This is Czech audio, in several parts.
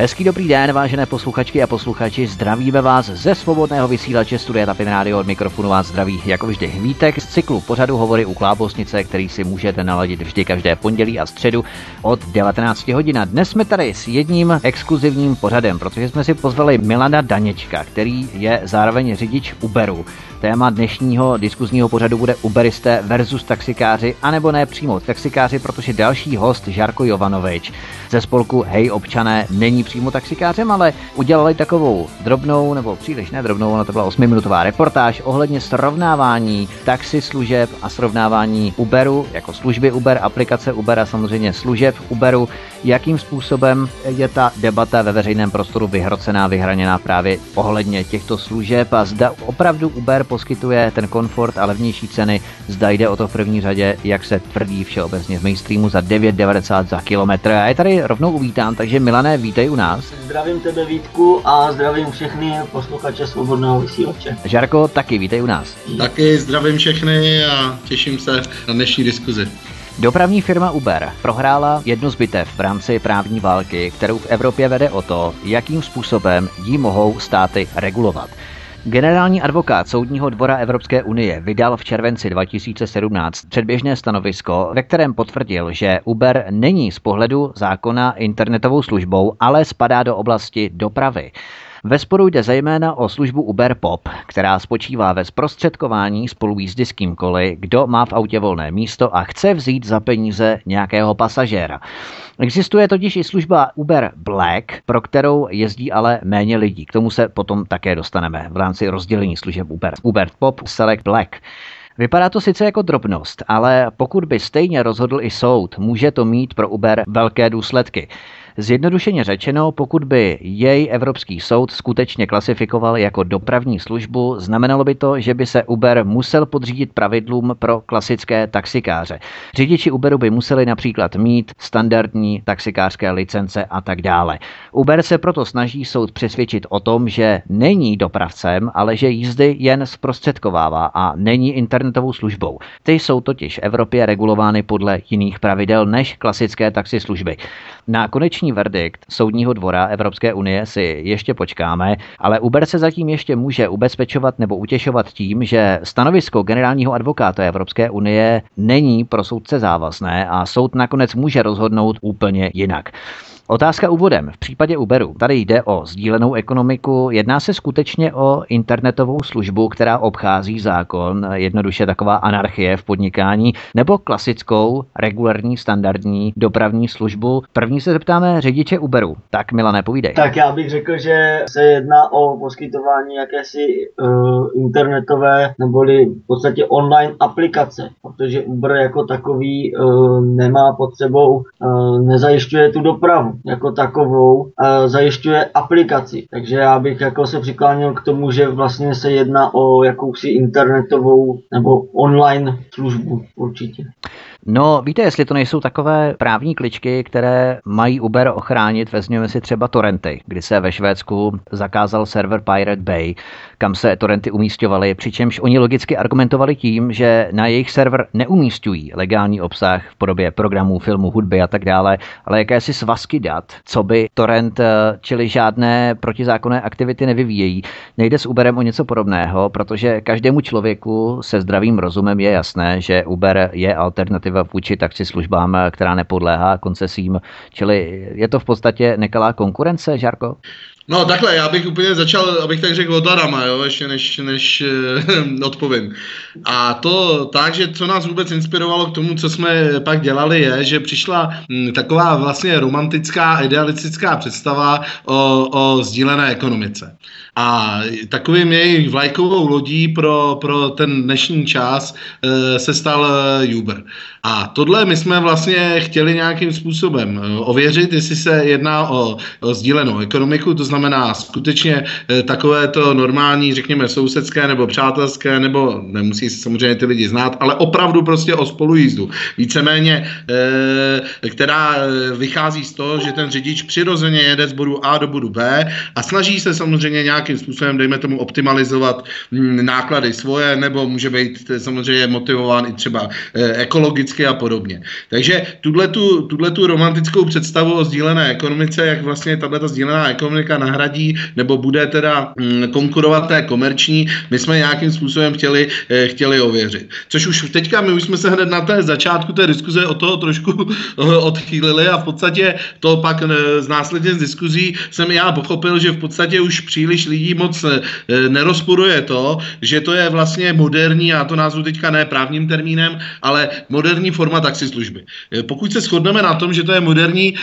Hezký dobrý den, vážené posluchačky a posluchači, zdravíme vás ze svobodného vysílače Studia Tapin Radio od mikrofonu vás zdraví jako vždy Vítek z cyklu pořadu Hovory u Klábosnice, který si můžete naladit vždy každé pondělí a středu od 19 hodin. Dnes jsme tady s jedním exkluzivním pořadem, protože jsme si pozvali Milana Daněčka, který je zároveň řidič Uberu. Téma dnešního diskuzního pořadu bude Uberisté versus taxikáři, anebo ne přímo taxikáři, protože další host Žarko Jovanovič ze spolku Hej občané není přímo taxikářem, ale udělali takovou drobnou, nebo příliš nedrobnou, ona to byla 8-minutová reportáž ohledně srovnávání taxi služeb a srovnávání Uberu jako služby Uber, aplikace Uber a samozřejmě služeb Uberu, jakým způsobem je ta debata ve veřejném prostoru vyhrocená, vyhraněná právě ohledně těchto služeb a zda opravdu Uber poskytuje ten komfort a levnější ceny, zda jde o to v první řadě, jak se tvrdí všeobecně v mainstreamu za 9,90 za kilometr. A je tady rovnou uvítám, takže Milané, vítej u nás. Zdravím tebe Vítku a zdravím všechny posluchače Svobodného vysílače. Žárko, taky vítej u nás. Taky zdravím všechny a těším se na dnešní diskuzi. Dopravní firma Uber prohrála jednu z bitev v rámci právní války, kterou v Evropě vede o to, jakým způsobem ji mohou státy regulovat. Generální advokát Soudního dvora Evropské unie vydal v červenci 2017 předběžné stanovisko, ve kterém potvrdil, že Uber není z pohledu zákona internetovou službou, ale spadá do oblasti dopravy. Ve sporu jde zejména o službu Uber Pop, která spočívá ve zprostředkování spolujízdy s kýmkoliv, kdo má v autě volné místo a chce vzít za peníze nějakého pasažéra. Existuje totiž i služba Uber Black, pro kterou jezdí ale méně lidí. K tomu se potom také dostaneme v rámci rozdělení služeb Uber. Uber Pop Select Black. Vypadá to sice jako drobnost, ale pokud by stejně rozhodl i soud, může to mít pro Uber velké důsledky. Zjednodušeně řečeno, pokud by jej Evropský soud skutečně klasifikoval jako dopravní službu, znamenalo by to, že by se Uber musel podřídit pravidlům pro klasické taxikáře. Řidiči Uberu by museli například mít standardní taxikářské licence a tak dále. Uber se proto snaží soud přesvědčit o tom, že není dopravcem, ale že jízdy jen zprostředkovává a není internetovou službou. Ty jsou totiž v Evropě regulovány podle jiných pravidel než klasické taxislužby. Na konečný verdikt Soudního dvora Evropské unie si ještě počkáme, ale Uber se zatím ještě může ubezpečovat nebo utěšovat tím, že stanovisko generálního advokáta Evropské unie není pro soudce závazné a soud nakonec může rozhodnout úplně jinak. Otázka úvodem. V případě Uberu tady jde o sdílenou ekonomiku. Jedná se skutečně o internetovou službu, která obchází zákon, jednoduše taková anarchie v podnikání, nebo klasickou, regulární, standardní dopravní službu. První se zeptáme řidiče Uberu. Tak Mila, nepovídej. Tak já bych řekl, že se jedná o poskytování jakési uh, internetové neboli v podstatě online aplikace, protože Uber jako takový uh, nemá pod sebou, uh, nezajišťuje tu dopravu jako takovou zajišťuje aplikaci. Takže já bych jako se přiklánil k tomu, že vlastně se jedná o jakousi internetovou nebo online službu určitě. No, víte, jestli to nejsou takové právní kličky, které mají Uber ochránit, vezměme si třeba torrenty, kdy se ve Švédsku zakázal server Pirate Bay, kam se torrenty umístěvaly, přičemž oni logicky argumentovali tím, že na jejich server neumístují legální obsah v podobě programů, filmů, hudby a tak dále, ale jakési svazky dat, co by torrent, eh, čili žádné protizákonné aktivity nevyvíjejí. Nejde s Uberem o něco podobného, protože každému člověku se zdravým rozumem je jasné, že Uber je alternativa vůči taxislužbám, která nepodléhá koncesím, čili je to v podstatě nekalá konkurence, Žárko? No takhle, já bych úplně začal, abych tak řekl odladama, jo, ještě než, než uh, odpovím. A to tak, že co nás vůbec inspirovalo k tomu, co jsme pak dělali, je, že přišla hm, taková vlastně romantická, idealistická představa o, o sdílené ekonomice. A takovým jejich vlajkovou lodí pro, pro ten dnešní čas e, se stal Uber. A tohle my jsme vlastně chtěli nějakým způsobem ověřit, jestli se jedná o, o sdílenou ekonomiku, to znamená, skutečně takové to normální, řekněme, sousedské nebo přátelské, nebo nemusí se samozřejmě ty lidi znát, ale opravdu prostě o spolujízdu. Víceméně, která vychází z toho, že ten řidič přirozeně jede z bodu A do bodu B a snaží se samozřejmě nějakým způsobem, dejme tomu, optimalizovat hm, náklady svoje, nebo může být samozřejmě motivován i třeba ekologicky a podobně. Takže tuhle tu romantickou představu o sdílené ekonomice, jak vlastně tato sdílená ekonomika nahradí nebo bude teda hm, konkurovat té komerční, my jsme nějakým způsobem chtěli, eh, chtěli ověřit. Což už teďka, my už jsme se hned na té začátku té diskuze o toho trošku odchýlili a v podstatě to pak eh, z následně z diskuzí jsem já pochopil, že v podstatě už příliš lidí moc eh, nerozporuje to, že to je vlastně moderní, a to názvu teďka ne právním termínem, ale moderní forma taxislužby. Pokud se shodneme na tom, že to je moderní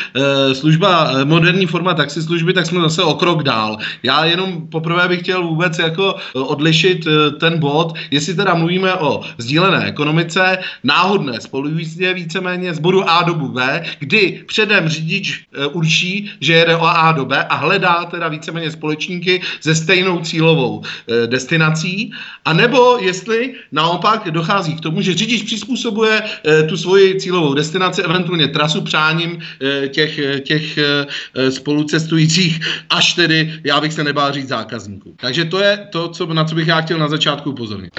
služba, moderní forma taxislužby, tak jsme zase o krok dál. Já jenom poprvé bych chtěl vůbec jako odlišit ten bod, jestli teda mluvíme o sdílené ekonomice, náhodné spolujízdě víceméně z bodu A do B, kdy předem řidič určí, že jede o A do B a hledá teda víceméně společníky se stejnou cílovou e, destinací, a nebo jestli naopak dochází k tomu, že řidič přizpůsobuje e, tu svoji cílovou destinaci, eventuálně trasu přáním těch, těch spolucestujících, až tedy, já bych se nebál říct zákazníků. Takže to je to, co, na co bych já chtěl na začátku upozornit.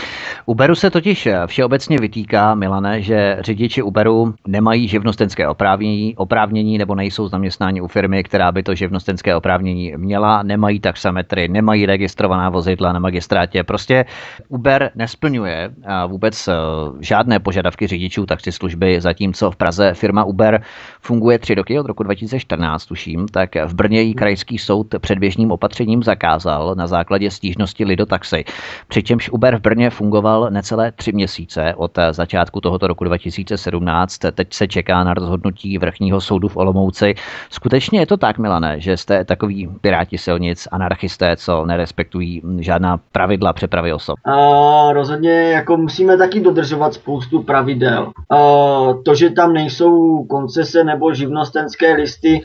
Uberu se totiž všeobecně vytýká, Milane, že řidiči Uberu nemají živnostenské oprávnění, oprávnění nebo nejsou zaměstnáni u firmy, která by to živnostenské oprávnění měla, nemají taxametry, nemají registrovaná vozidla na magistrátě. Prostě Uber nesplňuje vůbec e, žádné požadavky řidičů taxislužby, zatímco v Praze firma Uber funguje tři roky od roku 2014, tuším, tak v Brně jí krajský soud předběžným opatřením zakázal na základě stížnosti Lidotaxi. Přičemž Uber v Brně fungoval necelé tři měsíce od začátku tohoto roku 2017. Teď se čeká na rozhodnutí vrchního soudu v Olomouci. Skutečně je to tak, Milané, že jste takový piráti silnic, anarchisté, co nerespektují žádná pravidla přepravy osob? A rozhodně jako musíme taky dodržovat spoustu pravidel. A to, že tam nejsou koncese nebo živnostenské listy,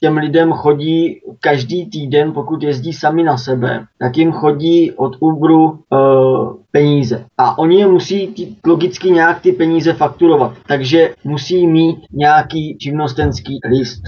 těm lidem chodí každý týden, pokud jezdí sami na sebe, tak jim chodí od Uberu peníze. A oni je musí ty, logicky nějak ty peníze fakturovat. Takže musí mít nějaký živnostenský list.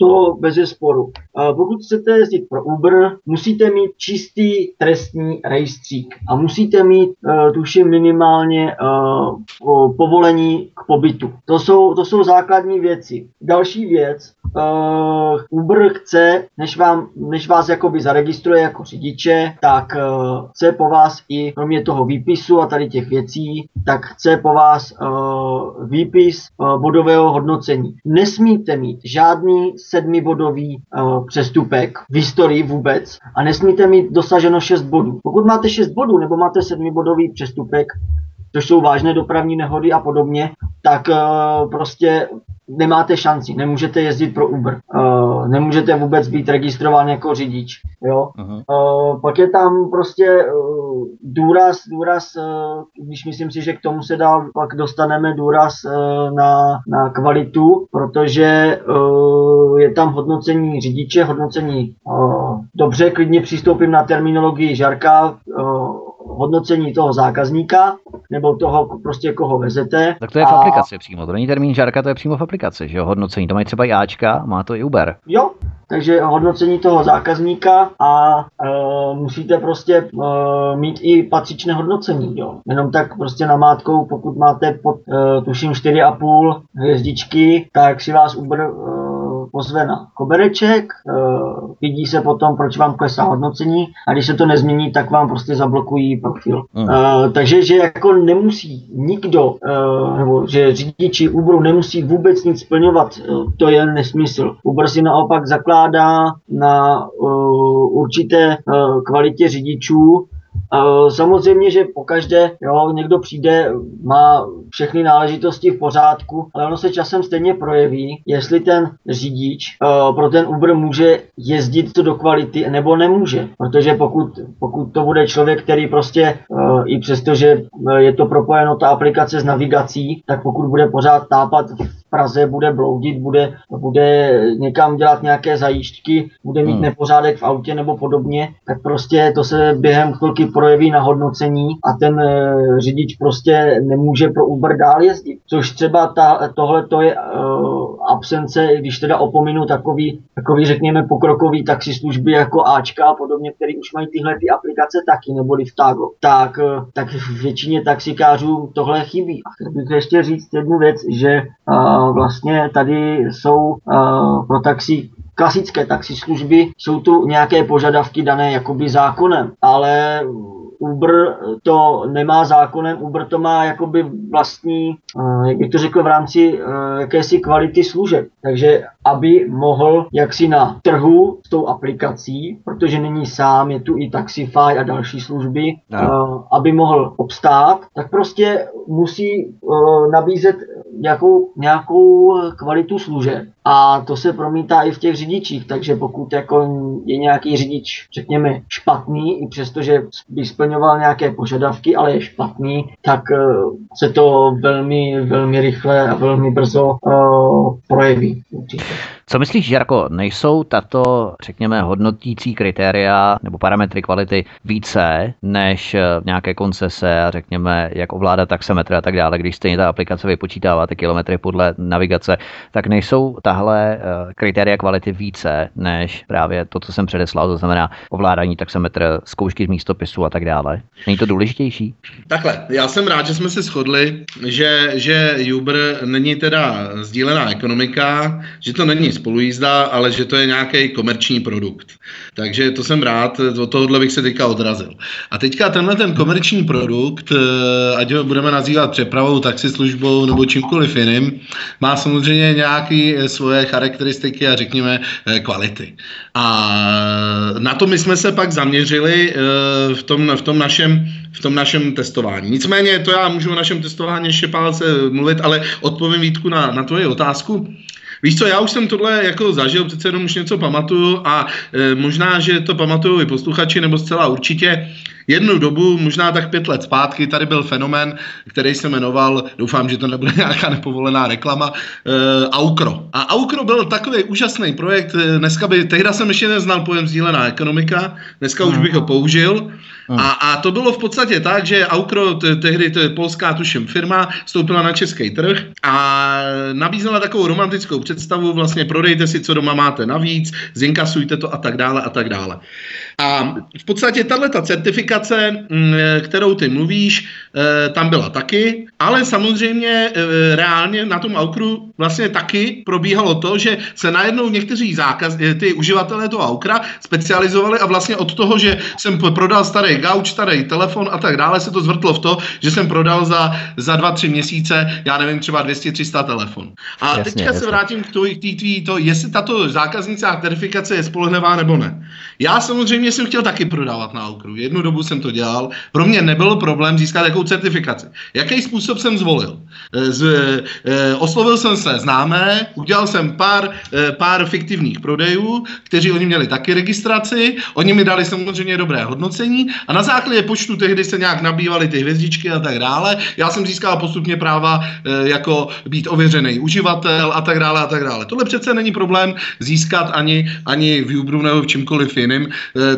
To bez sporu. Pokud chcete jezdit pro Uber, musíte mít čistý trestní rejstřík a musíte mít, uh, tuším, minimálně uh, povolení k pobytu. To jsou, to jsou základní věci. Další věc, uh, Uber chce, než, vám, než vás jakoby zaregistruje jako řidiče, tak uh, chce po vás i, kromě toho výpisu a tady těch věcí, tak chce po vás uh, výpis uh, bodového hodnocení. Nesmíte mít žádný sedmibodový uh, přestupek v historii vůbec a nesmíte mít dosaženo 6 bodů. Pokud máte 6 bodů nebo máte sedmibodový přestupek, což jsou vážné dopravní nehody a podobně, tak uh, prostě nemáte šanci, nemůžete jezdit pro Uber, uh, nemůžete vůbec být registrován jako řidič, jo. Uh, pak je tam prostě uh, důraz, důraz, uh, když myslím si, že k tomu se dá, pak dostaneme důraz uh, na, na kvalitu, protože uh, je tam hodnocení řidiče, hodnocení uh, dobře, klidně přistoupím na terminologii Žarka, uh, hodnocení toho zákazníka nebo toho prostě koho vezete. Tak to je v aplikaci přímo, to není termín žárka, to je přímo v aplikaci, že jo, hodnocení, to mají třeba i Ačka, má to i Uber. Jo, takže hodnocení toho zákazníka a e, musíte prostě e, mít i patřičné hodnocení, jo. Jenom tak prostě namátkou, pokud máte pod, e, tuším 4,5 hvězdičky, tak si vás Uber e, pozve na kobereček, uh, vidí se potom, proč vám klesá hodnocení a když se to nezmění, tak vám prostě zablokují profil. Uh, takže, že jako nemusí nikdo, uh, nebo že řidiči Uberu nemusí vůbec nic splňovat, to je nesmysl. Uber si naopak zakládá na určité kvalitě řidičů, Samozřejmě, že pokaždé jo, někdo přijde, má všechny náležitosti v pořádku, ale ono se časem stejně projeví, jestli ten řidič uh, pro ten Uber může jezdit to do kvality nebo nemůže. Protože pokud, pokud to bude člověk, který prostě uh, i přesto, že je to propojeno ta aplikace s navigací, tak pokud bude pořád tápat v Praze, bude bloudit, bude, bude někam dělat nějaké zajížďky, bude mít hmm. nepořádek v autě nebo podobně, tak prostě to se během chvilky projeví na hodnocení a ten e, řidič prostě nemůže pro Uber dál jezdit. Což třeba ta, tohle to je e, absence, když teda opominu takový, takový řekněme pokrokový taxislužby jako Ačka a podobně, který už mají tyhle ty aplikace taky, neboli Vtago, tak, eh, tak většině taxikářů tohle chybí. A chtěl bych ještě říct jednu věc, že uh, vlastně tady jsou uh, pro taxi klasické taxislužby, jsou tu nějaké požadavky dané jakoby zákonem, ale Uber to nemá zákonem, Uber to má jakoby vlastní, jak bych to řekl, v rámci jakési kvality služeb. Takže aby mohl jaksi na trhu s tou aplikací, protože není sám, je tu i Taxify a další služby, no. aby mohl obstát, tak prostě musí nabízet nějakou, nějakou kvalitu služeb. A to se promítá i v těch řidičích, takže pokud jako je nějaký řidič, řekněme, špatný, i přesto, že by splňoval nějaké požadavky, ale je špatný, tak eh, se to velmi, velmi rychle a velmi brzo uh, projeví. Určitě. Co myslíš, Jarko, nejsou tato, řekněme, hodnotící kritéria nebo parametry kvality více než eh, nějaké koncese a řekněme, jak ovládat taxametry a tak dále, když stejně ta aplikace vypočítává ty kilometry podle navigace, tak nejsou tahle eh, kritéria kvality více než právě to, co jsem předeslal, to znamená ovládání taxametr, zkoušky z místopisu a tak dále. Není to důležitější? Takhle, já jsem rád, že jsme se shodli, že, že Uber není teda sdílená ekonomika, že to není spolujízda, ale že to je nějaký komerční produkt. Takže to jsem rád, od tohohle bych se teďka odrazil. A teďka tenhle ten komerční produkt, eh, ať ho budeme nazývat přepravou, taxislužbou nebo čímkoliv jiným, má samozřejmě nějaké eh, svoje charakteristiky a řekněme eh, kvality. A na to my jsme se pak zaměřili v tom, v tom našem v tom našem testování. Nicméně, to já můžu o našem testování ještě pálce mluvit, ale odpovím Vítku na, na tvoji otázku. Víš co, já už jsem tohle jako zažil, přece jenom už něco pamatuju a e, možná, že to pamatuju i posluchači, nebo zcela určitě. Jednu dobu, možná tak pět let zpátky, tady byl fenomén, který se jmenoval, doufám, že to nebude nějaká nepovolená reklama, e, Aukro. A Aukro byl takový úžasný projekt, e, dneska by, tehdy jsem ještě neznal pojem sdílená ekonomika, dneska už bych ho použil. A, a to bylo v podstatě tak, že Aukro, tehdy to je polská tuším firma, vstoupila na český trh a nabízela takovou romantickou představu, vlastně prodejte si, co doma máte navíc, zinkasujte to a tak dále a tak dále. A v podstatě tahle ta certifikace, mm, kterou ty mluvíš, eh, tam byla taky, ale samozřejmě eh, reálně na tom Aukru vlastně taky probíhalo to, že se najednou někteří zákaz, eh, ty uživatelé toho Aukra specializovali a vlastně od toho, že jsem prodal starý gauč, starý telefon a tak dále, se to zvrtlo v to, že jsem prodal za, za dva, tři měsíce, já nevím, třeba 200-300 telefon. A jasně, teďka jasně. se vrátím k tvý, to, jestli tato zákaznická certifikace je spolehlivá nebo ne. Já samozřejmě jsem chtěl taky prodávat na Aukru. Jednu dobu jsem to dělal. Pro mě nebyl problém získat jakou certifikaci. Jaký způsob jsem zvolil? Eh, z, e, oslovil jsem se známé, udělal jsem pár, e, pár fiktivních prodejů, kteří oni měli taky registraci, oni mi dali samozřejmě dobré hodnocení a na základě počtu tehdy se nějak nabývaly ty hvězdičky a tak dále. Já jsem získal postupně práva e, jako být ověřený uživatel a tak dále a tak dále. Tohle přece není problém získat ani, ani v Ubru nebo v čemkoliv jiným.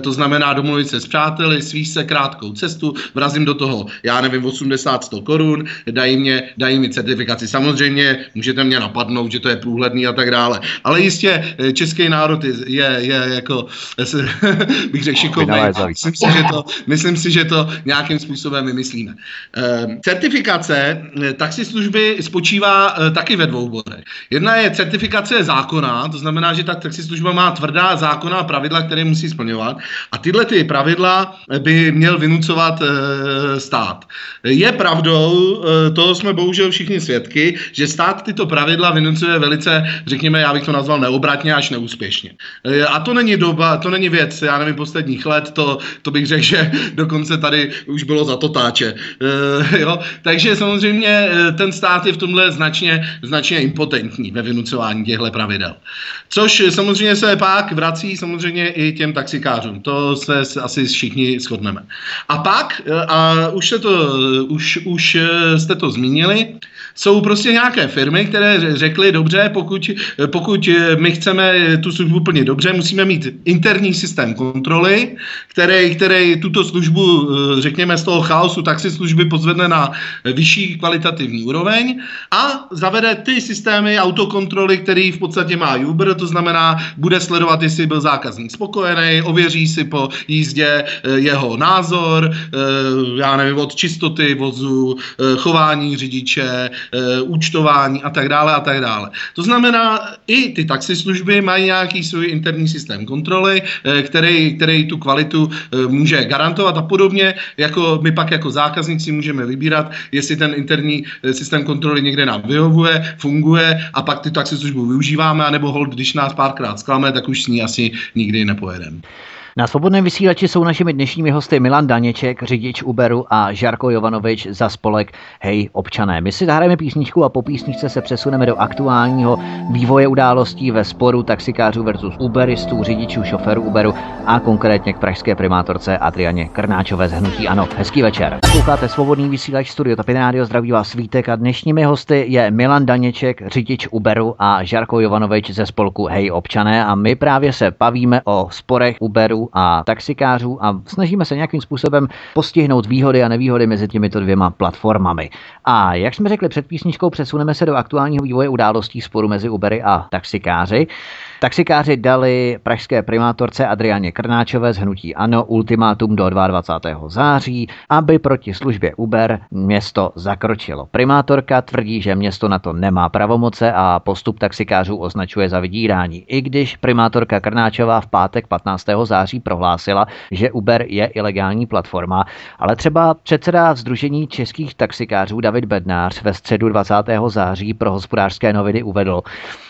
To znamená domluvit se s přáteli, svíš se krátkou cestu, vrazím do toho, já nevím, 80-100 korun, dají mě, dají mi certifikaci. Samozřejmě můžete mě napadnout, že to je průhledný a tak dále. Ale jistě e, český národ je, je, je jako, bych řekl, šikovný. Myslím si, že to, myslím si, že to nějakým způsobem vymyslíme. Ehm, certifikace eh, taxislužby spočívá eh, taky ve dvou bodech. Jedna je certifikace zákona, to znamená, že ta taxislužba má tvrdá zákonná pravidla, které musí splňovat a tyhle ty pravidla by měl vynucovat eh, stát. Je pravdou, to jsme bohužel všichni svědky, že stát tyto pravidla vynucuje velice, řekněme, já bych to nazval neobratně až neúspěšně. A to není doba, to není věc, já nevím, posledních let, to, to bych řekl, že dokonce tady už bylo za to táče. Jo? Takže samozřejmě eh, ten stát je v tomhle značně, značně impotentní ve vynucování těchto pravidel. Což samozřejmě se pak vrací samozřejmě i těm taxikářům. To se asi všichni shodneme. A pak, eh, a už, se to, už, už jste to zmínili, jsou prostě nějaké firmy, které řekly, dobře, pokud, pokud my chceme tu službu plnit dobře, musíme mít interní systém kontroly, který, který tuto službu, řekněme, z toho chaosu taxislužby pozvedne na vyšší kvalitativní úroveň a zavede ty systémy autokontroly, který v podstatě má Uber, to znamená, bude sledovat, jestli byl zákazník spokojený, ověří si po jízdě eh, jeho názor, eh, já nevím, od čistoty vozu, eh, chování řidiče, účtování a tak dále a tak dále. To znamená, i ty taxislužby mají nějaký svůj interní systém kontroly, který, který tu kvalitu může garantovat a podobně, jako my pak jako zákazník si můžeme vybírat, jestli ten interní systém kontroly někde nám vyhovuje, funguje a pak ty taxislužbu využíváme, anebo hold, když nás párkrát zklame, tak už s ní asi nikdy nepojedeme. Na svobodném vysílači jsou našimi dnešními hosty Milan Daněček, řidič Uberu a Žarko Jovanovič za spolek Hej občané. My si zahrajeme písničku a po písničce se přesuneme do aktuálního vývoje událostí ve sporu taxikářů versus Uberistů, řidičů, šoferů Uberu a konkrétně k pražské primátorce Adrianě Krnáčové z Hnutí Ano. Hezký večer. Posloucháte svobodný vysílač Studio Tapin Radio, zdraví vás Svítek a dnešními hosty je Milan Daněček, řidič Uberu a Žarko Jovanovič ze spolku Hej občané a my právě se bavíme o sporech Uberu a taxikářů a snažíme se nějakým způsobem postihnout výhody a nevýhody mezi těmito dvěma platformami. A jak jsme řekli před písničkou, přesuneme se do aktuálního vývoje událostí sporu mezi Ubery a taxikáři. Taxikáři dali pražské primátorce Adriáně Krnáčové z Hnutí Ano ultimátum do 22. září, aby proti službě Uber město zakročilo. Primátorka tvrdí, že město na to nemá pravomoce a postup taxikářů označuje za vydírání. I když primátorka Krnáčová v pátek 15. září prohlásila, že Uber je ilegální platforma, ale třeba předseda Združení českých taxikářů David Bednář ve středu 20. září pro hospodářské noviny uvedl,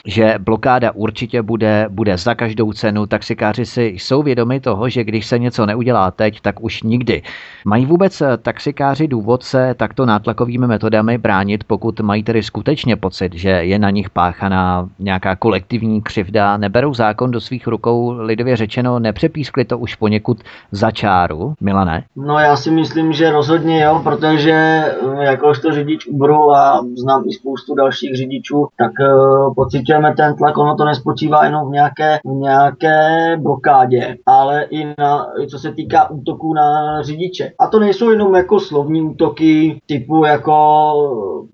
že blokáda určitě bude bude, za každou cenu. Taxikáři si jsou vědomi toho, že když se něco neudělá teď, tak už nikdy. Mají vůbec eh, taxikáři důvod se takto nátlakovými metodami bránit, pokud mají tedy skutečně pocit, že je na nich páchaná nějaká kolektivní křivda, neberou zákon do svých rukou, lidově řečeno, nepřepískli to už poněkud za čáru, Milane? No já si myslím, že rozhodně jo, protože eh, jakožto řidič Uberu a znám i spoustu dalších řidičů, tak uh, pocitujeme ten tlak, ono to nespočívá jenom v nějaké, v nějaké blokádě, ale i na, co se týká útoků na řidiče. A to nejsou jenom jako slovní útoky typu jako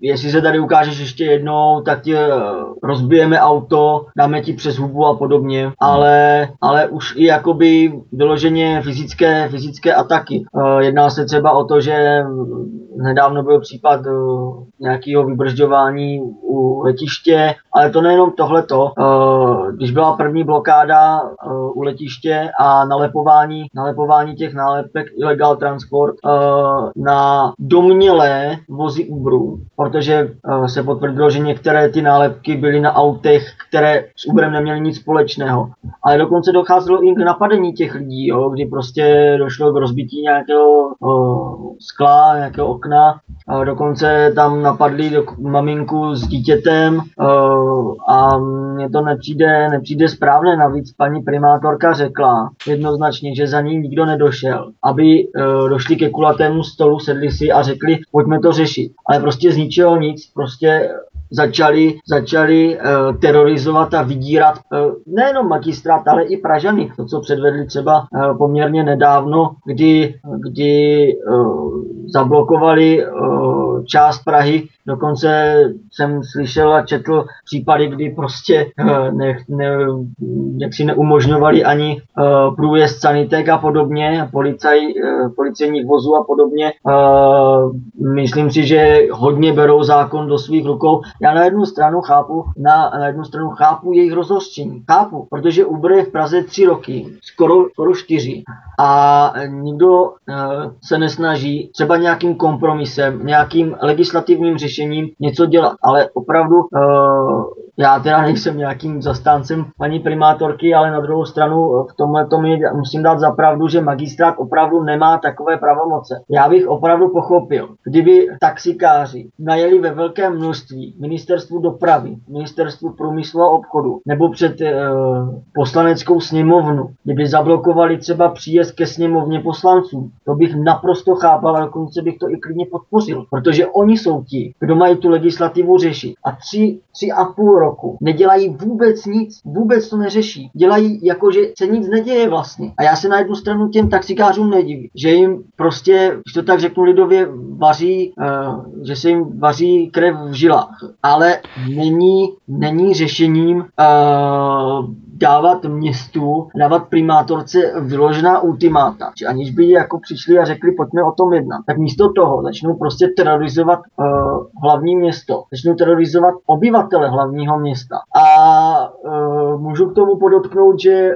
jestli se tady ukážeš ještě jednou, tak ti eh, rozbijeme auto, dáme ti přes hubu a podobně, ale, ale už i jakoby vyloženě fyzické, fyzické ataky. Eh, jedná se třeba o to, že nedávno byl případ eh, nějakého vybržďování u letiště, ale to nejenom tohleto. Když byla první blokáda u letiště a nalepování, nalepování těch nálepek illegal transport na domnělé vozy Uberu, protože se potvrdilo, že některé ty nálepky byly na autech, které s Uberem neměly nic společného. Ale dokonce docházelo i k napadení těch lidí, jo, kdy prostě došlo k rozbití nějakého skla, nějakého okna. Dokonce tam napadli maminku s dítětem o, a mně to nepřijde, nepřijde správné. Navíc paní primátorka řekla jednoznačně, že za ní nikdo nedošel, aby o, došli ke kulatému stolu, sedli si a řekli, pojďme to řešit. Ale prostě z ničeho nic, prostě začali, začali uh, terorizovat a vydírat uh, nejenom magistrát, ale i Pražany. To, co předvedli třeba uh, poměrně nedávno, kdy, kdy uh, zablokovali uh, část Prahy Dokonce jsem slyšel a četl případy, kdy prostě eh, ne, ne, jak si neumožňovali ani uh, průjezd sanitek a podobně, policaj, uh, policejních vozů a podobně. Myslím si, že hodně berou zákon do svých rukou. Já na jednu stranu chápu, na, na jednu stranu chápu jejich rozhořčení. Chápu, protože Uber je v Praze tři roky, skoro, skoro čtyři. A nikdo se nesnaží třeba nějakým kompromisem, nějakým legislativním řešením řešením něco dělat. Ale opravdu uh, já teda nejsem nějakým zastáncem paní primátorky, ale na druhou stranu v tomhle to mi musím dát za pravdu, že magistrát opravdu nemá takové pravomoce. Já bych opravdu pochopil, kdyby taxikáři najeli ve velkém množství ministerstvu dopravy, ministerstvu průmyslu a obchodu nebo před e, poslaneckou sněmovnu, kdyby zablokovali třeba příjezd ke sněmovně poslanců, to bych naprosto chápal a dokonce bych to i klidně podpořil, protože oni jsou ti, kdo mají tu legislativu řešit. A tři, tři a půl roku nedělají vůbec nic, vůbec to neřeší. Dělají jako, že se nic neděje vlastně. A já se na jednu stranu těm taxikářům nedivím, že jim prostě, když to tak řeknu lidově, vaří, uh, že se jim vaří krev v žilách. Ale není, není řešením uh, dávat městu, dávat primátorce vyložená ultimáta. Či aniž by jako přišli a řekli, pojďme o tom jednat. Tak místo toho začnou prostě terorizovat uh, hlavní město. Začnou terorizovat obyvatele hlavního města. A uh, můžu k tomu podotknout, že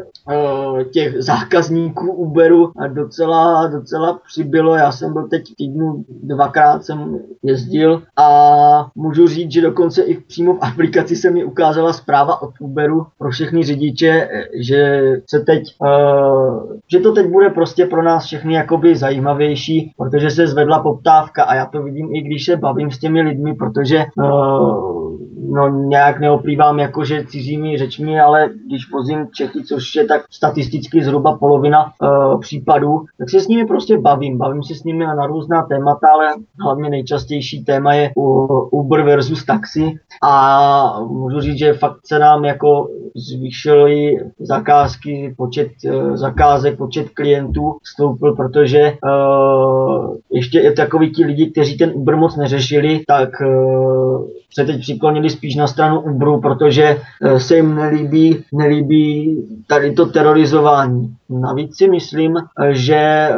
těch zákazníků Uberu docela, docela přibylo. Já jsem byl teď týdnu dvakrát jsem jezdil a můžu říct, že dokonce i přímo v aplikaci se mi ukázala zpráva od Uberu pro všechny řidiče, že, se teď, uh, že to teď bude prostě pro nás všechny jakoby zajímavější, protože se zvedla poptávka a já to vidím i když se bavím s těmi lidmi, protože uh, no nějak neoplývám jakože cizími řečmi, ale když vozím Čechy, což je tak statisticky zhruba polovina uh, případů, tak se s nimi prostě bavím. Bavím se s nimi na různá témata, ale hlavně nejčastější téma je Uber versus taxi a můžu říct, že fakt se nám jako zvýšily zakázky, počet uh, zakázek, počet klientů stoupil, protože uh, ještě je takový ti lidi, kteří ten Uber moc neřešili, tak se teď přiklonili spíš na stranu Uberu, protože eh, se jim nelíbí, nelíbí tady to terorizování. Navíc si myslím, že eh,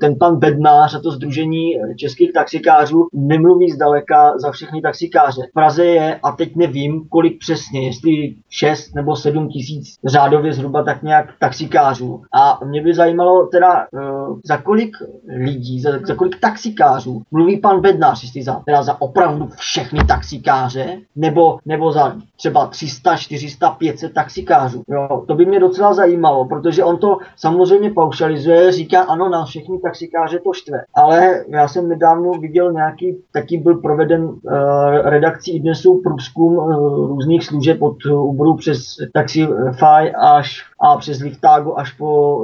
ten pan Bednář a to Združení českých taxikářů nemluví zdaleka za všechny taxikáře. V Praze je, a teď nevím, kolik přesně, jestli 6 nebo 7 tisíc řádově zhruba tak nějak taxikářů. A mě by zajímalo teda, eh, za kolik lidí, za, za kolik taxikářů mluví pan Bednář, jestli za, teda za opravdu všechny taxikáře, nebo, nebo za třeba 300, 400, 500 taxikářů. Jo, to by mě docela zajímalo, protože on to samozřejmě paušalizuje, říká ano, na všechny taxikáře to štve. Ale já jsem nedávno viděl nějaký, taky byl proveden uh, redakcí dnesu průzkum uh, různých služeb od Uberu přes Taxify až a přes Liftago až po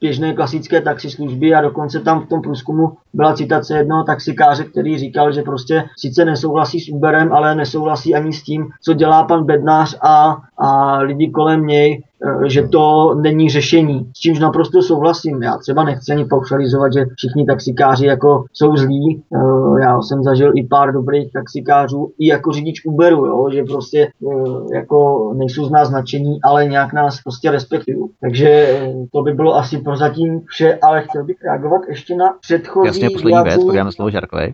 běžné klasické taxislužby a dokonce tam v tom průzkumu byla citace jednoho taxikáře, který říkal, že prostě sice nesouhlasí s Uberem, ale nesouhlasí ani s tím, co dělá pan Bednář a, a lidi kolem něj, že to není řešení. S čímž naprosto souhlasím. Já třeba nechci ani paušalizovat, že všichni taxikáři jako jsou zlí. Eh, já jsem zažil i pár dobrých taxikářů, i jako řidič Uberu, jo, že prostě eh, jako nejsou z nás značení, ale nějak nás prostě respektují. Takže to by bylo asi prozatím vše, ale chtěl bych reagovat ještě na předchozí Jasně, poslední věc, slovo Žarkovi.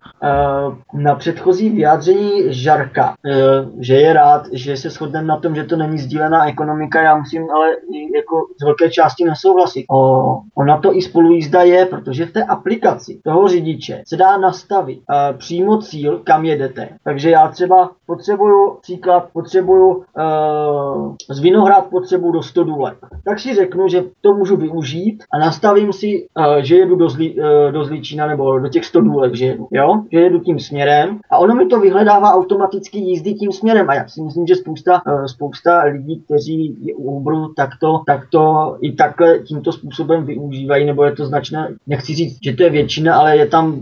Na předchozí vyjádření Žarka, že je rád, že se shodneme na tom, že to není sdílená ekonomika. Já musím ale jako z velké části nesouhlasí. O, ona to i spolujízda je, protože v té aplikaci toho řidiče se dá nastavit uh, přímo cíl, kam jedete. Takže já třeba potřebuju, příklad, potřebuju uh, z Vinohrad potřebuju do 100 důlek. Tak si řeknu, že to můžu využít a nastavím si, uh, že jedu do, Zlí, uh, do Zlíčína nebo do těch 100 důlek, že jedu, jo? Že jedu tím směrem a ono mi to vyhledává automaticky jízdy tím směrem a já si myslím, že spousta, uh, spousta lidí, kteří u Uberu tak to, tak to i takhle tímto způsobem využívají, nebo je to značné, nechci říct, že to je většina, ale je tam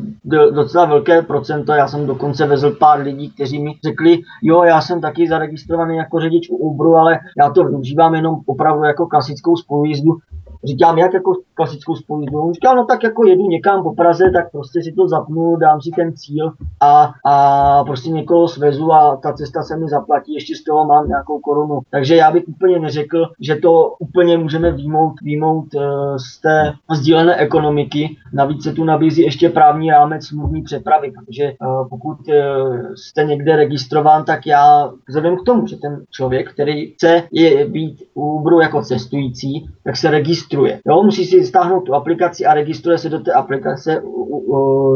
docela velké procento. Já jsem dokonce vezl pár lidí, kteří mi řekli, jo, já jsem taky zaregistrovaný jako řidič u Uberu, ale já to využívám jenom opravdu jako klasickou spolujízdu Říkám, jak jako klasickou spolujízdu. Říkal, no tak jako jedu někam po Praze, tak prostě si to zapnu, dám si ten cíl a, a prostě někoho svezu a ta cesta se mi zaplatí, ještě z toho mám nějakou korunu. Takže já bych úplně neřekl, že to úplně můžeme výmout, výmout uh, z té sdílené ekonomiky. Navíc se tu nabízí ještě právní rámec smluvní přepravy, protože uh, pokud uh, jste někde registrován, tak já vzhledem k tomu, že ten člověk, který chce je být u Uberu jako cestující, tak se registruje registruje. Jo, musí si stáhnout tu aplikaci a registruje se do té aplikace,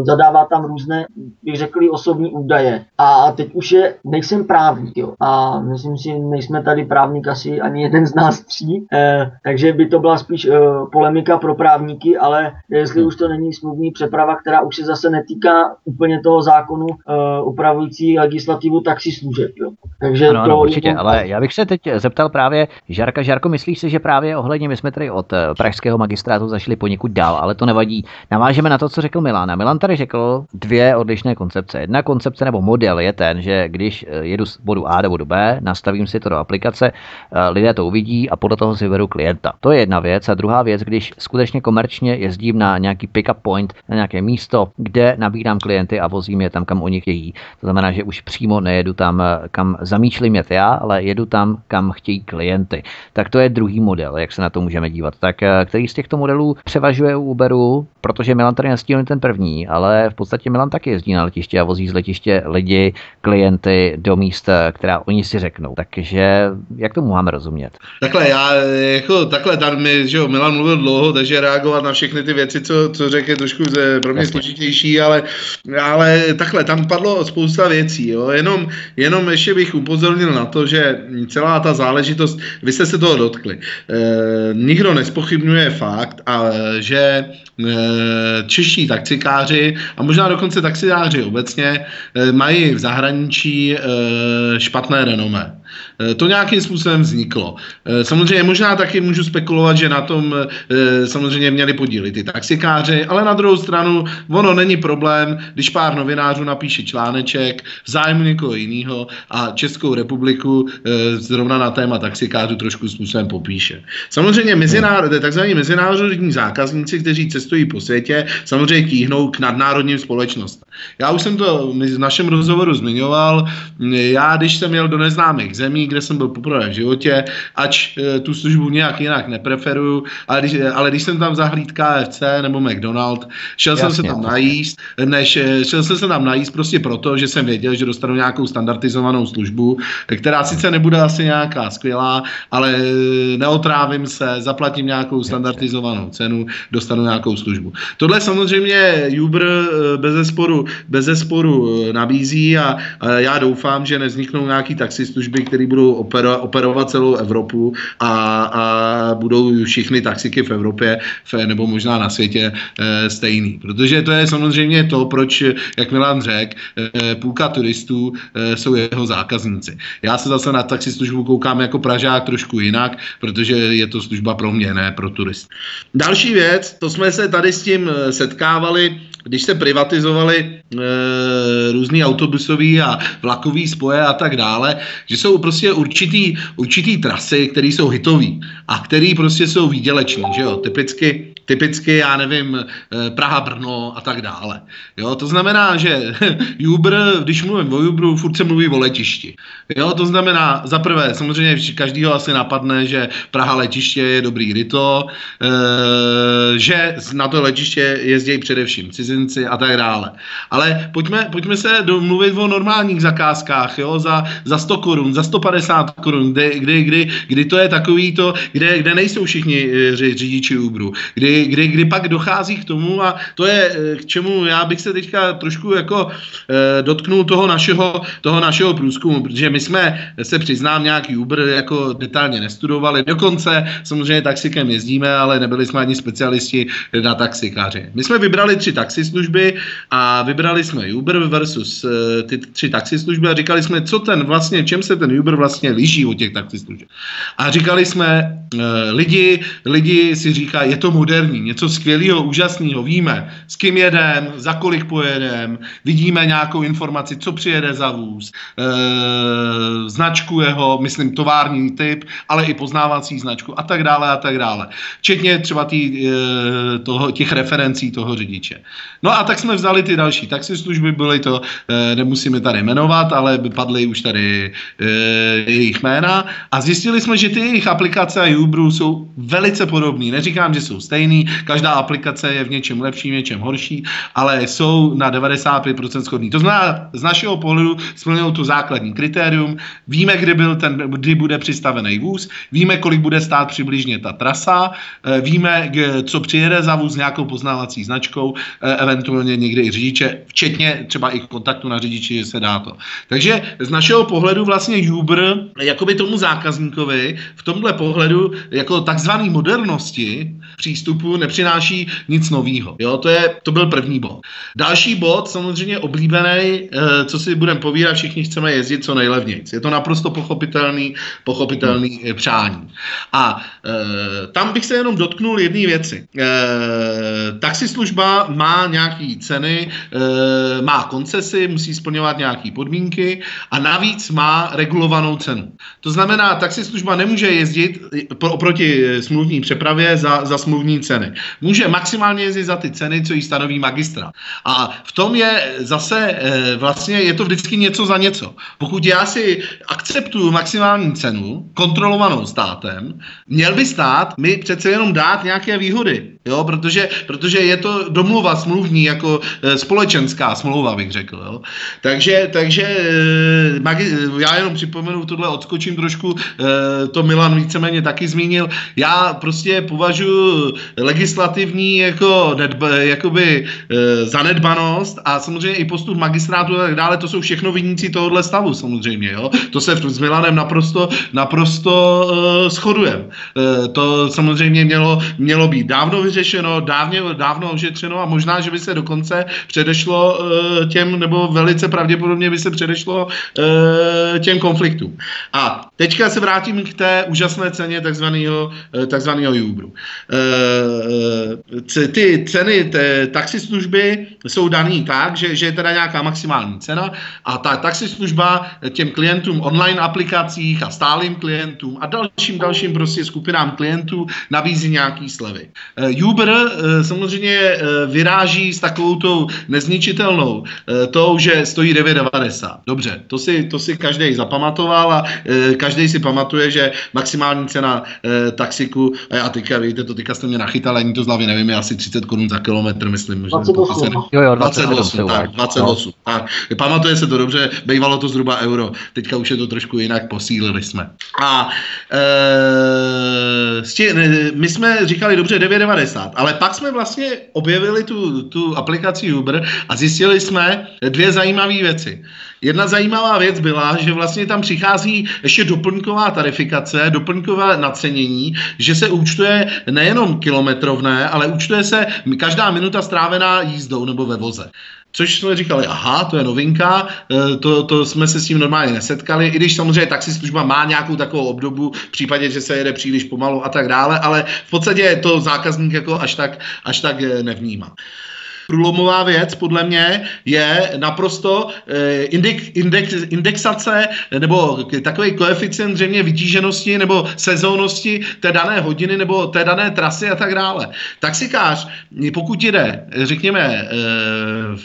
zadává tam různé, bych řekl, osobní údaje. A teď už je, nejsem právník, jo. A myslím si, nejsme tady právník asi ani jeden z nás tří, eh, takže by to byla spíš eh, polemika pro právníky, ale jestli už to není smluvní přeprava, která už se zase netýká úplně toho zákonu eh, upravující legislativu taxislužeb, jo. Takže ano, to ano, určitě, ale já bych se teď zeptal právě Žárka, Žárko, myslíš si, že právě ohledně, my jsme tady od pražského magistrátu zašli poněkud dál, ale to nevadí. Navážeme na to, co řekl Milan. Milan tady řekl dvě odlišné koncepce. Jedna koncepce nebo model je ten, že když eh, jedu z bodu A do bodu B, nastavím si to do aplikace, lidé to uvidí a podle toho si vyberu klienta. To je jedna věc. A druhá věc, když skutečně komerčně jezdím na nějaký pick-up point, na nějaké místo, kde nabírám klienty a vozím je tam, kam oni chtějí. To znamená, že už přímo nejedu tam, kam zamýšlím jet já, ale jedu tam, kam chtějí klienty. Tak to je druhý model, jak se na to můžeme dívat. Tak eh, který z těchto modelů převažuje u Uberu, protože Milan tady nastínil ten první, ale v podstatě Milan taky jezdí na letiště a vozí z letiště lidi, klienty do místa, která oni si řeknou. Takže jak tomu máme rozumět? Takhle, já jako takhle, tam mi, že jo, Milan mluvil dlouho, takže reagovat na všechny ty věci, co, co řekl, je trošku pro mě složitější, ale, ale takhle, tam padlo spousta věcí, jo, jenom, jenom ještě bych upozornil na to, že celá ta záležitost, vy jste se toho dotkli, e, nikdo nespochybňuje fakt, a, že e, čeští taxikáři a možná dokonce taxikáři obecně e, mají v zahraničí e, špatné renomé. Eh, to nějakým způsobem vzniklo. Eh, samozřejmě možná taky můžu spekulovat, že na tom eh, samozřejmě měli podíly ty taxikáři, ale na druhou stranu ono není problém, když pár novinářů napíše článeček v zájmu někoho jiného a Českou republiku zrovna na téma taxikářů trošku způsobem popíše. Samozřejmě mezinárod, takzvaní mezinárodní zákazníci, kteří cestují po světě, samozřejmě tíhnou k nadnárodním společnostem. Já už jsem to v našem rozhovoru zmiňoval. Já, když jsem jel do neznámých zemí, kde jsem byl poprvé v životě, ač e, tu službu nějak jinak nepreferuju, ale když, ale když jsem tam zahlíd KFC nebo McDonald, šel Jasně, jsem se tam najíst, než e, šel jsem se tam najíst prostě proto, že jsem věděl, že dostanu nějakou standardizovanou službu, která sice nebude asi nějaká skvělá, ale e, neotrávím se, zaplatím nějakou standardizovanou cenu, dostanu nějakou službu. Tohle samozřejmě Uber bez zesporu, bez zesporu nabízí a, a já doufám, že nevzniknou nějaký taxislužby, které budou opero, operovat celou Evropu a, a budou všechny taxiky v Evropě nebo možná na světě e, stejný. Protože to je samozřejmě to, proč, jak Milan řekl, e, půlka turistů e, jsou jeho zákazníci. Já se zase na taxislužbu koukám jako Pražák trošku jinak, protože je to služba pro mě, ne pro turist. Další věc, to jsme se tady s tím setkávali, když se privatizovaly e, různý autobusový a vlakový spoje a tak dále, že jsou prostě určitý, určitý trasy, které jsou hitové a které prostě jsou výděleční, že jo, typicky typicky, já nevím, eh, Praha, Brno a tak dále. Jo, to znamená, že Uber, když mluvím o Uberu, furt se mluví o letišti. Jo, to znamená, za prvé, samozřejmě každýho asi napadne, že Praha letiště je dobrý ryto, e, že na to letiště jezdí především cizinci a tak dále. Ale pojďme, pojďme se domluvit o normálních zakázkách, jo, za, za 100 korun, za 150 korun, kdy, kdy, kdy, kdy to je takový to, kde, kde nejsou všichni eh, řidiči Uberu, kdy kdy, kdy, pak dochází k tomu a to je eh, k čemu já bych se teďka trošku jako e, dotknul toho našeho, toho našeho průzkumu, protože my jsme, se přiznám, nějaký Uber jako detailně nestudovali, dokonce samozřejmě taxikem jezdíme, ale nebyli jsme ani specialisti na taxikáře. My jsme vybrali tři taxislužby a vybrali jsme Uber versus e, ty tři taxislužby a říkali jsme, co ten vlastně, čem se ten Uber vlastně liší od těch taxislužeb. A říkali jsme, lidi, lidi si říkají, je to moderní, moderní, něco skvělého, úžasného, víme, s kým jedem, za kolik pojedem, vidíme nějakou informaci, co přijede za vůz, e, značku jeho, myslím tovární typ, ale i poznávací značku a tak dále a tak dále. Včetně třeba tý, e, toho, těch referencí toho řidiče. No a tak jsme vzali ty další taxislužby, byly to, e, nemusíme tady jmenovat, ale padly už tady e, jejich jména a zjistili jsme, že ty jejich aplikace a Uberu jsou velice podobné. Neříkám, že jsou stejný, každá aplikace je v něčem lepší, v něčem horší, ale jsou na 95% schodný. To znamená, z našeho pohledu splňují to základní kritérium, víme, kdy, byl ten, kdy bude přistavený vůz, víme, kolik bude stát přibližně ta trasa, eh, víme, co přijede za vůz nějakou poznávací značkou, eh, eventuálně někde i řidiče, včetně třeba i kontaktu na řidiči, že se dá to. Takže z našeho pohledu vlastně Uber, jakoby tomu zákazníkovi v tomhle pohledu jako takzvaný modernosti přístupu nepřináší nic nového. Jo, to, je, to byl první bod. Další bod, samozřejmě oblíbený, eh, co si budeme povídat, všichni chceme jezdit co nejlevněji. Je to naprosto pochopitelný, pochopitelný hmm. přání. A e, tam bych se jenom dotknul jedné věci. E, taxislužba má nějaké ceny, e, má koncesy, musí splňovat nějaké podmínky a navíc má regulovanou cenu. To znamená, taxislužba nemůže jezdit oproti smluvní přepravě za, za smluvní ceny. Může maximálně jezdit za ty ceny, co jí stanoví magistra. A v tom je zase vlastně, je to vždycky něco za něco. Pokud já si akceptuju maximální cenu, kontrolovanou státem, měl by stát mi přece jenom dát nějaké výhody. Jo, protože, protože je to domluva smluvní, jako e, společenská smlouva, bych řekl. Jo. Takže, takže e, magi, já jenom připomenu, tohle odskočím trošku, e, to Milan víceméně taky zmínil. Já prostě považuji legislativní jako nedba, jakoby zanedbanost a samozřejmě i postup magistrátu a tak dále, to jsou všechno viníci tohohle stavu samozřejmě. Jo. To se s Milanem naprosto, naprosto e, shodujeme. To samozřejmě mělo, mělo být dávno vyřešeno, dávně, dávno ošetřeno a možná, že by se dokonce předešlo uh, těm, nebo velice pravděpodobně by se předešlo uh, těm konfliktům. A teďka se vrátím k té úžasné ceně takzvaného, uh, takzvaného Uberu. Uh, ty ceny té taxislužby jsou daný tak, že, že je teda nějaká maximální cena a ta taxislužba těm klientům online aplikacích a stálým klientům a dalším dalším prostě skupinám klientů nabízí nějaký slevy. Uber eh, samozřejmě eh, vyráží s takovou tou nezničitelnou eh, tou, že stojí 9,90. Dobře, to si, to si každý zapamatoval a každý si pamatuje, že maximální cena taxiku, a já teďka, víte, to teďka jste mě nachytal, ani to z hlavy nevím, je asi 30 korun za kilometr, myslím. 28. Že, jo, jo, 28, 28 tak, 28. No. Tak, pamatuje se to dobře, bývalo to zhruba euro, teďka už je to trošku jinak, posílili jsme. A e, stě, my jsme říkali, dobře, 9,90, ale pak jsme vlastně objevili tu, tu aplikaci Uber a zjistili jsme dvě zajímavé věci. Jedna zajímavá věc byla, že vlastně tam přichází ještě doplňková tarifikace, doplňkové nacenění, že se účtuje nejenom kilometrovné, ale účtuje se každá minuta strávená jízdou nebo ve voze. Což jsme říkali, aha, to je novinka, e, to, to jsme se s tím normálně nesetkali, i když samozřejmě taxislužba má nějakou takovou obdobu v případě, že se jede příliš pomalu a tak dále, ale v podstatě to zákazník jako až tak, až tak e, nevnímá průlomová věc podle mě je naprosto eh, index, index, indexace nebo takový koeficient zřejmě vytíženosti nebo sezónnosti té dané hodiny nebo té dané trasy a tak dále. Taxikář, pokud jde, řekněme, eh,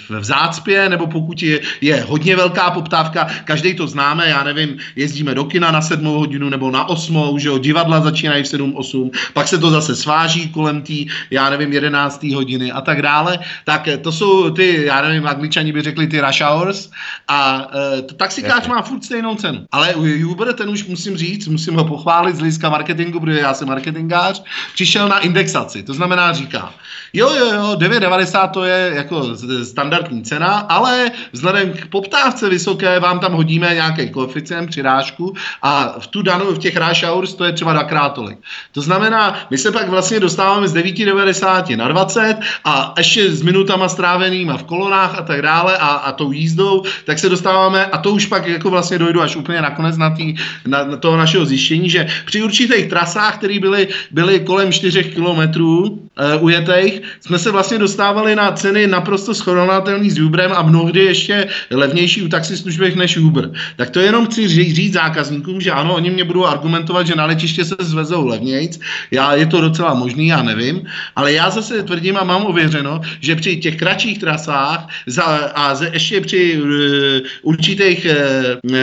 v zácpě nebo pokud je, je hodně velká poptávka, každý to známe, já nevím, jezdíme do kina na sedmou hodinu nebo na osmou, že jo, divadla začínají v 7-8, pak se to zase sváží kolem té, já nevím, 11. hodiny a tak dále, tak tak to jsou ty, já nevím, angličani by řekli ty rush hours a uh, taxikář má furt stejnou cenu. Ale u Uber ten už musím říct, musím ho pochválit z hlediska marketingu, protože já jsem marketingář, přišel na indexaci. To znamená, říká, jo, jo, jo, 9,90 to je jako standardní cena, ale vzhledem k poptávce vysoké vám tam hodíme nějaký koeficient, přirážku a v tu danou, v těch rush hours to je třeba dvakrát tolik. To znamená, my se pak vlastně dostáváme z 9,90 na 20 a ještě z minut minutama strávenýma v kolonách a tak dále a, a tou jízdou, tak se dostáváme, a to už pak jako vlastně dojdu až úplně nakonec na, tý, na, na toho našeho zjištění, že při určitých trasách, které byly, byly kolem 4 kilometrů uh, ujetých, jsme se vlastně dostávali na ceny naprosto srovnatelný s Uberem a mnohdy ještě levnější u taxislužbech než Uber. Tak to jenom chci říct, říct zákazníkům, že ano, oni mě budou argumentovat, že na letiště se zvezou levnějc. Já, je to docela možný, já nevím, ale já zase tvrdím a mám ověřeno, že při těch kratších trasách za, a ze, ještě při uh, určitých uh,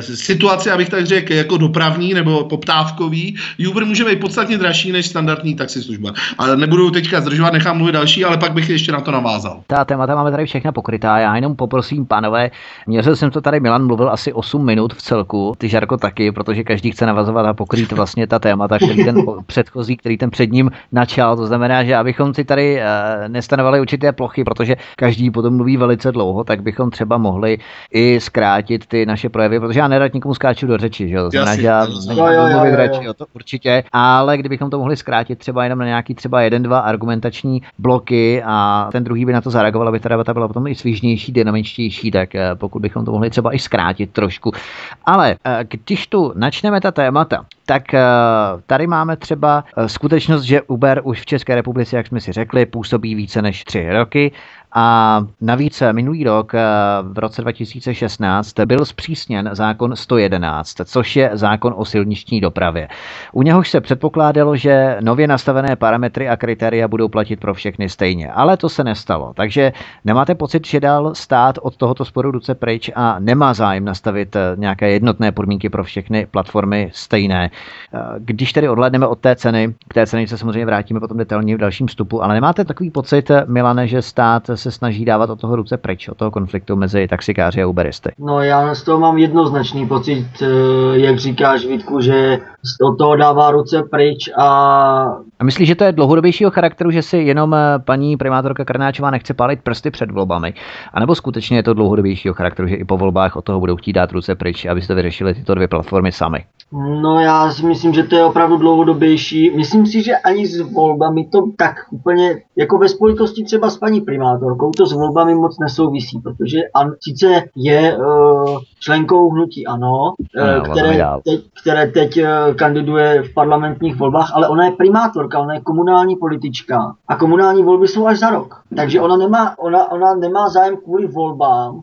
situaci, abych tak řekl, jako dopravní nebo poptávkový, Uber může být podstatně dražší než standardní taxislužba. Ale nebudu teďka zdržovat, nechám mluvit další, ale pak bych ještě na to navázal. Ta témata máme tady všechna pokrytá. Já jenom poprosím, pánové, měřil jsem to tady, Milan mluvil asi 8 minut v celku, ty Žarko taky, protože každý chce navazovat a pokrýt vlastně ta témata, který ten předchozí, který ten před ním načal. To znamená, že abychom si tady nestanovali určité plochy, protože každý potom mluví velice dlouho, tak bychom třeba mohli i zkrátit ty naše projevy, protože já nerad nikomu skáču do řeči, že jo? To znamená, že já mluvit radši, to určitě, ale kdybychom to mohli zkrátit třeba jenom na nějaký třeba 1-2 dva argumentační bloky a ten druhý by na to zareagoval, aby ta debata byla potom i svížnější, dynamičtější, tak eh, pokud bychom to mohli třeba i zkrátit trošku. Ale eh, když tu načneme ta témata, tak tady máme třeba skutečnost, že Uber už v České republice, jak jsme si řekli, působí více než tři roky a navíc minulý rok, eh, v roce 2016, byl zpřísněn zákon 111, což je zákon o silniční dopravě. U něhož se předpokládalo, že nově nastavené parametry a kritéria budou platit pro všechny stejně, ale to se nestalo. Takže nemáte pocit, že dal stát od tohoto sporu ruce pryč a nemá zájem nastavit eh, nějaké jednotné podmínky pro všechny platformy stejné. Eh, když tedy odhledneme od té ceny, k té ceny se samozřejmě vrátíme potom detailně v dalším vstupu, ale nemáte takový pocit, Milane, že stát se snaží dávat od toho ruce pryč, od toho konfliktu mezi taxikáři a uberisty. No já z toho mám jednoznačný pocit, eh, jak říkáš Vítku, že od toho dává ruce pryč a... A myslíš, že to je dlouhodobějšího charakteru, že si jenom eh, paní primátorka Krnáčová nechce pálit prsty před volbami? A nebo skutečně je to dlouhodobějšího charakteru, že i po volbách od toho budou chtít dát ruce pryč, abyste vyřešili tyto dvě platformy sami? No já si myslím, že to je opravdu dlouhodobější. Myslím si, že ani s volbami to tak úplně, jako ve spojitosti třeba s paní primátorkou, to s volbami moc nesouvisí, protože an, sice je uh, členkou hnutí ANO, uh, které, teď, které teď uh, kandiduje v parlamentních volbách, ale ona je primátorka, ona je komunální politička a komunální volby jsou až za rok. Takže ona nemá, ona, ona nemá zájem kvůli volbám uh,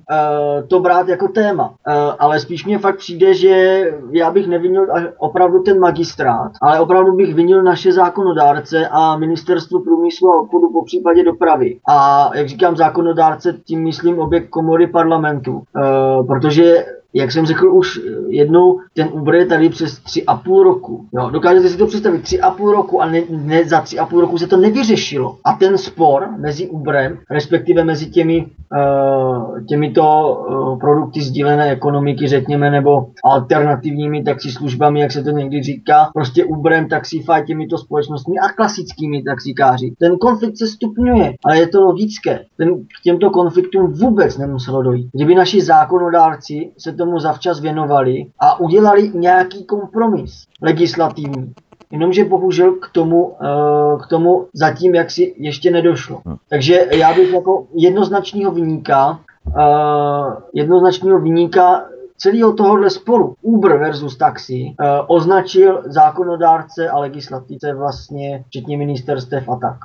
to brát jako téma. Uh, ale spíš mě fakt přijde, že já bych nevinil opravdu ten magistrát, ale opravdu bych vinil naše zákonodárce a ministerstvo průmyslu a obchodu po případě dopravy. A jak říkám zákonodárce, tím myslím obě komory parlamentu. Uh, protože jak jsem řekl už jednou, ten Uber je tady přes tři a půl roku. Jo, dokážete si to představit, tři a půl roku a ne, ne, za tři a půl roku se to nevyřešilo. A ten spor mezi Uberem, respektive mezi těmi, uh, těmito uh, produkty sdílené ekonomiky, řekněme, nebo alternativními taxislužbami, jak se to někdy říká, prostě Uberem, Taxify, těmito společnostmi a klasickými taxikáři. Ten konflikt se stupňuje, ale je to logické. Ten, k těmto konfliktům vůbec nemuselo dojít. Kdyby naši zákonodárci se tomu zavčas věnovali a udělali nějaký kompromis legislativní. Jenomže bohužel k tomu, eh, k tomu zatím jaksi ještě nedošlo. Hm. Takže já bych jako jednoznačního vyníka, eh, jednoznačního vyníka celého tohohle sporu Uber versus taxi eh, označil zákonodárce a legislativce vlastně, včetně ministerstev a tak.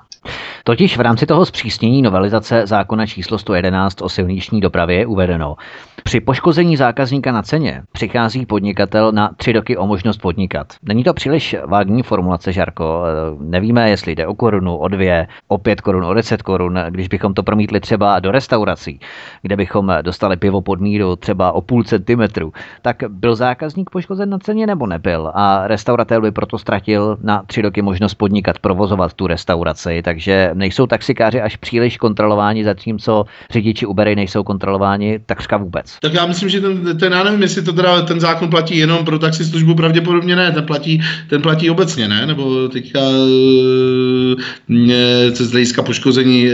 Totiž v rámci toho zpřísnění novelizace zákona číslo 111 o silniční dopravě je uvedeno, při poškození zákazníka na ceně přichází podnikatel na tři roky o možnost podnikat. Není to příliš vágní formulace, Žarko. Nevíme, jestli jde o korunu, o dvě, o pět korun, o deset korun. Když bychom to promítli třeba do restaurací, kde bychom dostali pivo pod míru třeba o půl centimetru, tak byl zákazník poškozen na ceně nebo nebyl? A restauratér by proto ztratil na tři roky možnost podnikat, provozovat tu restauraci. Takže nejsou taxikáři až příliš kontrolováni, zatímco řidiči Ubery nejsou kontrolováni takřka vůbec. Tak já myslím, že ten, ten, já nevím, jestli to teda ten zákon platí jenom pro taxislužbu, pravděpodobně ne, ten platí, ten platí obecně, ne? Nebo teďka e, z hlediska poškození e,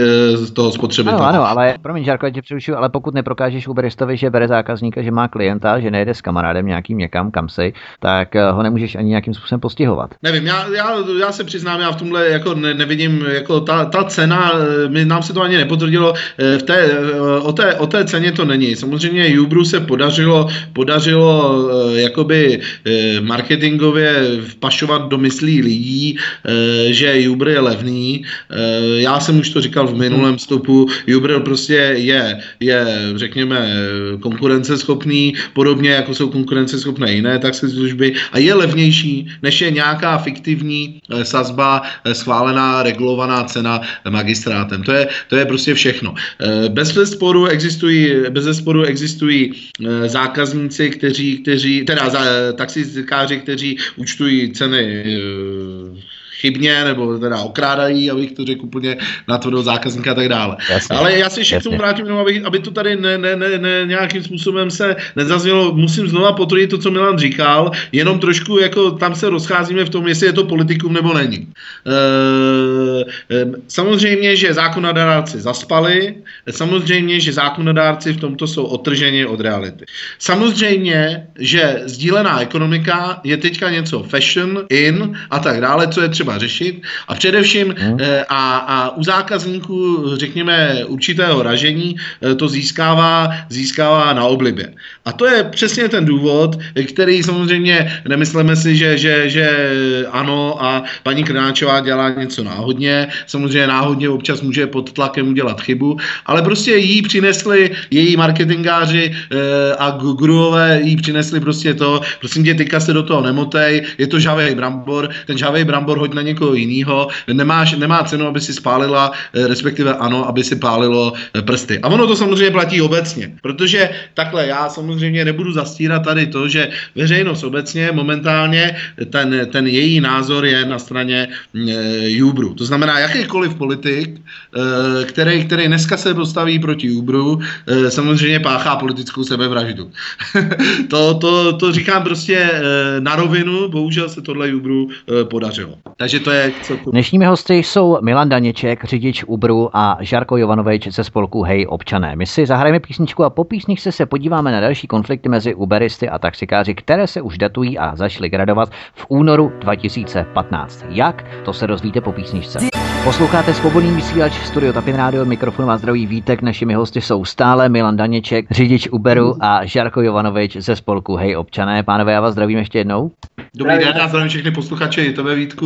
toho spotřebitele. Ano, ano, ale promiň, Žárko, já tě přerušuju, ale pokud neprokážeš Uberistovi, že bere zákazníka, že má klienta, že nejde s kamarádem nějakým někam, kam si, tak ho nemůžeš ani nějakým způsobem postihovat. Nevím, já, já, já se přiznám, já v tomhle jako ne, nevidím, jako ta, ta cena, my, nám se to ani nepotvrdilo, v té, o, té, o té ceně to není. Samozřejmě Jubru se podařilo, podařilo eh, jakoby eh, marketingově vpašovat do myslí lidí, eh, že Uber je levný. Já jsem už to říkal v minulém stopu, Uber prostě je, je řekněme, konkurenceschopný, podobně jako jsou konkurenceschopné jiné taxi služby a je levnější, než je nějaká fiktivní sazba schválená, regulovaná cena magistrátem. To je, to je prostě všechno. Bez sporu existují, bez sporu existují eh, zákazníci, kteří, kteří teda za, taxikáři, kteří účtují ceny eh, chybně, nebo teda okrádají, abych to řekl úplně na tvrdou zákazníka a tak dále. Jasně, Ale já si ještě k tomu vrátím, no, aby, aby to tady ne, ne, ne, ne, nějakým způsobem se nezaznělo. Musím znova potvrdit to, co Milan říkal, jenom trošku jako tam se rozcházíme v tom, jestli je to politikum nebo není. E, e, samozřejmě, že zákonodárci zaspali, samozřejmě, že zákonodárci v tomto jsou otrženi od reality. Samozřejmě, že sdílená ekonomika je teďka něco fashion, in a tak dále, co je třeba potřeba řešit a především hmm. a, a u zákazníků, řekněme, určitého ražení to získává, získává na oblibě. A to je přesně ten důvod, který samozřejmě nemyslíme si, že, že, že ano a paní Krnáčová dělá něco náhodně, samozřejmě náhodně občas může pod tlakem udělat chybu, ale prostě jí přinesli její marketingáři a guruové jí přinesli prostě to, prosím tě, teďka se do toho nemotej, je to žavej brambor, ten žavej brambor hoď na někoho jiného, nemáš, nemá cenu, aby si spálila, eh, respektive ano, aby si pálilo eh, prsty. A ono to samozřejmě platí obecně, protože takhle já samozřejmě nebudu zastírat tady to, že veřejnost obecně momentálně ten, ten její názor je na straně Jubru. To znamená, jakýkoliv politik, který, který dneska se postaví proti Jubru, samozřejmě páchá politickou sebevraždu. to, to, to říkám prostě na rovinu, bohužel se tohle Ubru e, podařilo. Takže to je... Co tu... Dnešními hosty jsou Milan Daněček, řidič Ubru a Žarko Jovanovič ze spolku Hej občané. My si zahrajeme písničku a po písničce se podíváme na další konflikty mezi Uberisty a taxikáři, které se už datují a začaly gradovat v únoru 2015. Jak? To se dozvíte po písničce. Posloucháte svobodný vysílač Studio Tapin Radio, mikrofon vás zdraví Vítek. Našimi hosty jsou stále Milan Daněček, řidič Uberu a Žarko Jovanovič ze spolku Hej občané. Pánové, já vás zdravím ještě jednou. Dobrý den, já zdravím všechny posluchače i tebe Vítku.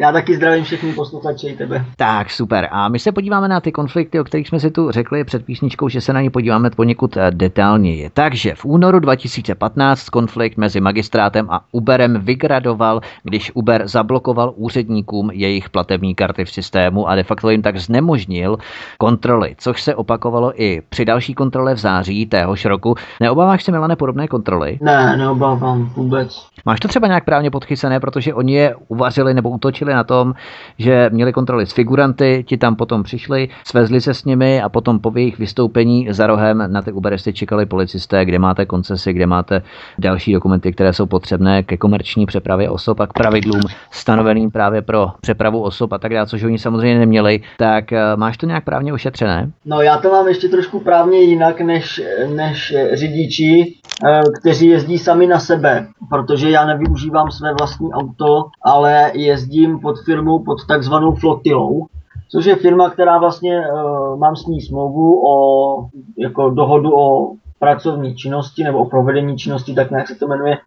Já taky zdravím všechny posluchače i tebe. Tak, super. A my se podíváme na ty konflikty, o kterých jsme si tu řekli před písničkou, že se na ně podíváme poněkud eh, detailněji. Takže v únoru 2015 konflikt mezi magistrátem a Uberem vygradoval, když Uber zablokoval úředníkům jejich platební karty v systému a de facto jim tak znemožnil kontroly, což se opakovalo i při další kontrole v září téhož roku. Neobáváš se, Milane, podobné kontroly? Ne, neobávám vůbec. Máš to třeba nějak právně podchycené, protože oni je uvařili nebo utočili na tom, že měli kontroly s figuranty, ti tam potom přišli, svezli se s nimi a potom po jejich vystoupení za rohem na ty Uberisty čekali policisté, kde máte koncesy, kde máte další dokumenty, které jsou potřebné ke komerční přepravě osob a k pravidlům stanoveným právě pro přepravu osob a tak dále, což oni samozřejmě neměli. Tak eh, máš to nějak právně ošetřené? No já to mám ještě trošku právně jinak než, než řidiči, eh, kteří jezdí sami na sebe, protože já nevyužívám své vlastní auto, ale jezdím pod firmou pod takzvanou flotilou, což je firma, která vlastně uh, mám s ní smlouvu o jako dohodu o pracovní činnosti nebo o provedení činnosti, tak nějak se to jmenuje.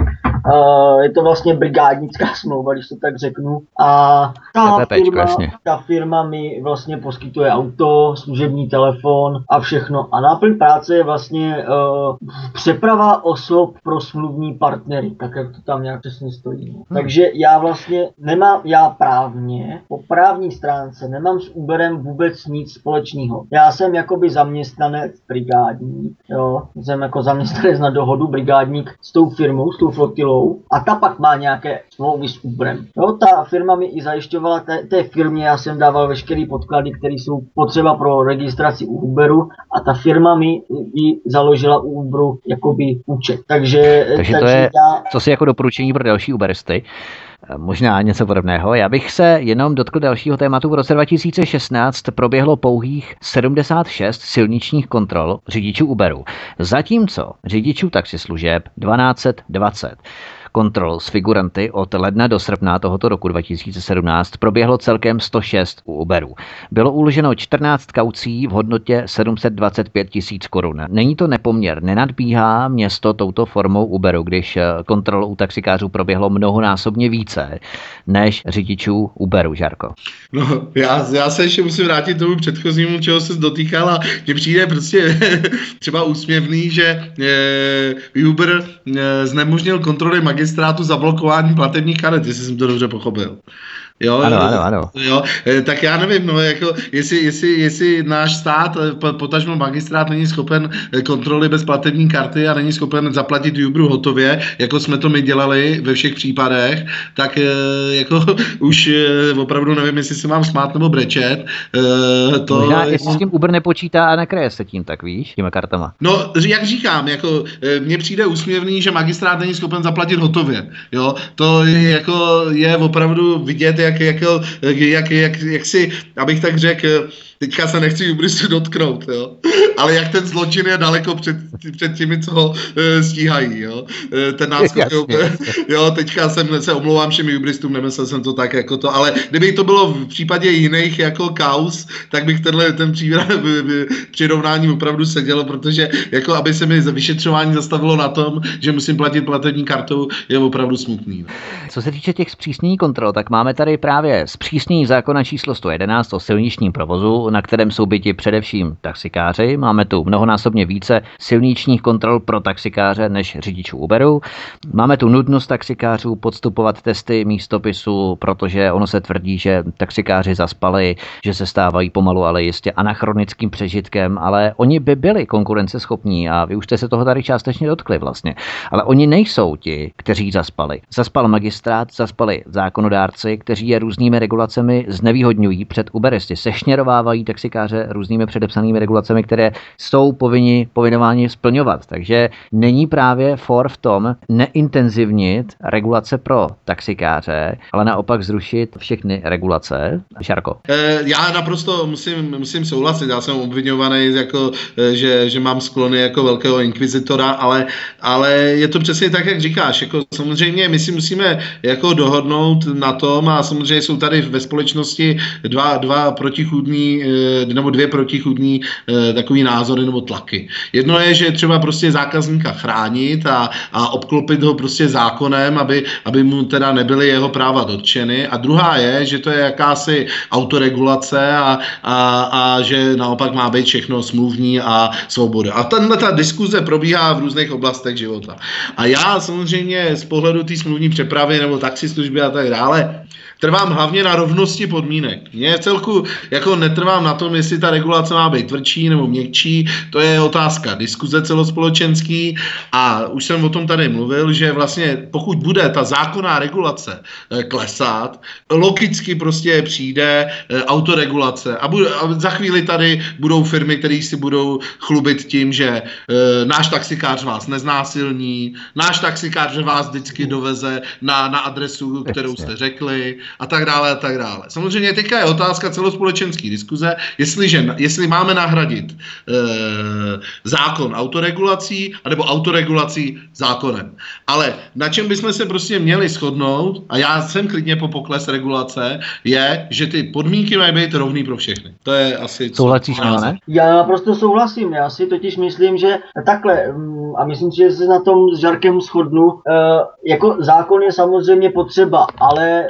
Uh, je to vlastně brigádnická smlouva, když to tak řeknu. A ta, firma, ta firma mi vlastně poskytuje auto, služební telefon a všechno. A náplň práce je vlastně uh, přeprava osob pro smluvní partnery, tak jak to tam nějak přesně stojí. Hmm. Takže já vlastně nemám, já právně, po právní stránce nemám s Uberem vůbec nic společného. Já jsem jakoby zaměstnanec brigádník, jo, jsem jako zaměstnanec na dohodu brigádník s tou firmou, s tou flotilou. A ta pak má nějaké smlouvy s Uberem. Jo, ta firma mi i zajišťovala, té, té firmě já jsem dával veškeré podklady, které jsou potřeba pro registraci u Uberu a ta firma mi i založila u Uberu jakoby účet. Takže, takže, takže to je, já... co si jako doporučení pro další Uberisty možná něco podobného. Já bych se jenom dotkl dalšího tématu. V roce 2016 proběhlo pouhých 76 silničních kontrol řidičů Uberu, zatímco řidičů taxislužeb 1220 kontrol s figuranty od ledna do srpna tohoto roku 2017 proběhlo celkem 106 u Uberu. Bylo uloženo 14 kaucí v hodnotě 725 tisíc korun. Není to nepoměr, nenadbíhá město touto formou Uberu, když eh, kontrol u taxikářů proběhlo mnohonásobně více než řidičů Uberu, Žarko. No, já, já se ještě musím vrátit tomu předchozímu, čeho se dotýkal a mně přijde prostě třeba úsměvný, že e, Uber e, znemožnil kontroly magistrátu magistrátu zablokování platebních karet, jestli jsem to dobře pochopil. Jo, ano, ano, ano. Jo, eh, tak já nevím, no, jako, jestli, jestli, jestli náš stát, eh, potažmo magistrát není schopen eh, kontroly bez platební karty a není schopen zaplatit Uberu hotově, jako jsme to my dělali ve všech případech, tak jako už opravdu nevím, jestli se mám smát nebo brečet. To, Možná, jestli s tím Uber nepočítá a nekreje se tím, tak víš, těma kartama. No, jak říkám, jako mně přijde úsměvný, že magistrát není schopen zaplatit hotově. Jo, to je, jako je opravdu vidět, jak jak, jak, jak, jak, jak, si, abych tak řekl, teďka se nechci Ubrisu dotknout, jo. Ale jak ten zločin je daleko před, před těmi, co ho e, stíhají, jo. E, ten náskok, jo, jo, teďka jsem se omlouvám všem Ubristům, nemyslel jsem to tak jako to, ale kdyby to bylo v případě jiných jako kaus, tak bych tenhle ten přirovnání opravdu seděl, protože jako aby se mi vyšetřování zastavilo na tom, že musím platit platební kartou, je opravdu smutný. No. Co se týče těch zpřísnění kontrol, tak máme tady právě zpřísnění zákona číslo 111 o silničním provozu, na kterém jsou byti především taxikáři. Máme tu mnohonásobně více silničních kontrol pro taxikáře než řidičů Uberu. Máme tu nudnost taxikářů podstupovat testy místopisu, protože ono se tvrdí, že taxikáři zaspali, že se stávají pomalu, ale jistě anachronickým přežitkem, ale oni by byli konkurenceschopní a vy už jste se toho tady částečně dotkli vlastně. Ale oni nejsou ti, kteří zaspali. Zaspal magistrát, zaspali zákonodárci, kteří je různými regulacemi znevýhodňují před Uberisty, sešněrovávají taxikáře různými předepsanými regulacemi, které jsou povinni, povinováni splňovat. Takže není právě for v tom neintenzivnit regulace pro taxikáře, ale naopak zrušit všechny regulace. Šarko. E, já naprosto musím, musím souhlasit. Já jsem obvinovaný, jako, e, že, že mám sklony jako velkého inkvizitora, ale, ale je to přesně tak, jak říkáš. Jako, samozřejmě my si musíme jako dohodnout na tom a samozřejmě jsou tady ve společnosti dva, dva protichůdní Eh, nebo dvě protichudní eh, takový názory nebo tlaky. Jedno je, že třeba prostě zákazníka chránit a, a obklopit ho prostě zákonem, aby, aby mu teda nebyly jeho práva dotčeny. A druhá je, že to je jakási autoregulace a, a, a že naopak má být všechno smluvní a svoboda. A tenhle ta diskuze probíhá v různých oblastech života. A já samozřejmě z pohledu té smluvní přepravy nebo taxislužby a tak dále, trvám hlavně na rovnosti podmínek. Mně celku jako netrvám na tom, jestli ta regulace má být tvrdší nebo měkčí, to je otázka diskuze celospolečenský. A už jsem o tom tady mluvil, že vlastně pokud bude ta zákonná regulace eh, klesat, logicky prostě přijde eh, autoregulace. A, bude, a za chvíli tady budou firmy, které si budou chlubit tím, že e, náš taxikář vás neznásilní, náš taxikář vás vždycky doveze na, na adresu, kterou jste řekli a tak dále a tak dále. Samozřejmě teďka je otázka celospolečenské diskuze, jestliže, jestli máme nahradit e, zákon autoregulací, anebo autoregulací zákonem. Ale na čem bychom se prostě měli shodnout, a já jsem klidně po pokles regulace, je, že ty podmínky mají být rovný pro všechny. To je asi... Souhlasíš, ne? Já naprosto souhlasím. Já si totiž myslím, že takhle, mm, a myslím si, že se na tom s Žarkem shodnu, e, jako zákon je samozřejmě potřeba, ale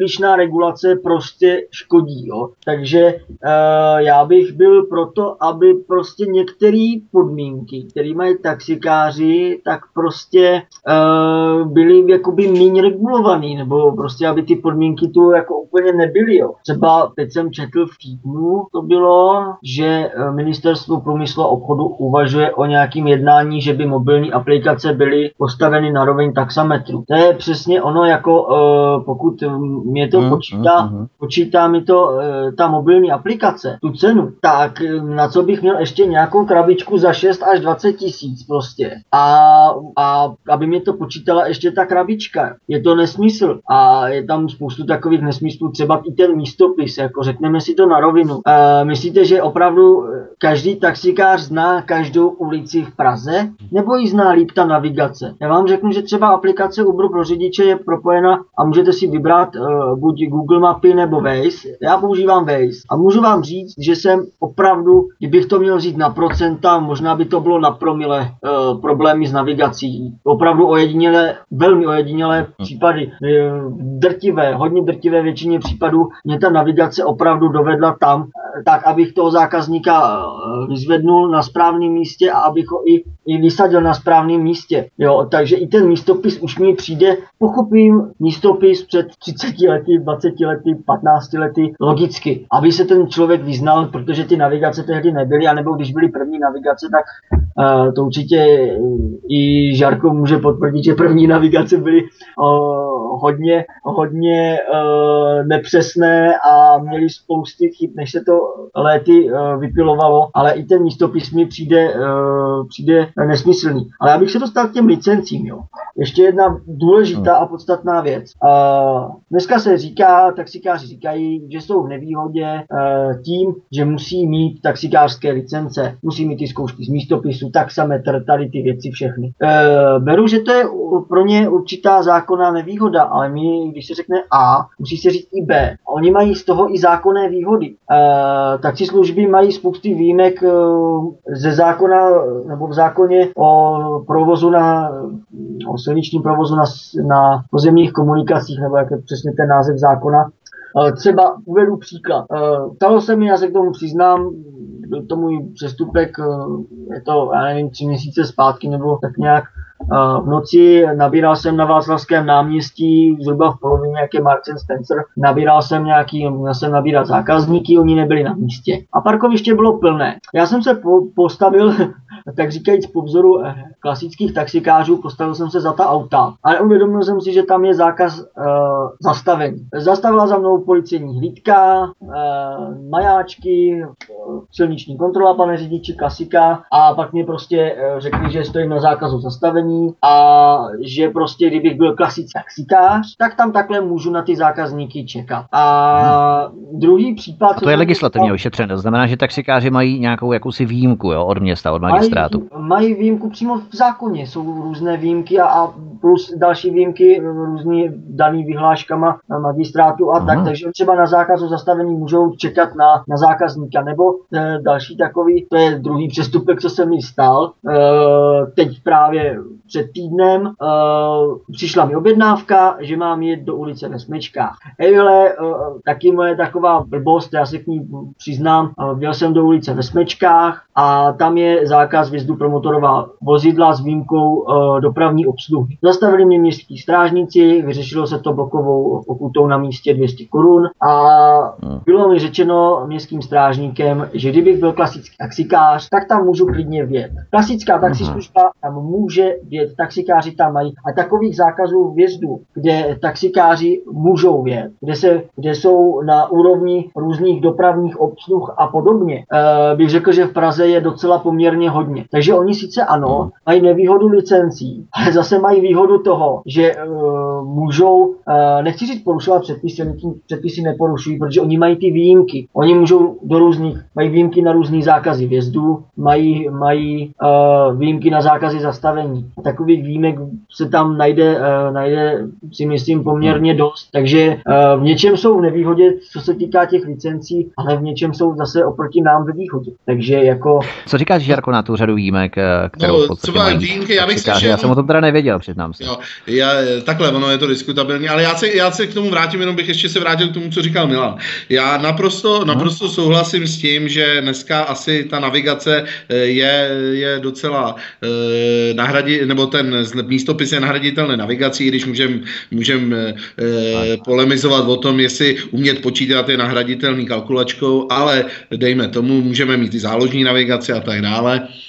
přílišná regulace prostě škodí. Jo? Takže uh, já bych byl proto, aby prostě některé podmínky, které mají taxikáři, tak prostě uh, byly jakoby méně regulovaný, nebo prostě aby ty podmínky tu jako úplně nebyly. Jo? Třeba teď jsem četl v týdnu, to bylo, že eh, ministerstvo průmyslu a obchodu uvažuje o nějakým jednání, že by mobilní aplikace byly postaveny na roveň taxametru. To je přesně ono, jako uh, pokud mě to mm, počítá, mm, mm. počítá mi to e, ta mobilní aplikace, tu cenu, tak eh, na co bych měl ještě nějakou krabičku za 6 až 20 tisíc prostě. A, a aby mě to počítala ještě ta krabička. Je to nesmysl. A je tam spoustu takových nesmyslů, třeba i ten místopis, jako řekneme si to na rovinu. E, myslíte, že opravdu každý taxikář zná každou ulici v Praze? Nebo ji zná líp ta navigace? Já vám řeknu, že třeba aplikace Uber pro řidiče je propojena a můžete si vybrat buď Google mapy nebo Waze. Já používám Waze a můžu vám říct, že jsem opravdu, kdybych to měl říct na procenta, možná by to bylo na promile uh, problémy s navigací. Opravdu ojedinělé, velmi ojedinělé případy, uh, drtivé, hodně drtivé většině případů mě ta navigace opravdu dovedla tam, tak abych toho zákazníka vyzvednul na správném místě a abych ho i, i vysadil na správném místě. Jo, takže i ten místopis už mi přijde, pochopím místopis před 30 lety, 20 lety, 15 lety, logicky, aby se ten člověk vyznal, protože ty navigace tehdy nebyly, anebo když byly první navigace, tak uh, to určitě i Žarko může potvrdit, že první navigace byly uh, hodně, hodně uh, nepřesné a měly spousty chyb, než se to léty uh, vypilovalo, ale i ten místopis mi přijde, uh, přijde nesmyslný. Ale abych se dostal k těm licencím, jo. ještě jedna důležitá a podstatná věc. Uh, dneska se říká, taxikáři říkají, že jsou v nevýhodě uh, tím, že musí mít taxikářské licence, musí mít ty zkoušky z místopisu, taxametr, tady ty věci všechny. Uh, beru, že to je pro ně určitá zákonná nevýhoda, ale my, když se řekne A, musí se říct i B. A oni mají z toho i zákonné výhody. Uh, taxislužby mají spousty výjimek uh, ze zákona, nebo v zákoně o provozu na, o silničním provozu na, na pozemních komunikacích, nebo jak je přesně ten název zákona. Uh, třeba uvedu příklad. Stalo se mi, já se k tomu přiznám, byl to můj přestupek, je to, já nevím, tři měsíce zpátky nebo tak nějak, v noci nabíral jsem na Václavském náměstí, zhruba v polovině, jak je Marcin Spencer, nabíral jsem nějaký, měl jsem nabírat zákazníky, oni nebyli na místě. A parkoviště bylo plné. Já jsem se po, postavil tak říkajíc po vzoru eh, klasických taxikářů, postavil jsem se za ta auta, ale uvědomil jsem si, že tam je zákaz uh, zastavení. Zastavila za mnou policejní hlídka, uh, majáčky, uh, silniční kontrola, pane řidiči, klasika a pak mi prostě uh, řekli, že stojím na zákazu zastavení a že prostě, kdybych byl klasický taxikář, tak tam takhle můžu na ty zákazníky čekat. A hmm. druhý případ... A to je legislativně ošetřené, to znamená, že taxikáři mají nějakou jakousi výjimku jo, od města, od magistrátu magistrátu. Mají výjimku přímo v zákoně, jsou různé výjimky a, a plus další výjimky různý daný vyhláškama na magistrátu a Aha. tak, takže třeba na zákazu zastavení můžou čekat na, na zákazníka, nebo e, další takový, to je druhý přestupek, co se mi stal, e, teď právě před týdnem e, přišla mi objednávka, že mám jít do ulice ve Smečkách. Ejhle, e, taky moje taková blbost, já se k ní přiznám, e, byl jsem do ulice ve Smečkách a tam je zákaz vjezdu pro motorová vozidla s výjimkou uh, dopravní obsluhy. Zastavili mě městský strážníci, vyřešilo se to blokovou pokutou na místě 200 korun a hmm. bylo mi řečeno městským strážníkem, že kdybych byl klasický taxikář, tak tam můžu klidně vjet. Klasická hmm. taxislužba tam může vjet, taxikáři tam mají a takových zákazů vjezdu, kde taxikáři můžou vjet, kde, se, kde jsou na úrovni různých dopravních obsluh a podobně, uh, bych řekl, že v Praze je docela poměrně hodně. Takže oni sice ano, mají nevýhodu licencí, ale zase mají výhodu toho, že uh, můžou, uh, nechci říct porušovat předpisy, oni tím předpisy neporušují, protože oni mají ty výjimky. Oni můžou do různých, mají výjimky na různý zákazy vjezdu, mají, mají uh, výjimky na zákazy zastavení. Takových výjimek se tam najde, uh, najde si myslím poměrně dost. Takže uh, v něčem jsou v nevýhodě, co se týká těch licencí, ale v něčem jsou zase oproti nám ve výhodě. Takže jako... Co říkáš, Jarko, na tu řadu výjimek, eh, kterou no, v třeba výjimky, já bych slyšel, Já jsem o tom teda nevěděl, přiznám se. Jo, já, takhle, ono je to diskutabilní, ale já se, já se k tomu vrátím, jenom bych ještě se vrátil k tomu, co říkal Milan. Já naprosto, no. naprosto souhlasím s tím, že dneska asi ta navigace eh, je, je docela eh, nahradit, nebo ten místopis je nahraditelný navigací, když můžeme můžem, eh, polemizovat o tom, jestli umět počítat je nahraditelný kalkulačkou, ale dejme tomu, můžeme mít i záložní navigaci a tak dále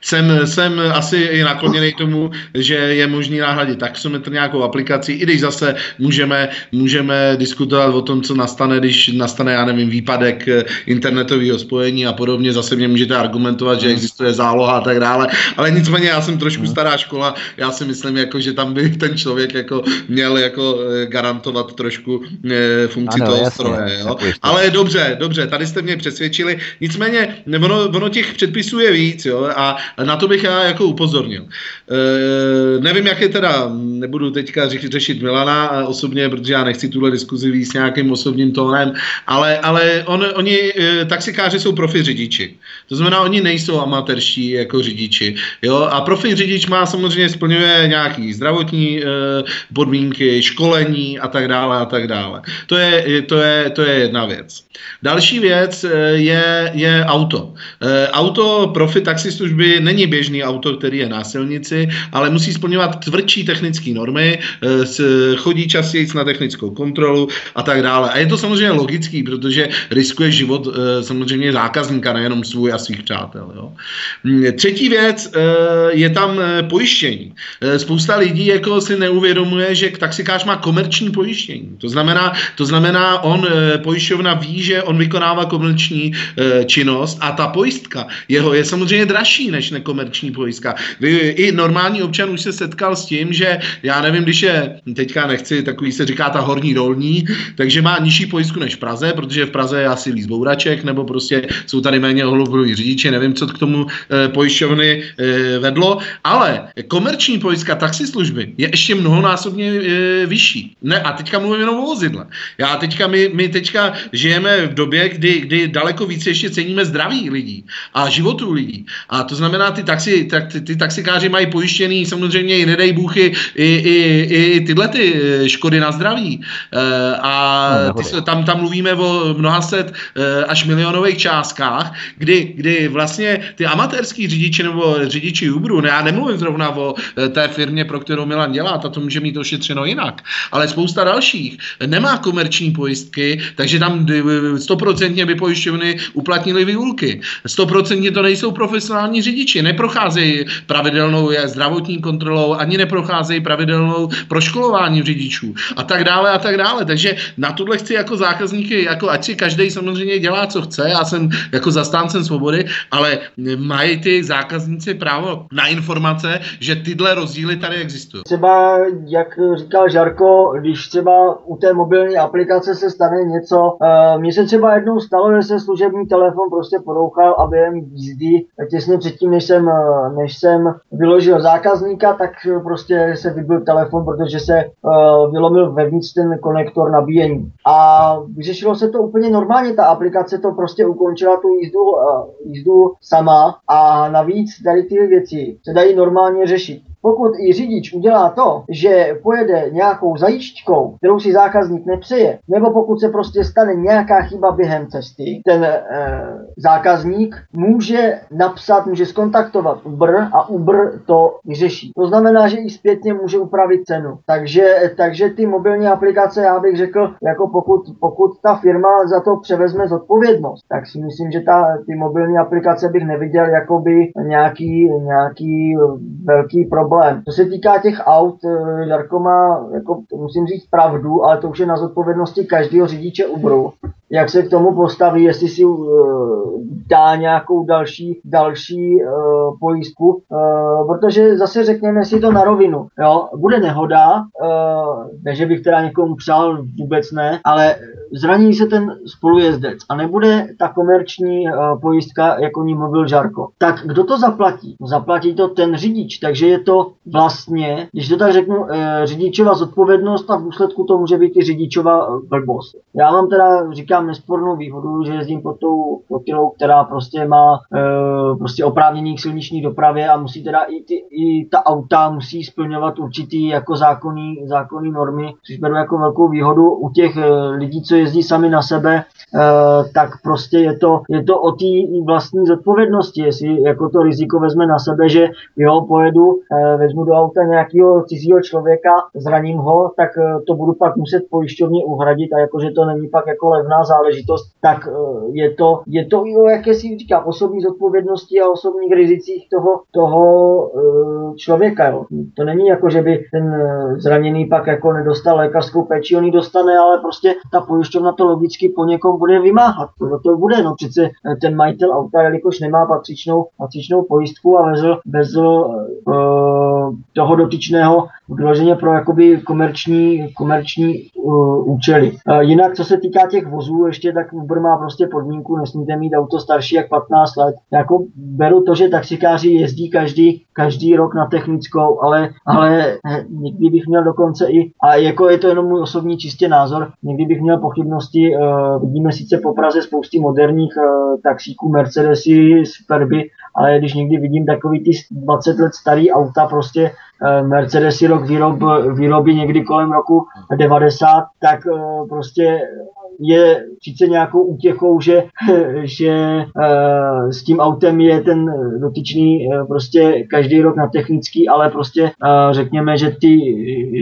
jsem, jsem asi i nakloněný tomu, že je možný nahradit taxometr nějakou aplikací, i když zase můžeme, můžeme diskutovat o tom, co nastane, když nastane, já nevím, výpadek eh, internetového spojení a podobně. Zase mě můžete argumentovat, že existuje záloha a tak dále. Ale nicméně já jsem trošku hmm. stará škola, já si myslím, jako, že tam by ten člověk jako měl jako eh, garantovat trošku e, funkci ano, toho stroje. Jo? Ale dobře, dobře, tady jste mě přesvědčili. Nicméně ono, ono těch předpisů je víc jo? a na to bych já jako upozornil. E, nevím, jak je teda, nebudu teďka řešit Milana osobně, protože já nechci tuhle diskuzi víc s nějakým osobním tónem, ale, ale on, oni, e, taxikáři jsou profi řidiči. To znamená, oni nejsou amatérští jako řidiči. Jo? A profi řidič má samozřejmě splňuje nějaký zdravotní e, podmínky, školení a tak dále a tak dále. To je, to je, to je jedna věc. Další věc e, je, je auto. E, auto profi taxislužby není běžný auto, který je na silnici, ale musí splňovat tvrdší technické normy, eh, chodí častěji na technickou kontrolu a tak dále. A je to samozřejmě logický, protože riskuje život eh, samozřejmě zákazníka, nejenom svůj a svých přátel. Jo. Mm, třetí věc eh, je tam pojištění. Spousta lidí jako si neuvědomuje, že taxikář má komerční pojištění. To znamená, to znamená, on pojišťovna ví, že on vykonává komerční činnost a ta pojistka jeho je samozřejmě dražší než nekomerční pojistka. I normální občan už se setkal s tím, že já nevím, když je, teďka nechci, takový se říká ta horní dolní, takže má nižší pojistku než v Praze, protože v Praze je asi líz bouraček, nebo prostě jsou tady méně ohlubují řidiči, nevím, co k tomu e, pojišťovny e, vedlo, ale komerční pojistka taxislužby je ještě mnohonásobně e, vyšší. Ne, a teďka mluvím jenom o vozidle. Já teďka, my, my teďka žijeme v době, kdy, kdy daleko více ještě ceníme zdraví lidí a životů lidí. A to znamená, ty, taxi, tak, ty, ty taxikáři mají pojištěný samozřejmě i nedej bůchy i, i, i tyhle ty eh, škody na zdraví. E, a no, ty, tam, tam mluvíme o mnoha set e, až milionových částkách, kdy, kdy vlastně ty amatérský řidiči nebo řidiči Uberu, ne, já nemluvím zrovna o té firmě, pro kterou Milan dělá, ta to může mít ošetřeno jinak, ale spousta dalších nemá komerční pojistky, takže tam stoprocentně by pojišťovny uplatnili výulky. Stoprocentně to nejsou profesionální řidiči, neprocházejí pravidelnou zdravotní kontrolou, ani neprocházejí pravidelnou proškolování řidičů a tak dále a tak dále. Takže na tohle chci jako zákazníky, jako ať si každý samozřejmě dělá, co chce, já jsem jako zastáncem svobody, ale mají ty zákazníci právo na informace, že tyhle rozdíly tady existují. Třeba, jak říkal Žarko, když třeba u té mobilní aplikace se stane něco, uh, mně se třeba jednou stalo, že se služební telefon prostě porouchal a během jízdy, těsně předtím, než jsem, eh, než jsem vyložil zákazníka, tak prostě se vybil telefon, protože se uh, vylomil vevnitř ten konektor nabíjení. A vyřešilo se to úplně normálně, ta aplikace to prostě ukončila tu jízdu, uh, jízdu sama a navíc tady ty věci se dají normálně řešit. Pokud i řidič udělá to, že pojede nějakou zajíčkou, kterou si zákazník nepřeje, nebo pokud se prostě stane nějaká chyba během cesty, ten e, zákazník může napsat, může skontaktovat Uber a Uber to vyřeší. To znamená, že i zpětně může upravit cenu. Takže, takže ty mobilní aplikace, já bych řekl, jako pokud, pokud ta firma za to převezme zodpovědnost, tak si myslím, že ta, ty mobilní aplikace bych neviděl jako by nějaký, nějaký velký problém problém. Co se týká těch aut, eh, Jarko má, jako, musím říct pravdu, ale to už je na zodpovědnosti každého řidiče Uberu jak se k tomu postaví, jestli si uh, dá nějakou další, další uh, pojistku, uh, protože zase řekněme si to na rovinu, jo, bude nehoda, uh, ne, že bych teda někomu přál, vůbec ne, ale zraní se ten spolujezdec a nebude ta komerční uh, pojistka, jako ní mluvil Žarko. Tak kdo to zaplatí? Zaplatí to ten řidič, takže je to vlastně, když to tak řeknu, uh, řidičova zodpovědnost a v důsledku to může být i řidičova blbost. Já vám teda říkám, mám nespornou výhodu, že jezdím pod tou flotilou, která prostě má e, prostě oprávnění k silniční dopravě a musí teda i, ty, i ta auta musí splňovat určitý jako zákonný, zákonný normy, což beru jako velkou výhodu u těch e, lidí, co jezdí sami na sebe, e, tak prostě je to, je to o té vlastní zodpovědnosti, jestli jako to riziko vezme na sebe, že jo, pojedu, e, vezmu do auta nějakého cizího člověka, zraním ho, tak e, to budu pak muset pojišťovně uhradit a jakože to není pak jako levná záležitost, tak eh, je to, je to i o jakési, říkám, osobní zodpovědnosti a osobních rizicích toho, toho eh, člověka. Jo. To není jako, že by ten eh, zraněný pak jako nedostal lékařskou péči, on ji dostane, ale prostě ta pojišťovna to logicky po někom bude vymáhat. To, to bude, no přece ten majitel auta, jelikož nemá patřičnou, patřičnou pojistku a vezl, vezl uh, toho dotyčného vyloženě pro jakoby komerční, komerční uh, účely. Uh, jinak, co se týká těch vozů, ještě tak Uber má prostě podmínku, nesmíte mít auto starší jak 15 let. Jako beru to, že taxikáři jezdí každý, každý rok na technickou, ale, ale někdy bych měl dokonce i, a jako je to jenom můj osobní čistě názor, někdy bych měl pochybnosti, uh, vidíme sice po Praze spousty moderních uh, taxíků, Mercedesy, Superby, ale když někdy vidím takový ty 20 let starý auta, prostě Eh, Mercedesy rok výrob, výroby někdy kolem roku 90, tak eh, prostě je sice nějakou útěchou, že, že uh, s tím autem je ten dotyčný uh, prostě každý rok na technický, ale prostě uh, řekněme, že ty,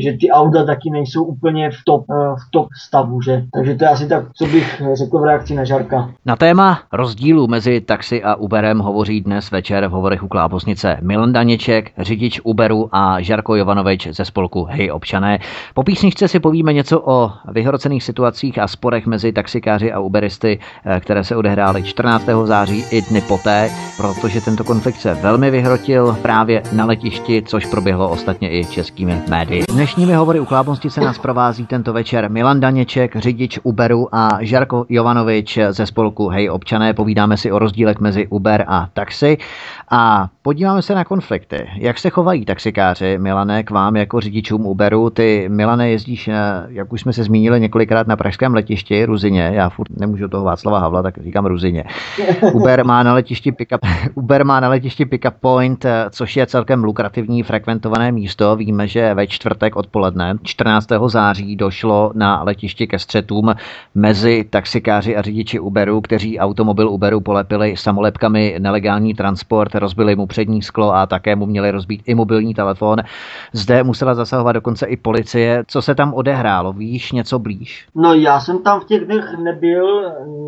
že ty auta taky nejsou úplně v top, v top stavu, že? Takže to je asi tak, co bych řekl v reakci na Žarka. Na téma rozdílu mezi taxi a Uberem hovoří dnes večer v hovorech u Klábosnice Milan Daněček, řidič Uberu a Žarko Jovanovič ze spolku Hej občané. Po písničce si povíme něco o vyhrocených situacích a sporech mezi taxikáři a uberisty, eh, které se odehrály 14. září i dny poté, protože tento konflikt se velmi vyhrotil právě na letišti, což proběhlo ostatně i českými médii. Dnešními hovory u chlápnosti se nás provází tento večer Milan Daněček, řidič Uberu a Žarko Jovanovič ze spolku Hej občané. Povídáme si o rozdílech mezi Uber a taxi a podíváme se na konflikty. Jak se chovají taxikáři, Milane, k vám jako řidičům Uberu? Ty, Milane, jezdíš, jak už jsme se zmínili několikrát na pražském letišti Ruzině, já furt nemůžu toho Václava Havla, tak říkám Ruzině. Uber má na letišti pick-up, Uber má na letišti pick-up point, což je celkem lukrativní frekventované místo. Víme, že ve čtvrtek odpoledne 14. září došlo na letišti ke střetům mezi taxikáři a řidiči Uberu, kteří automobil Uberu polepili samolepkami nelegální transport, rozbili mu přední sklo a také mu měli rozbít i mobilní telefon. Zde musela zasahovat dokonce i policie. Co se tam odehrálo? Víš něco blíž? No já jsem tam v těch dnech nebyl,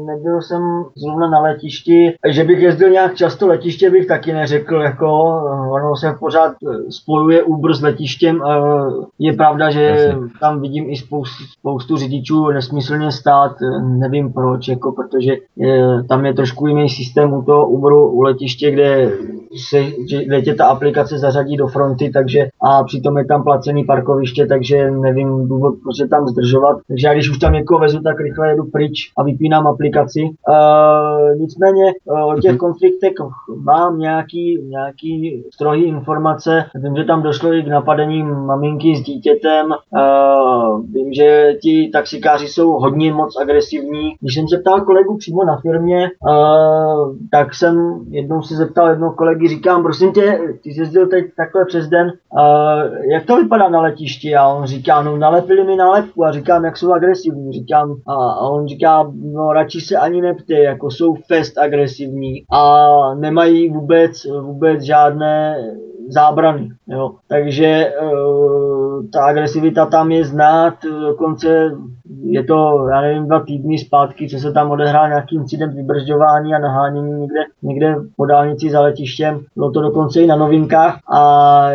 nebyl jsem zrovna na letišti, že bych jezdil nějak často letiště bych taky neřekl, jako ono se pořád spojuje Uber s letištěm. Je pravda, že Jasně. tam vidím i spoustu, spoustu řidičů nesmyslně stát, nevím proč, jako protože je, tam je trošku jiný systém u toho Uberu u letiště, kde se, kde tě ta aplikace zařadí do fronty, takže a přitom je tam placený parkoviště, takže nevím důvod, proč se tam zdržovat. Takže já když už tam někoho vezu, tak rychle jedu pryč a vypínám aplikaci. Uh, nicméně uh, o těch mhm. konfliktech mám nějaký, nějaký strohý informace. Vím, že tam došlo i k napadení maminky s dítětem. Uh, vím, že ti taxikáři jsou hodně moc agresivní. Když jsem se ptal kolegu přímo na firmě, uh, tak jsem jednou si zeptal jednoho kolegy, říkám, prosím tě, ty jsi jezdil teď takhle přes den, uh, jak to vypadá na letišti? A on říká, no nalepili mi nálepku a říkám, jak jsou agresivní. Říkám, a, a on říká, no radši se ani neptej, jako jsou fest agresivní a nemají vůbec, vůbec žádné zábrany. Jo. Takže uh, ta agresivita tam je znát, dokonce je to, já nevím, dva týdny zpátky, co se tam odehrál nějaký incident vybržďování a nahánění někde, někde po dálnici za letištěm. Bylo to dokonce i na novinkách a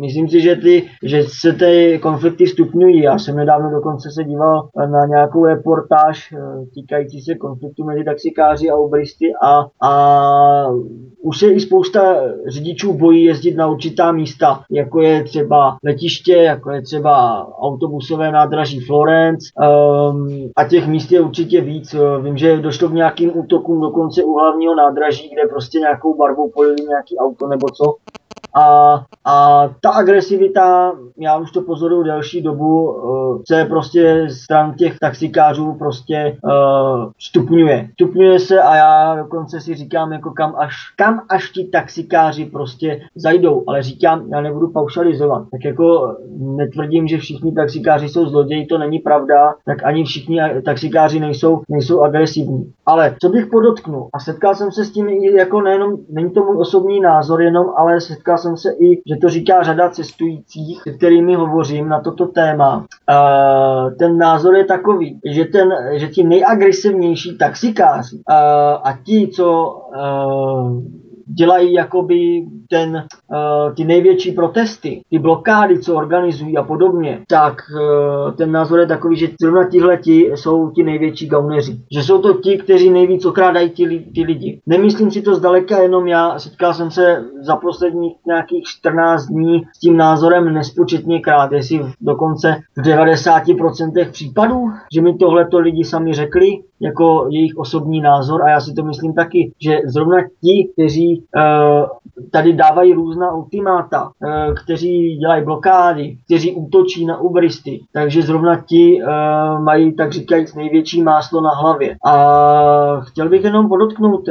myslím si, že, ty, že se ty konflikty stupňují. Já jsem nedávno dokonce se díval na nějakou reportáž eh, týkající se konfliktu mezi taxikáři a ubristy a, a už se i spousta řidičů bojí jezdit na určitá místa, jako je třeba letiště, jako je třeba autobusové nádraží Florence, um, a těch míst je určitě víc. Vím, že došlo k nějakým útokům dokonce u hlavního nádraží, kde prostě nějakou barvou polili nějaký auto nebo co. A, a ta agresivita, já už to pozoruju delší dobu, uh, se prostě stran těch taxikářů prostě uh, stupňuje. Stupňuje se a já dokonce si říkám, jako kam až, kam až ti taxikáři prostě zajdou, ale říkám, já nebudu paušalizovat. Tak jako netvrdím, že všichni taxikáři jsou zloději, to není pravda, tak ani všichni taxikáři nejsou, nejsou agresivní. Ale co bych podotknul, a setkal jsem se s tím jako nejenom, není to můj osobní názor jenom, ale setkal jsem se i, že to říká řada cestujících, se kterými hovořím na toto téma. Uh, ten názor je takový, že, ten, že ti nejagresivnější taxikáři uh, a ti, co uh, dělají jakoby ten, uh, ty největší protesty, ty blokády, co organizují a podobně, tak uh, ten názor je takový, že zrovna tihleti jsou ti největší gauneři. Že jsou to ti, kteří nejvíc okrádají ty, ty lidi. Nemyslím si to zdaleka jenom já, setkal jsem se za posledních nějakých 14 dní s tím názorem nespočetně krát, jestli dokonce v 90% případů, že mi tohleto lidi sami řekli, jako jejich osobní názor a já si to myslím taky, že zrovna ti, kteří uh, tady dávají různá ultimáta, uh, kteří dělají blokády, kteří útočí na ubristy, takže zrovna ti uh, mají tak říkajíc největší máslo na hlavě. A chtěl bych jenom podotknout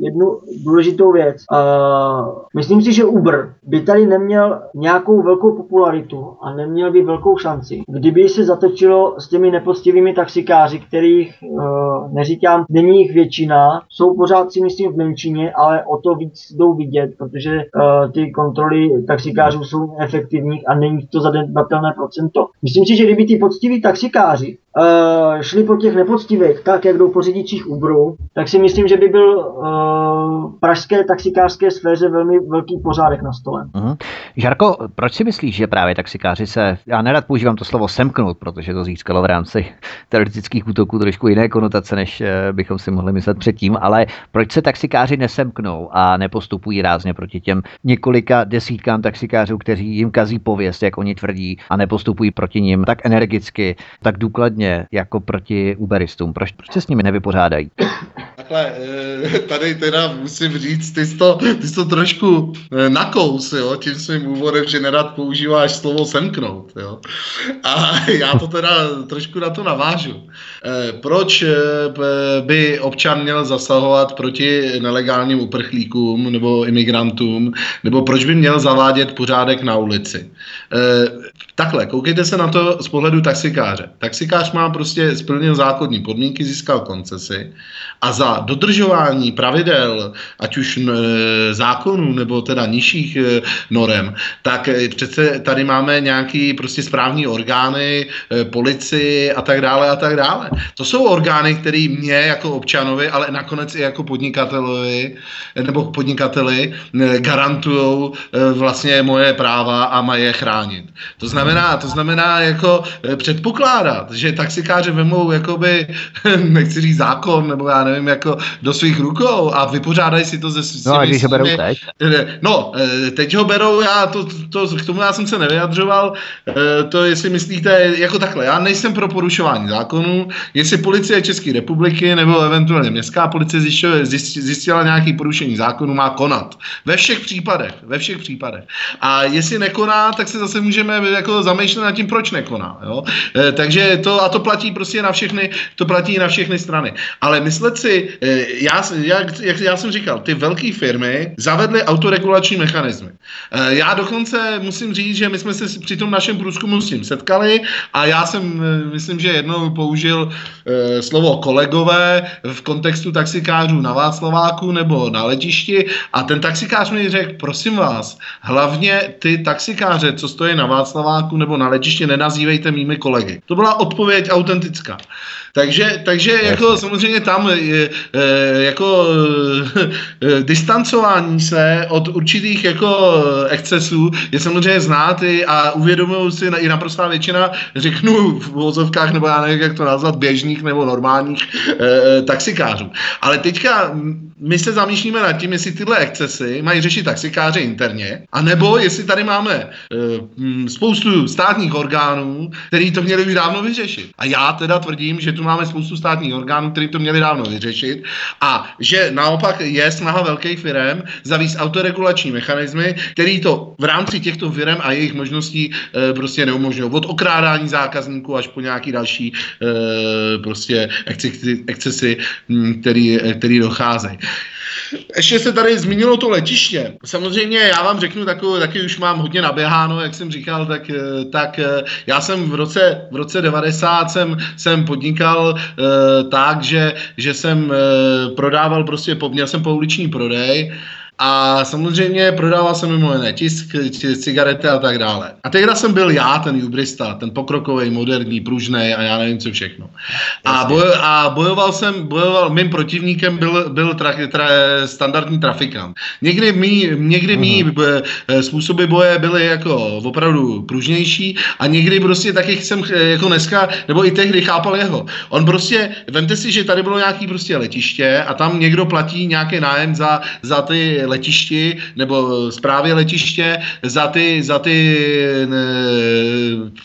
jednu důležitou věc. Uh, myslím si, že Uber by tady neměl nějakou velkou popularitu a neměl by velkou šanci, kdyby se zatočilo s těmi nepoctivými taxikáři, kterých uh, neříkám, není jich většina, jsou pořád si myslím v menšině, ale o to víc jdou vidět, protože uh, ty kontroly taxikářů jsou efektivní a není to zanedbatelné procento. Myslím si, že kdyby ty poctiví taxikáři uh, šli po těch nepoctivých, tak jak jdou po řidičích Uberu, tak si myslím, že by byl uh, pražské taxikářské sféře velmi velký pořádek na stole. Uh-huh. Žarko, proč si myslíš, že právě taxikáři se, já nerad používám to slovo semknout, protože to získalo v rámci teroristických útoků trošku jiné konotace, než eh, bychom si mohli myslet předtím, ale proč se taxikáři nesemknou a nepostupují rázně proti těm několika desítkám taxikářů, kteří jim kazí pověst, jak oni tvrdí, a nepostupují proti nim tak energicky, tak důkladně jako proti Uberistům? Proč, proč se s nimi nevypořádají? Takhle, eh, tady teda musím říct, ty jsi to, ty jsi to trošku eh, nakous, jo, tím svým úvodem, že nerad používáš slovo semknout, jo. A já to teda trošku na to navážu. Eh, proč by občan měl zasahovat proti nelegálním uprchlíkům nebo imigrantům, nebo proč by měl zavádět pořádek na ulici? Takhle, koukejte se na to z pohledu taxikáře. Taxikář má prostě splnil zákonní podmínky, získal koncesi a za dodržování pravidel, ať už e, zákonů nebo teda nižších e, norem, tak e, přece tady máme nějaký prostě správní orgány, policii a tak dále a tak dále. To jsou orgány, které mě jako občanovi, ale nakonec i jako podnikatelovi nebo podnikateli garantují vlastně moje práva a mají je chránit. To znamená, to znamená jako předpokládat, že taxikáři vemou jakoby, nechci říct zákon, nebo já nevím, jako do svých rukou a vypořádají si to ze svými... No a když ho berou teď? No, eh, teď ho berou, já to, to, k tomu já jsem se nevyjadřoval, eh, to jestli myslíte, jako takhle, já nejsem pro porušování zákonů, jestli policie České republiky nebo eventuálně městská policie zjistila, zjistila nějaký porušení zákonů, má konat. Ve všech případech, ve všech případech. A jestli nekoná, tak se zase můžeme jako zamýšlet nad tím, proč nekoná. Jo? Eh, takže to, a to platí prostě na všechny, to platí na všechny strany. Ale myslet si, já, jak, jak já jsem říkal, ty velké firmy zavedly autoregulační mechanismy. Eh, já dokonce musím říct, že my jsme se při tom našem průzkumu s tím setkali a já jsem, eh, myslím, že jednou použil eh, slovo kolegové v kontextu taxikářů na Václaváku nebo na letišti a ten taxikář mi řekl, prosím vás, hlavně ty taxikáře, co stojí na Václaváku nebo na letišti, nenazývejte mými kolegy. To byla odpověď autentická. Takže, takže jako samozřejmě tam je, jako e, distancování se od určitých jako excesů je samozřejmě znát a uvědomují si i naprostá většina, řeknu v vozovkách, nebo já nevím, jak to nazvat, běžných nebo normálních e, taxikářů. Ale teďka my se zamýšlíme nad tím, jestli tyhle excesy mají řešit taxikáři interně, anebo jestli tady máme e, spoustu státních orgánů, který to měli už dávno vyřešit. A já teda tvrdím, že tu máme spoustu státních orgánů, který to měli dávno vyřešit a že naopak je snaha velkých firm zavíst autoregulační mechanismy, který to v rámci těchto firm a jejich možností e, prostě neumožňují. Od okrádání zákazníků až po nějaký další e, prostě excesy, excesy který, který docházejí. Ještě se tady zmínilo to letiště. Samozřejmě já vám řeknu takovou, taky už mám hodně naběháno, jak jsem říkal, tak, eh, tak eh, já jsem v roce, v roce 90 jsem, jsem podnikal uh, tak, že, že jsem uh, prodával prostě, měl jsem pouliční prodej a samozřejmě prodával jsem mimo jiné tisk, cigarety a tak dále. A tehdy jsem byl já, ten jubrista, ten pokrokový, moderní, pružný a já nevím co všechno. A, boj, a bojoval jsem, bojoval, mým protivníkem byl, byl tra, tra, standardní trafikant. Někdy mý, někdy mý mm-hmm. způsoby boje byly jako opravdu pružnější a někdy prostě taky jsem jako dneska, nebo i tehdy chápal jeho. On prostě, vemte si, že tady bylo nějaký prostě letiště a tam někdo platí nějaký nájem za, za ty letišti nebo zprávě letiště za ty, za ty ne,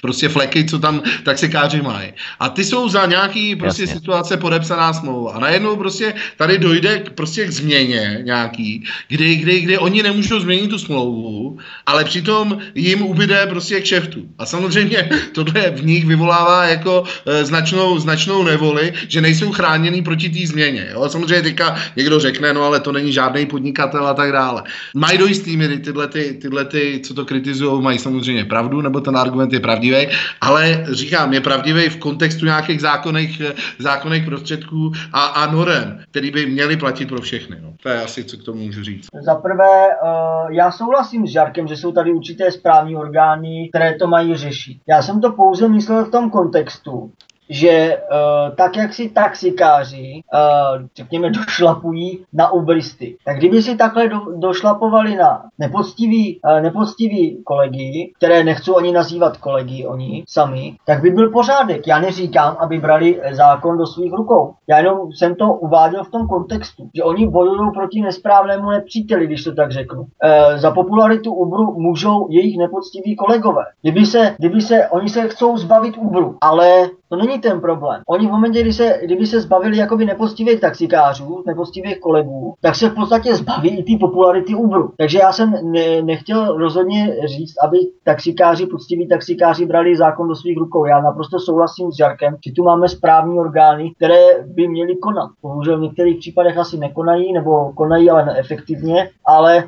prostě fleky, co tam taxikáři mají. A ty jsou za nějaký prostě Jasně. situace podepsaná smlouva. A najednou prostě tady dojde k, prostě k změně nějaký, kdy, kdy, kdy oni nemůžou změnit tu smlouvu, ale přitom jim ubyde prostě k šeftu. A samozřejmě tohle v nich vyvolává jako e, značnou, značnou nevoli, že nejsou chráněný proti té změně. Jo? Samozřejmě teďka někdo řekne, no ale to není žádný podnikatel a tak dále. Mají do jistý míry tyhle, ty, tyhle ty, co to kritizují, mají samozřejmě pravdu, nebo ten argument je pravdivý, ale říkám, je pravdivý v kontextu nějakých zákonných, zákonných prostředků a, a norem, který by měly platit pro všechny. No. To je asi, co k tomu můžu říct. Za prvé, uh, já souhlasím s Žarkem, že jsou tady určité správní orgány, které to mají řešit. Já jsem to pouze myslel v tom kontextu, že uh, tak, jak si taxikáři, uh, řekněme, došlapují na ubristy, tak kdyby si takhle do, došlapovali na nepoctivý, uh, nepoctivý kolegy, které nechcou ani nazývat kolegy oni sami, tak by byl pořádek. Já neříkám, aby brali zákon do svých rukou. Já jenom jsem to uváděl v tom kontextu, že oni bojují proti nesprávnému nepříteli, když to tak řeknu. E, za popularitu Uberu můžou jejich nepoctiví kolegové. Kdyby se, kdyby se, oni se chcou zbavit Uberu, ale to není ten problém. Oni v momentě, kdy se, kdyby se zbavili jakoby nepoctivých taxikářů, nepoctivých kolegů, tak se v podstatě zbaví i ty popularity Uberu. Takže já jsem ne, nechtěl rozhodně říct, aby taxikáři, poctiví taxikáři brali zákon do svých rukou. Já naprosto souhlasím s Jarkem, že tu máme správní orgány, které by měly konat. Bohužel v některých případech asi nekonají, nebo konají, ale neefektivně, ale e,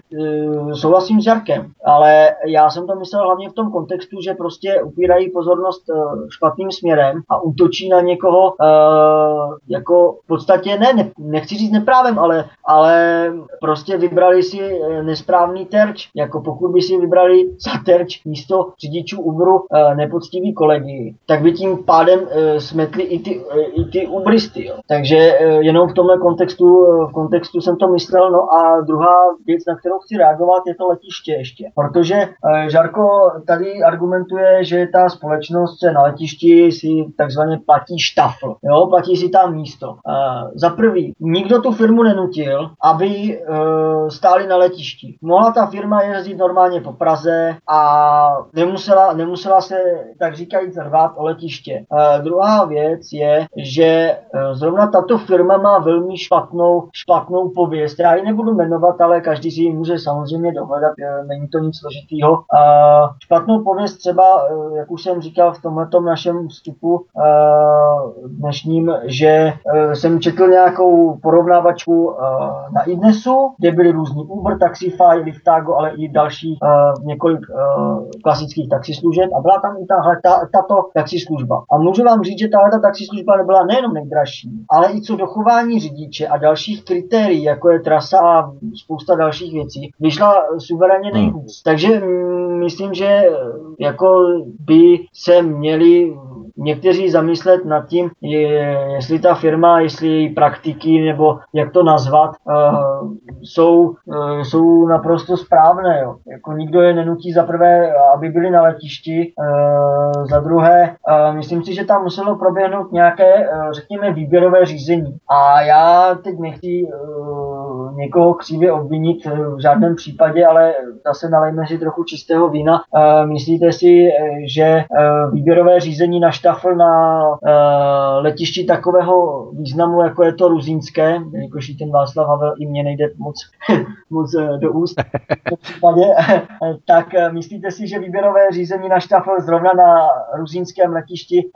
souhlasím s Jarkem. Ale já jsem to myslel hlavně v tom kontextu, že prostě upírají pozornost e, špatným směrem a útočí na někoho uh, jako v podstatě ne, ne, nechci říct neprávem, ale, ale prostě vybrali si eh, nesprávný terč, jako pokud by si vybrali za terč místo řidičů Uberu uh, nepoctivý kolegy, tak by tím pádem uh, smetli i ty, uh, i ty Uberisty. Jo. Takže uh, jenom v tomhle kontextu, uh, v kontextu jsem to myslel. No a druhá věc, na kterou chci reagovat, je to letiště ještě. Protože uh, Žarko tady argumentuje, že ta společnost se na letišti si takzvaně platí štafl, jo, platí si tam místo. Uh, za prvý, nikdo tu firmu nenutil, aby uh, stáli na letišti. Mohla ta firma jezdit normálně po Praze a nemusela, nemusela se, tak říkajíc, rvát o letiště. Uh, druhá věc je, že uh, zrovna tato firma má velmi špatnou, špatnou pověst. Já ji nebudu jmenovat, ale každý si ji může samozřejmě dohledat, uh, není to nic složitýho. Uh, špatnou pověst třeba, uh, jak už jsem říkal v tomto našem vstupu, dnešním, že eh, jsem četl nějakou porovnávačku eh, na Idnesu, kde byly různý Uber, Taxify, Liftago, ale i další několik klasických taxislužeb a byla tam i tahle, ta, tato taxislužba. A můžu vám říct, že tahle taxislužba nebyla nejenom nejdražší, ale i co dochování řidiče a dalších kritérií, jako je trasa a spousta dalších věcí, vyšla suverénně hmm. nejhůř. Takže mm, myslím, že jako by se měli někteří zamyslet nad tím, jestli ta firma, jestli její praktiky nebo jak to nazvat, uh, jsou, uh, jsou naprosto správné. Jo. Jako nikdo je nenutí za prvé, aby byli na letišti, uh, za druhé, uh, myslím si, že tam muselo proběhnout nějaké, řekněme, výběrové řízení. A já teď nechci někoho křivě obvinit v žádném případě, ale zase nalejme si trochu čistého vína. Uh, myslíte si, že uh, výběrové řízení na štafl na letišti takového významu, jako je to Ruzínské, jakož ten Václav Havel i mě nejde moc, moc do úst případě, tak myslíte si, že výběrové řízení na štafl zrovna na Ruzínském letišti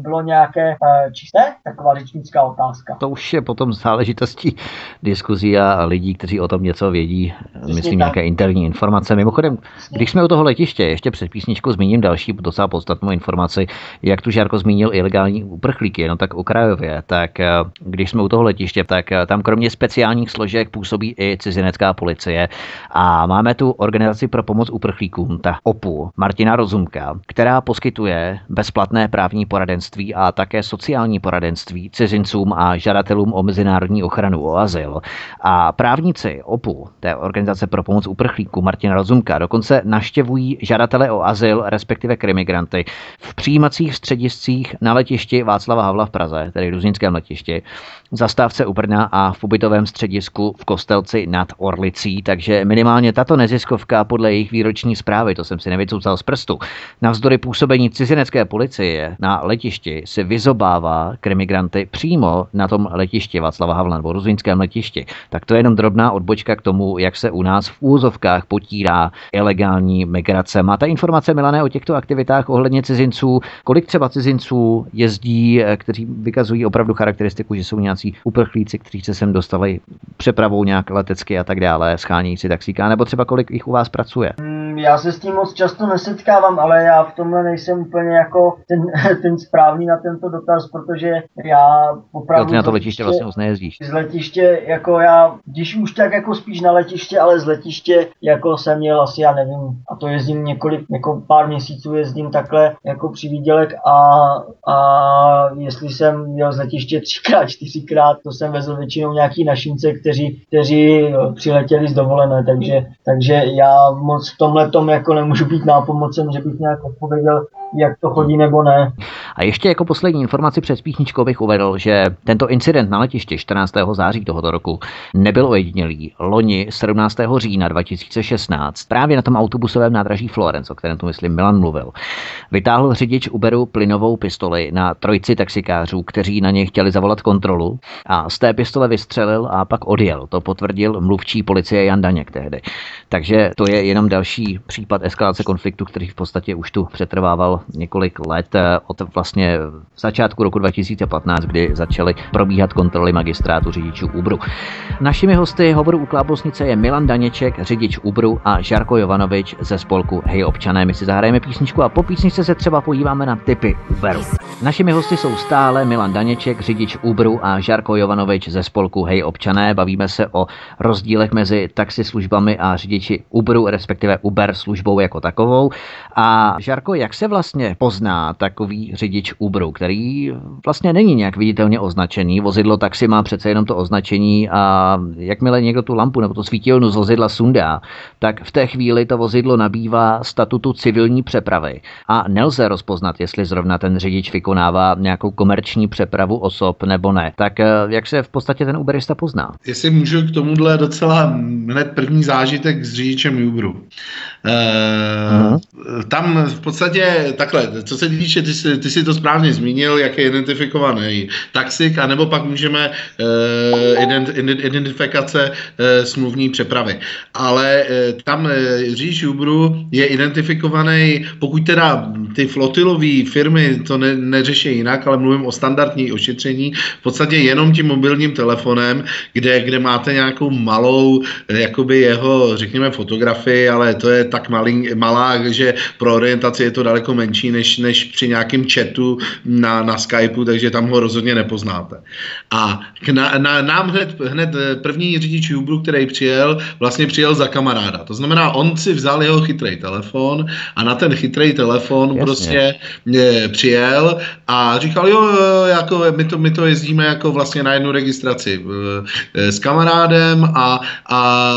bylo nějaké čisté? Taková řečnická otázka. To už je potom záležitostí diskuzí a lidí, kteří o tom něco vědí, Přesně myslím tak. nějaké interní informace. Mimochodem, když jsme u toho letiště, ještě před písničkou zmíním další docela podstatnou informaci, jak tu Žárko zmínil ilegální uprchlíky, no tak okrajově, tak eh, když jsme u toho letiště, tak eh, tam kromě speciálních složek působí i cizinecká policie a máme tu organizaci pro pomoc uprchlíkům, ta OPU, Martina Rozumka, která poskytuje bezplatné právní poradenství a také sociální poradenství cizincům a žadatelům o mezinárodní ochranu, o azyl. A právníci OPU, té organizace pro pomoc uprchlíkům Martina Rozumka, dokonce naštěvují žadatele o azyl, respektive krimigranty v přijímacích střediscích na letišti Václava Havla v Praze, tedy Ruzinském letišti, zastávce u Brna a v pobytovém středisku v Kostelci nad Orlicí, takže minimálně tato neziskovka podle jejich výroční zprávy, to jsem si nevycucal z prstu, navzdory působení cizinecké policie na letišti si vyzobává krimigranty přímo na tom letišti Václava Havla nebo Ruzínském letišti. Tak to je jenom drobná odbočka k tomu, jak se u nás v úzovkách potírá ilegální migrace. Máte informace, Milané, o těchto aktivitách ohledně cizinců? Kolik třeba cizinců jezdí, eh, kteří vykazují opravdu charakteristiku, že jsou nějací uprchlíci, kteří se sem dostali přepravou nějak letecky a tak dále, schánějící taxíka, nebo třeba kolik jich u vás pracuje? Hmm já se s tím moc často nesetkávám, ale já v tomhle nejsem úplně jako ten, ten správný na tento dotaz, protože já opravdu... Jo, ty na to letiště vlastně moc nejezdíš. Z letiště, jako já, když už tak jako spíš na letiště, ale z letiště, jako jsem měl asi, já nevím, a to jezdím několik, jako pár měsíců jezdím takhle jako při výdělek a, a jestli jsem měl z letiště třikrát, čtyřikrát, to jsem vezl většinou nějaký našince, kteří, kteří přiletěli z dovolené, takže, takže já moc v tomhle tom jako nemůžu být nápomocen, že bych nějak odpověděl, jak to chodí nebo ne. A ještě jako poslední informaci před píchničkou bych uvedl, že tento incident na letišti 14. září tohoto roku nebyl ojedinělý. Loni 17. října 2016 právě na tom autobusovém nádraží Florence, o kterém tu myslím Milan mluvil, vytáhl řidič Uberu plynovou pistoli na trojci taxikářů, kteří na něj chtěli zavolat kontrolu a z té pistole vystřelil a pak odjel. To potvrdil mluvčí policie Jan Daněk tehdy. Takže to je jenom další případ eskalace konfliktu, který v podstatě už tu přetrvával několik let eh, od vlastně začátku roku 2015, kdy začaly probíhat kontroly magistrátu řidičů Uberu. Našimi hosty hovoru u Klábosnice je Milan Daněček, řidič Uberu a Žarko Jovanovič ze spolku Hej občané. My si zahrajeme písničku a po písničce se třeba podíváme na typy Uberu. Našimi hosty jsou stále Milan Daněček, řidič Uberu a Žarko Jovanovič ze spolku Hej občané. Bavíme se o rozdílech mezi taxislužbami a řidiči Uberu, respektive Uber službou jako takovou. A Žarko, jak se vlastně pozná takový řidič Uberu, který vlastně není nějak viditelně označený? Vozidlo taxi má přece jenom to označení a jakmile někdo tu lampu nebo to svítilnu z vozidla sundá, tak v té chvíli to vozidlo nabývá statutu civilní přepravy a nelze rozpoznat, jestli zrovna ten řidič vykonává nějakou komerční přepravu osob nebo ne. Tak jak se v podstatě ten Uberista pozná? Jestli můžu k tomuhle docela hned první zážitek s řidičem Uberu. Uh, Tam v podstatě takhle, co se týče, ty, jsi, ty jsi to správně zmínil, jak je identifikovaný taxik, anebo pak můžeme uh, ident, identifikace uh, smluvní přepravy. Ale uh, tam uh, řidič Uberu je identifikovaný, pokud teda ty flotilové firmy to ne, neřeší jinak, ale mluvím o standardní ošetření, v podstatě jenom tím mobilním telefonem, kde, kde máte nějakou malou, jakoby jeho, řekněme, fotografii, ale to je tak malý, malá, že pro orientaci je to daleko menší než, než při nějakém chatu na, na Skypeu, takže tam ho rozhodně nepoznáte. A k na, na, nám hned, hned první řidič Uberu, který přijel, vlastně přijel za kamaráda. To znamená, on si vzal jeho chytrý telefon a na ten chytrý telefon Jasně. prostě je, přijel a říkal, jo, jo, jako my to, my to jezdíme jako vlastně na jednu registraci s kamarádem a, a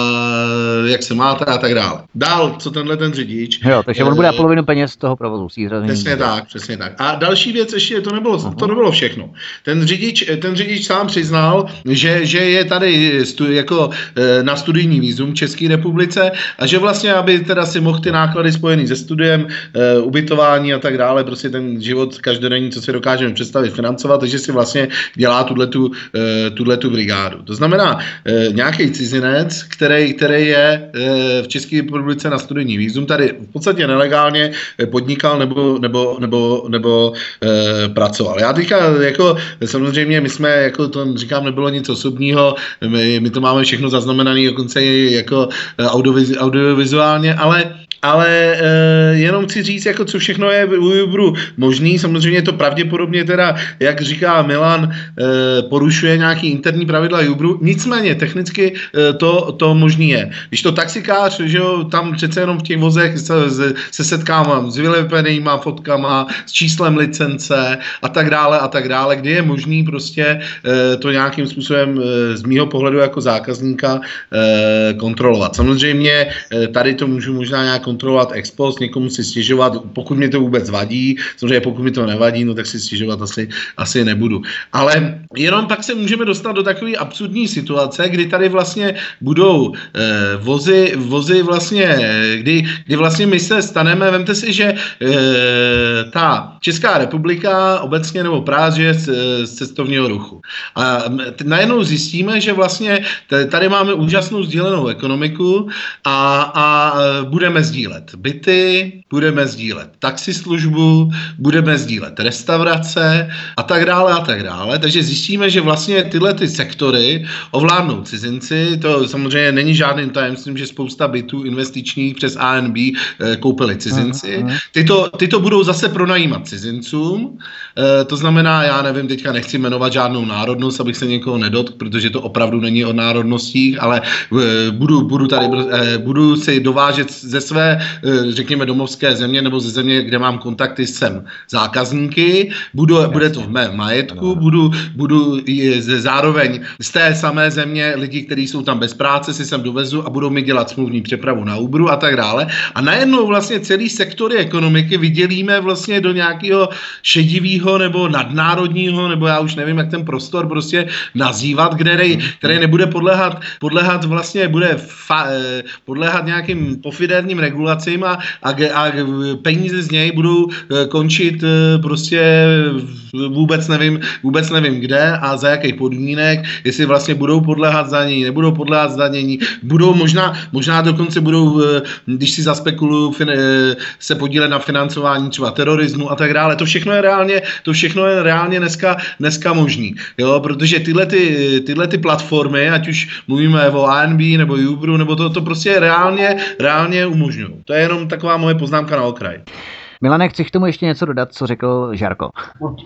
jak se máte a tak dále. Dál, co tenhle ten řidič. Jo, takže on bude na polovinu peněz z toho provozu. Přesně tak, přesně tak. A další věc ještě, to nebylo, uh-huh. to nebylo všechno. Ten řidič, ten řidič sám přiznal, že, že je tady stu, jako na studijní výzum v České republice a že vlastně, aby teda si mohl ty náklady spojený se studiem, ubytování a tak dále, prostě ten život každodenní, co si dokážeme představit, financovat, takže si vlastně dělá tuhletu, e, tuhletu brigádu. To znamená, e, nějaký cizinec, který, který je e, v České republice na studijní výzum, tady v podstatě nelegálně podnikal nebo, nebo, nebo, nebo pracoval. Já teďka jako samozřejmě my jsme, jako to říkám, nebylo nic osobního, my, my to máme všechno zaznamenané dokonce jako audioviz, audiovizuálně, ale ale e, jenom chci říct, jako co všechno je u Uberu možný. Samozřejmě to pravděpodobně teda, jak říká Milan, e, porušuje nějaký interní pravidla Uberu. Nicméně technicky e, to, to možný je. Když to taxikář, že jo, tam přece jenom v těch vozech se, se setkávám s vylepenýma fotkama, s číslem licence a tak dále a tak dále, kdy je možný prostě e, to nějakým způsobem e, z mýho pohledu jako zákazníka e, kontrolovat. Samozřejmě e, tady to můžu možná nějak kontrolovat ex post, někomu si stěžovat, pokud mi to vůbec vadí, samozřejmě pokud mi to nevadí, no tak si stěžovat asi, asi nebudu. Ale jenom pak se můžeme dostat do takové absurdní situace, kdy tady vlastně budou eh, vozy, vozy vlastně, kdy, kdy vlastně my se staneme, vemte si, že eh, ta Česká republika obecně nebo Praha je z, z cestovního ruchu. A najednou zjistíme, že vlastně tady máme úžasnou sdílenou ekonomiku a, a budeme sdílet sdílet byty, budeme sdílet taxislužbu, budeme sdílet restaurace a tak dále a tak dále. Takže zjistíme, že vlastně tyhle ty sektory ovládnou cizinci. To samozřejmě není žádným tajemstvím, že spousta bytů investičních přes ANB eh, koupili cizinci. Tyto, tyto budou zase pronajímat cizincům. Eh, to znamená, já nevím, teďka nechci jmenovat žádnou národnost, abych se někoho nedotkl, protože to opravdu není o národnostích, ale eh, budu, budu tady, budu si dovážet ze své, řekněme, domovské země nebo ze země, kde mám kontakty sem zákazníky, budu, bude to v mém majetku, budu, budu zároveň z té samé země lidi, kteří jsou tam bez práce, si sem dovezu a budou mi dělat smluvní přepravu na Uberu a tak dále. A najednou vlastně celý sektory ekonomiky vydělíme vlastně do nějakého šedivého nebo nadnárodního, nebo já už nevím, jak ten prostor prostě nazývat, který, který nebude podléhat, podléhat vlastně bude fa, eh, podléhat nějakým pofidérním regulacím a, a, a peníze z něj budou eh, končit eh, prostě vůbec nevím, vůbec nevím kde a za jaký podmínek, jestli vlastně budou podléhat zdanění, nebudou podléhat zdanění, budou možná, možná dokonce budou, eh, když si zaspekuluju, se podílet na financování třeba terorismu a tak dále. To všechno je reálně, to všechno je reálně dneska, dneska možný, jo, protože tyhle, ty, tyhle ty platformy, ať už mluvíme o ANB nebo Uberu, nebo to, to prostě reálně, reálně umožňují. To je jenom taková moje poznámka na okraj. Milane, chci k tomu ještě něco dodat, co řekl Žarko?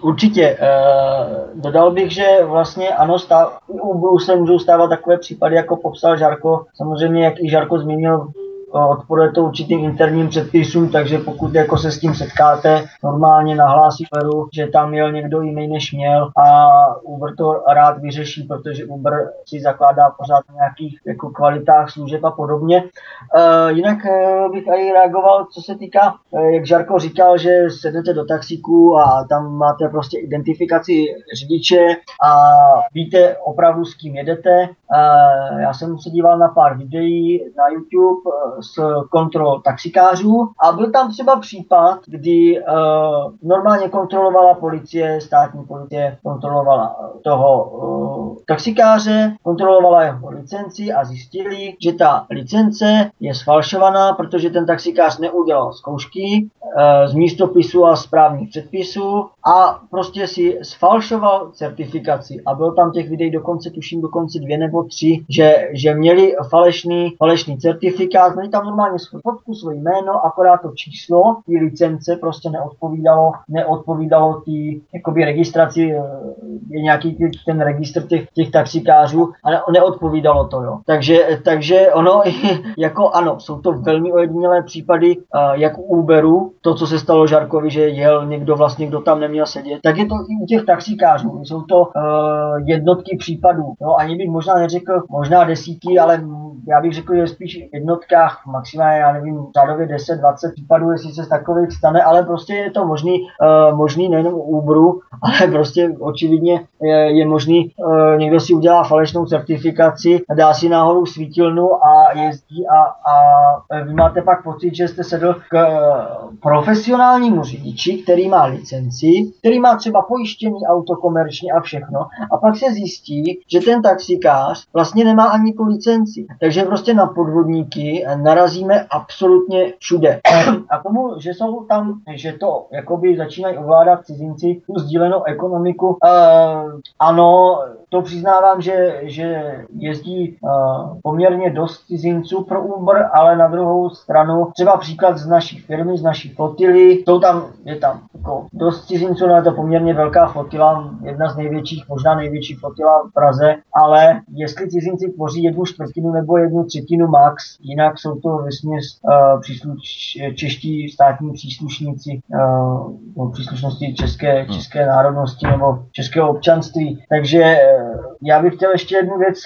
Určitě. Uh, dodal bych, že vlastně ano, stav, u se můžou stávat takové případy, jako popsal Žarko. Samozřejmě, jak i Žarko zmínil odporuje to určitým interním předpisům, takže pokud jako se s tím setkáte, normálně nahlásí Uberu, že tam měl někdo jiný než měl a Uber to rád vyřeší, protože Uber si zakládá pořád v nějakých jako kvalitách služeb a podobně. Uh, jinak uh, bych i reagoval, co se týká, uh, jak Žarko říkal, že sednete do taxíku a tam máte prostě identifikaci řidiče a víte opravdu s kým jedete. Uh, já jsem se díval na pár videí na YouTube, z kontrol taxikářů. A byl tam třeba případ, kdy uh, normálně kontrolovala policie, státní policie kontrolovala toho uh, taxikáře, kontrolovala jeho licenci a zjistili, že ta licence je sfalšovaná, protože ten taxikář neudělal zkoušky uh, z místopisu a správních předpisů a prostě si sfalšoval certifikaci. A bylo tam těch videí dokonce, tuším dokonce dvě nebo tři, že, že měli falešný, falešný certifikát, měli tam normálně svou fotku, své jméno, akorát to číslo, ty licence prostě neodpovídalo, neodpovídalo ty jakoby registraci, eh, je nějaký ten registr těch, těch taxikářů, ale neodpovídalo to, jo. Takže, takže ono, jako ano, jsou to velmi ojedinělé případy, jak u Uberu, to, co se stalo Žarkovi, že jel někdo vlastně, kdo tam neměl sedět, tak je to i u těch taxikářů. Jsou to uh, jednotky případů. Jo, ani bych možná neřekl, možná desítky, ale já bych řekl, že spíš v jednotkách, maximálně, já nevím, řádově 10-20 případů, jestli se z takových stane, ale prostě je to možný, uh, možný nejenom u Uberu, ale prostě očividně je, je možný, uh, někdo si udělá falešnou certifikaci, dá si náhodou svítilnu a jezdí a, a vy máte pak pocit, že jste sedl k uh, profesionálnímu řidiči, který má licenci, který má třeba pojištěný auto komerčně a všechno, a pak se zjistí, že ten taxikář vlastně nemá ani tu licenci. Takže prostě na podvodníky narazíme absolutně všude. A tomu, že jsou tam, že to jakoby začínají ovládat cizinci tu sdílenou ekonomiku, uh, ano, to přiznávám, že, že jezdí uh, poměrně dost cizinců pro Uber, ale na druhou stranu třeba příklad z naší firmy, z naší flotily, jsou tam, je tam jako dost cizinců, ale je to poměrně velká flotila, jedna z největších, možná největší flotila v Praze, ale jestli cizinci tvoří jednu čtvrtinu nebo jednu třetinu max, jinak jsou to vesměs uh, čeští státní příslušníci uh, no, příslušnosti české, české národnosti nebo českého občanství. Takže já bych chtěl ještě jednu věc,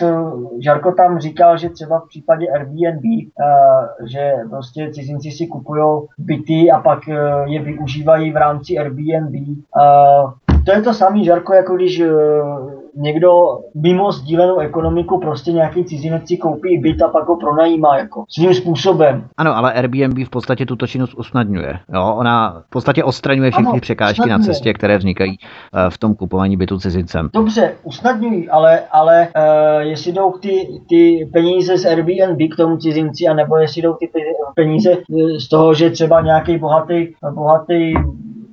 Žarko tam říkal, že třeba v případě Airbnb, uh, že prostě cizinci si kupují byty a pak uh, je využívají v rámci Airbnb. To je to samý, Žarko, jako když někdo mimo sdílenou ekonomiku prostě nějaký cizinec si koupí byt a pak ho pronajímá jako svým způsobem. Ano, ale Airbnb v podstatě tuto činnost usnadňuje. Jo? Ona v podstatě odstraňuje všechny ano, překážky usnadňuje. na cestě, které vznikají eh, v tom kupování bytu cizincem. Dobře, usnadňují, ale, ale uh, jestli jdou ty, ty peníze z Airbnb k tomu cizinci, anebo jestli jdou ty peníze z toho, že třeba nějaký bohatý, bohatý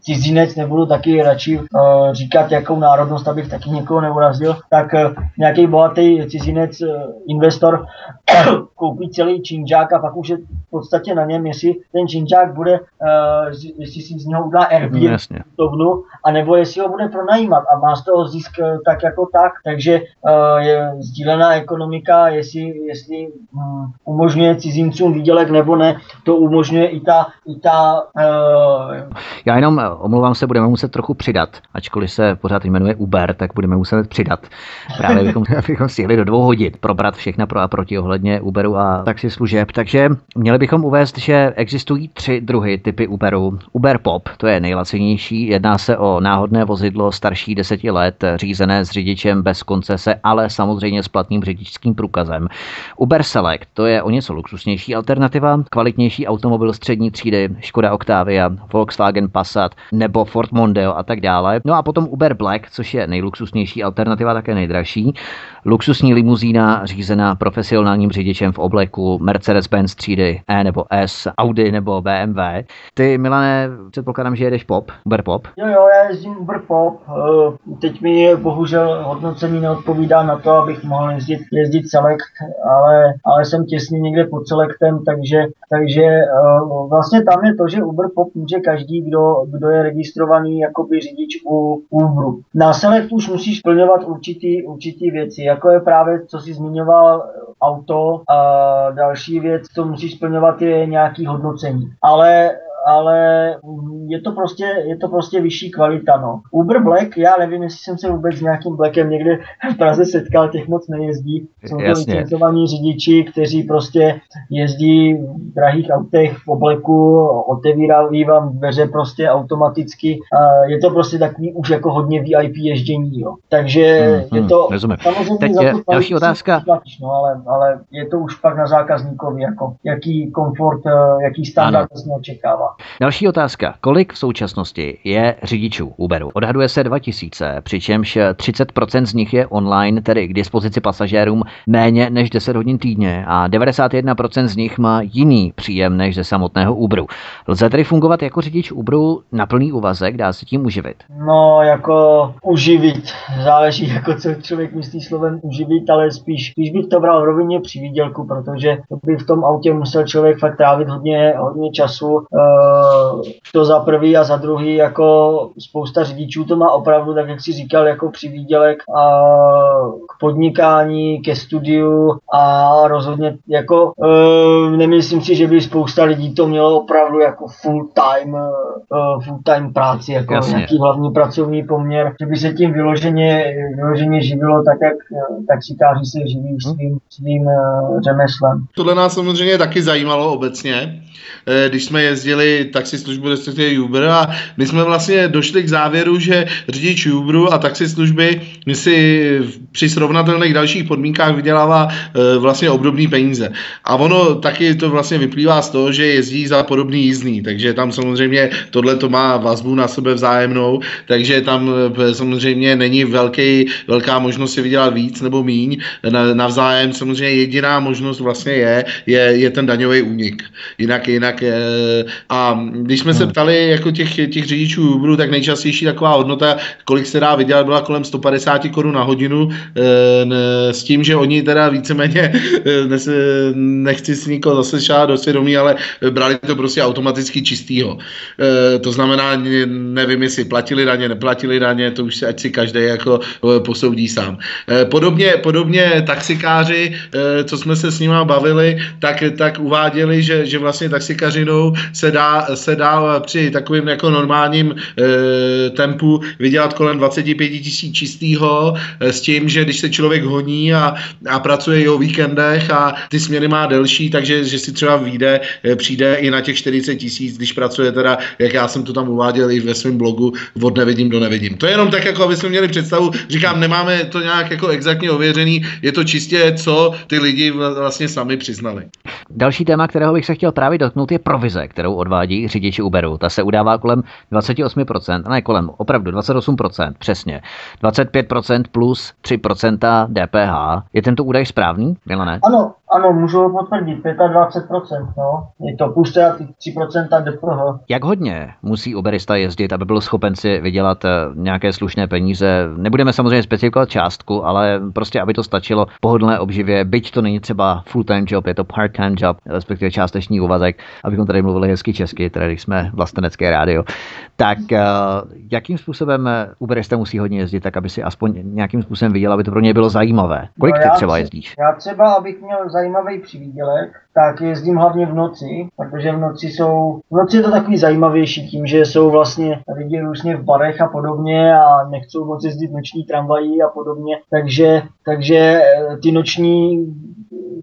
cizinec, nebudu taky radši uh, říkat, jakou národnost, abych taky někoho neurazil, tak uh, nějaký bohatý cizinec, uh, investor koupí celý činžák a pak už je v podstatě na něm, jestli ten činžák bude, uh, jestli si z něho udělá Airbnb, no, a nebo jestli ho bude pronajímat a má z toho zisk tak jako tak. Takže uh, je sdílená ekonomika, jestli, jestli um, umožňuje cizincům výdělek nebo ne, to umožňuje i ta, i ta uh, Já jenom omlouvám se, budeme muset trochu přidat, ačkoliv se pořád jmenuje Uber, tak budeme muset přidat. Právě bychom, bychom stihli do dvou hodin probrat všechna pro a proti ohledně Uberu a taxi služeb. Takže měli bychom uvést, že existují tři druhy typy Uberu. Uber Pop, to je nejlacenější, jedná se o náhodné vozidlo starší deseti let, řízené s řidičem bez koncese, ale samozřejmě s platným řidičským průkazem. Uber Select, to je o něco luxusnější alternativa, kvalitnější automobil střední třídy, Škoda Octavia, Volkswagen Passat, nebo Ford Mondeo a tak dále. No a potom Uber Black, což je nejluxusnější alternativa, také nejdražší. Luxusní limuzína řízená profesionálním řidičem v obleku Mercedes-Benz třídy E nebo S, Audi nebo BMW. Ty, Milané, předpokládám, že jedeš pop, Uber pop? Jo, jo, já jezdím Uber pop. Eh, teď mi bohužel hodnocení neodpovídá na to, abych mohl jezdit, jezdit Select, ale, ale jsem těsně někde pod Selectem, takže, takže eh, vlastně tam je to, že Uber pop může každý, kdo, kdo je registrovaný jakoby řidič u Uberu. Na Select už musíš splňovat určitý, určitý věci, jako je právě, co jsi zmiňoval, auto a další věc, co musí splňovat, je nějaký hodnocení. Ale ale je to prostě, je to prostě vyšší kvalita, no. Uber Black, já nevím, jestli jsem se vůbec s nějakým Blackem někde v Praze setkal, těch moc nejezdí. Jsou to licencovaní řidiči, kteří prostě jezdí v drahých autech v obleku, otevírají vám dveře prostě automaticky. A je to prostě takový už jako hodně VIP ježdění, jo. Takže hmm, je to hmm, rozumím. samozřejmě Teď za to další otázka. Platíš, no, ale, ale je to už pak na zákazníkovi, jako jaký komfort, eh, jaký standard se očekává. Další otázka. Kolik v současnosti je řidičů Uberu? Odhaduje se 2000, přičemž 30% z nich je online, tedy k dispozici pasažérům méně než 10 hodin týdně a 91% z nich má jiný příjem než ze samotného Uberu. Lze tedy fungovat jako řidič Uberu na plný úvazek, dá se tím uživit? No, jako uživit. Záleží, jako co člověk myslí slovem uživit, ale spíš, spíš bych to bral rovině při výdělku, protože by v tom autě musel člověk fakt trávit hodně, hodně času. To za prvý a za druhý jako spousta řidičů to má opravdu, tak jak si říkal, jako přivídělek a k podnikání, ke studiu a rozhodně jako e, nemyslím si, že by spousta lidí to mělo opravdu jako full time, e, full time práci, jako Jasně. nějaký hlavní pracovní poměr, že by se tím vyloženě, vyloženě živilo tak, jak taxikáři se živí hm? svým, svým e, řemeslem. Tohle nás samozřejmě taky zajímalo obecně, když jsme jezdili taxislužbu, respektive Uber. A my jsme vlastně došli k závěru, že řidič Uberu a taxislužby si při srovnatelných dalších podmínkách vydělává e, vlastně obdobný peníze. A ono taky to vlastně vyplývá z toho, že jezdí za podobný jízdný, takže tam samozřejmě tohle to má vazbu na sebe vzájemnou, takže tam e, samozřejmě není velký, velká možnost si vydělat víc nebo míň. Navzájem samozřejmě jediná možnost vlastně je, je, je ten daňový únik. Jinak, jinak e, a když jsme se hmm. ptali jako těch, těch řidičů Uberu, tak nejčastější taková hodnota, kolik se dá vydělat, byla kolem 150 korun na hodinu, s tím, že oni teda víceméně, e, nechci si nikoho zase šát do svědomí, ale brali to prostě automaticky čistýho. To znamená, nevím, jestli platili daně, neplatili daně, to už si ať si každý jako posoudí sám. Podobně, podobně taxikáři, co jsme se s nimi bavili, tak, tak uváděli, že, že vlastně taxikařinou se dá, se dá při takovým jako normálním tempu vydělat kolem 25 tisíc čistého e, s tím, že když se člověk honí a, a pracuje i o víkendech a ty směny má delší, takže že si třeba vyjde, eh, přijde i na těch 40 tisíc, když pracuje teda, jak já jsem to tam uváděl i ve svém blogu, od nevidím do nevidím. To je jenom tak, jako aby jsme měli představu, říkám, nemáme to nějak jako exaktně ověřený, je to čistě, co ty lidi vlastně sami přiznali. Další téma, kterého bych se chtěl právě dotknout, je provize, kterou odvádí řidiči Uberu. Ta se udává kolem 28%, ne kolem, opravdu 28%, přesně. 25% plus 3% DPH. Je tento údaj správný, Milané? Ano, ano, můžu potvrdit, 25%, no. Je to plus teda 3% DPH. Jak hodně musí Uberista jezdit, aby byl schopen si vydělat eh, nějaké slušné peníze? Nebudeme samozřejmě specifikovat částku, ale prostě, aby to stačilo pohodlné obživě, byť to není třeba full-time job, je to part-time job, respektive částečný úvazek, abychom tady mluvili hezky česky, tedy když jsme vlastenecké rádio. Tak uh, jakým způsobem Uberista musí hodně jezdit, tak aby si aspoň nějakým způsobem viděl, aby to pro ně bylo zajímavé? Kolik no ty třeba jezdíš? Já třeba, abych měl zajímavý přivídělek, tak jezdím hlavně v noci, protože v noci jsou, v noci je to takový zajímavější tím, že jsou vlastně lidi různě v barech a podobně a nechcou moc jezdit noční tramvají a podobně, takže, takže eh, ty noční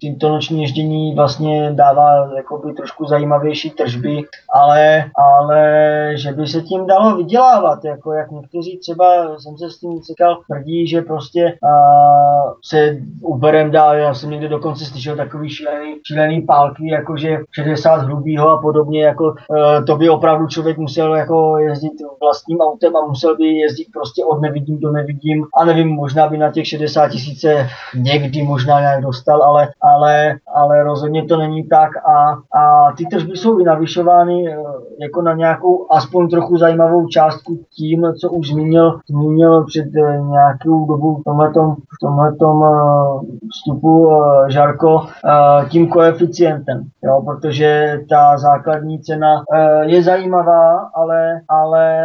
tímto noční ježdění vlastně dává jakoby trošku zajímavější tržby, ale, ale že by se tím dalo vydělávat, jako jak někteří třeba, jsem se s tím cekal, tvrdí, že prostě a, se Uberem dá, já jsem někde dokonce slyšel takový šílený, šílený pálky, jakože 60 hrubýho a podobně, jako e, to by opravdu člověk musel jako jezdit vlastním autem a musel by jezdit prostě od nevidím do nevidím a nevím, možná by na těch 60 tisíce někdy možná nějak dostal, ale, ale, ale rozhodně to není tak a, a ty tržby jsou i navyšovány e, jako na nějakou aspoň trochu zajímavou částku tím, co už zmínil, zmínil před e, nějakou dobu v tomhletom, v tomhletom vstupu Žarko tím koeficientem, jo, protože ta základní cena je zajímavá, ale, ale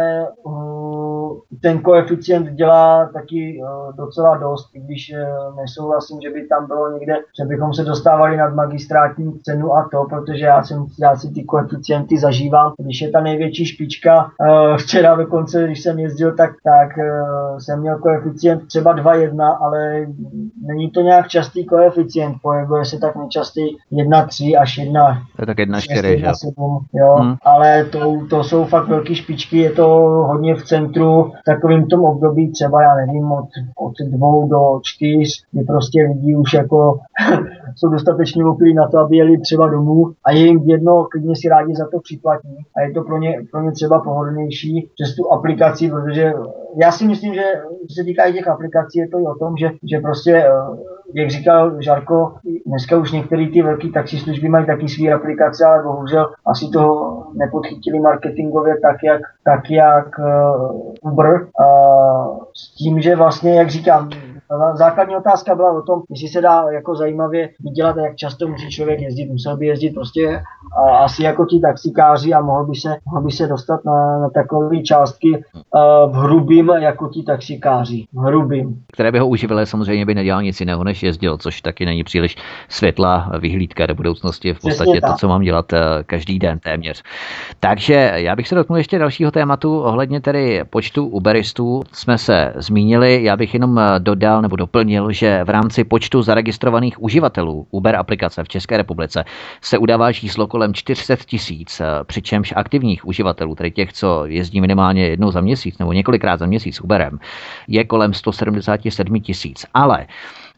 ten koeficient dělá taky docela dost, i když nesouhlasím, že by tam bylo někde, že bychom se dostávali nad magistrátní cenu a to, protože já, jsem, já si ty koeficienty zažívám. Když je ta největší špička, včera dokonce, když jsem jezdil, tak, tak jsem měl koeficient třeba 2,1, ale není to nějak častý koeficient, pohybuje se tak nejčastý 1,3 až 1. To je tak 1,4, že? Jo, hmm. ale to, to jsou fakt velké špičky, je to hodně v centru, v takovým tom období třeba, já nevím, od, od dvou do čtyř, kdy prostě lidi už jako jsou dostatečně oklí na to, aby jeli třeba domů a je jim jedno, klidně si rádi za to připlatí. A je to pro ně, pro ně třeba pohodlnější přes tu aplikaci, protože já si myslím, že se týká i těch aplikací, je to i o tom, že, že prostě, eh, jak říkal Žarko, dneska už některé ty velké taxislužby mají taky své aplikace, ale bohužel asi to nepodchytili marketingově tak, jak, tak, jak uh, Uber. A s tím, že vlastně, jak říkám, základní otázka byla o tom, jestli se dá jako zajímavě vydělat jak často musí člověk jezdit. Musel by jezdit prostě a, asi jako ti taxikáři a mohl by se, mohl by se dostat na, na takové částky uh, v hrubým jako ti taxikáři. V hrubým. Které by ho uživily, samozřejmě by nedělal nic jiného, než jezdil, což taky není příliš světlá vyhlídka do budoucnosti. V podstatě to, co mám dělat eh, každý den téměř. Takže já bych se dotknul ještě dalšího tématu ohledně tedy počtu Uberistů. Jsme se zmínili, já bych jenom eh, nebo doplnil, že v rámci počtu zaregistrovaných uživatelů Uber aplikace v České republice se udává číslo kolem 400 tisíc, eh, přičemž aktivních uživatelů, tedy těch, co jezdí minimálně jednou za měsíc nebo několikrát za měsíc Uberem, je kolem 177 tisíc. Ale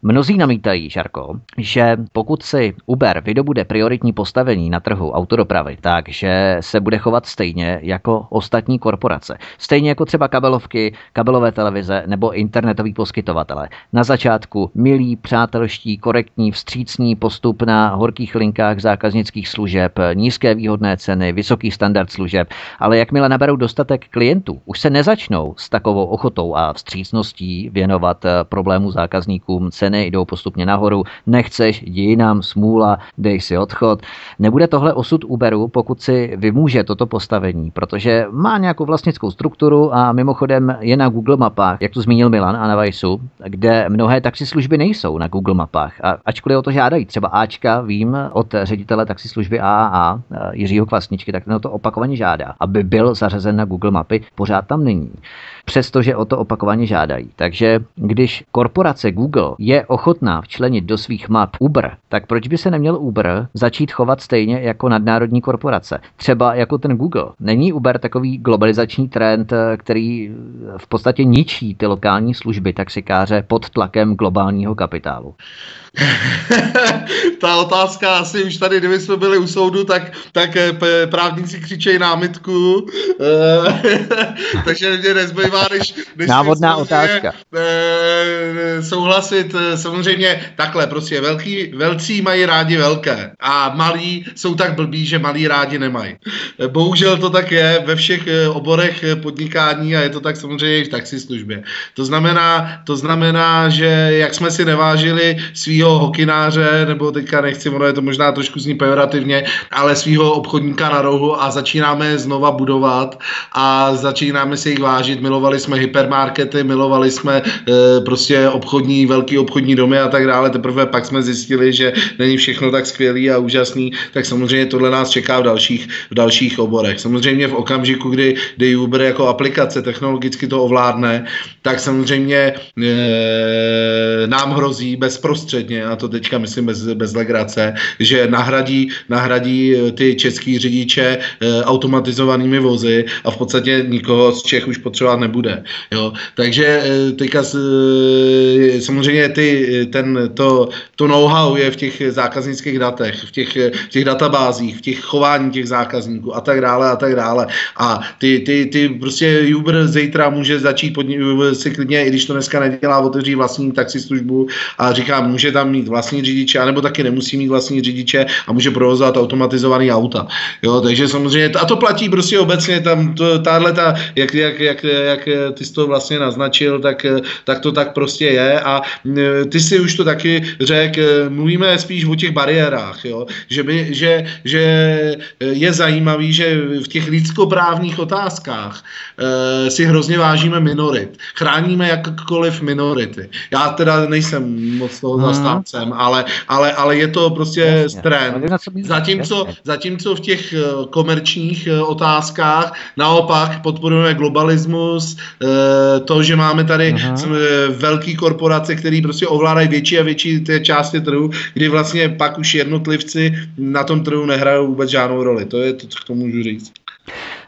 Mnozí namítají, Žarko, že pokud si Uber vydobude prioritní postavení na trhu autodopravy, takže se bude chovat stejně jako ostatní korporace. Stejně jako třeba kabelovky, kabelové televize nebo internetoví poskytovatele. Na začátku milí, přátelští, korektní, vstřícní postup na horkých linkách zákaznických služeb, nízké výhodné ceny, vysoký standard služeb, ale jakmile naberou dostatek klientů, už se nezačnou s takovou ochotou a vstřícností věnovat problému zákazníkům ceny ceny jdou postupně nahoru, nechceš, jdi jinam, smůla, dej si odchod. Nebude tohle osud Uberu, pokud si vymůže toto postavení, protože má nějakou vlastnickou strukturu a mimochodem je na Google mapách, jak to zmínil Milan a na Vajsu, kde mnohé taxislužby nejsou na Google mapách. A ačkoliv o to žádají, třeba Ačka, vím od ředitele taxislužby AAA Jiřího Kvasničky, tak ten to opakovaně žádá, aby byl zařazen na Google mapy, pořád tam není přestože o to opakovaně žádají. Takže když korporace Google je ochotná včlenit do svých map Uber, tak proč by se neměl Uber začít chovat stejně jako nadnárodní korporace? Třeba jako ten Google. Není Uber takový globalizační trend, který v podstatě ničí ty lokální služby taxikáře pod tlakem globálního kapitálu? Ta otázka asi už tady, kdyby jsme byli u soudu, tak, tak eh, právníci křičejí námitku, eh, takže mě nezbývá, než... než Návodná otázka. Eh, souhlasit, samozřejmě takhle, prostě velký, velcí mají rádi velké a malí jsou tak blbí, že malí rádi nemají. Bohužel to tak je ve všech oborech podnikání a je to tak samozřejmě i v taxislužbě. To znamená, to znamená, že jak jsme si nevážili svého hokináře, nebo teďka nechci, ono je to možná trošku zní pejorativně, ale svého obchodníka na rohu a začínáme znova budovat a začínáme si jich vážit. Milovali jsme hypermarkety, milovali jsme e, prostě obchodní, velký obchodní domy a tak dále. Teprve pak jsme zjistili, že není všechno tak skvělý a úžasný, tak samozřejmě tohle nás čeká v dalších, v dalších oborech. Samozřejmě v okamžiku, kdy, kdy Uber jako aplikace technologicky to ovládne, tak samozřejmě e, nám hrozí bezprostředně a to teďka myslím bez, bez legrace, že nahradí, nahradí ty český řidiče e, automatizovanými vozy a v podstatě nikoho z Čech už potřebovat nebude. Jo? Takže e, teďka e, samozřejmě ty, ten, to, to know-how je v těch zákaznických datech, v těch, v těch databázích, v těch chování těch zákazníků a tak dále a tak dále. A ty, ty, ty prostě Uber zítra může začít pod, si klidně, i když to dneska nedělá, otevřít vlastní taxislužbu a říkám, může tam mít vlastní řidiče, anebo taky nemusí mít vlastní řidiče a může provozovat automatizovaný auta. Jo, takže samozřejmě, a to platí prostě obecně, tam to, tahle ta, jak, jak, jak, jak ty jsi to vlastně naznačil, tak, tak to tak prostě je a e, ty si už to taky řekl, mluvíme spíš o těch bariérách, jo, že, by, že, že je zajímavý, že v těch lidskoprávních otázkách e, si hrozně vážíme minorit. Chráníme jakkoliv minority. Já teda nejsem moc toho hmm zastávcem, ale, ale, ale je to prostě Jasně. trend. Zatímco, zatímco v těch eh, komerčních eh, otázkách naopak podporujeme globalismus, eh, to, že máme tady uh-huh. velký korporace, které prostě ovládají větší a větší té části trhu, kdy vlastně pak už jednotlivci na tom trhu nehrají vůbec žádnou roli. To je to, co k tomu můžu říct.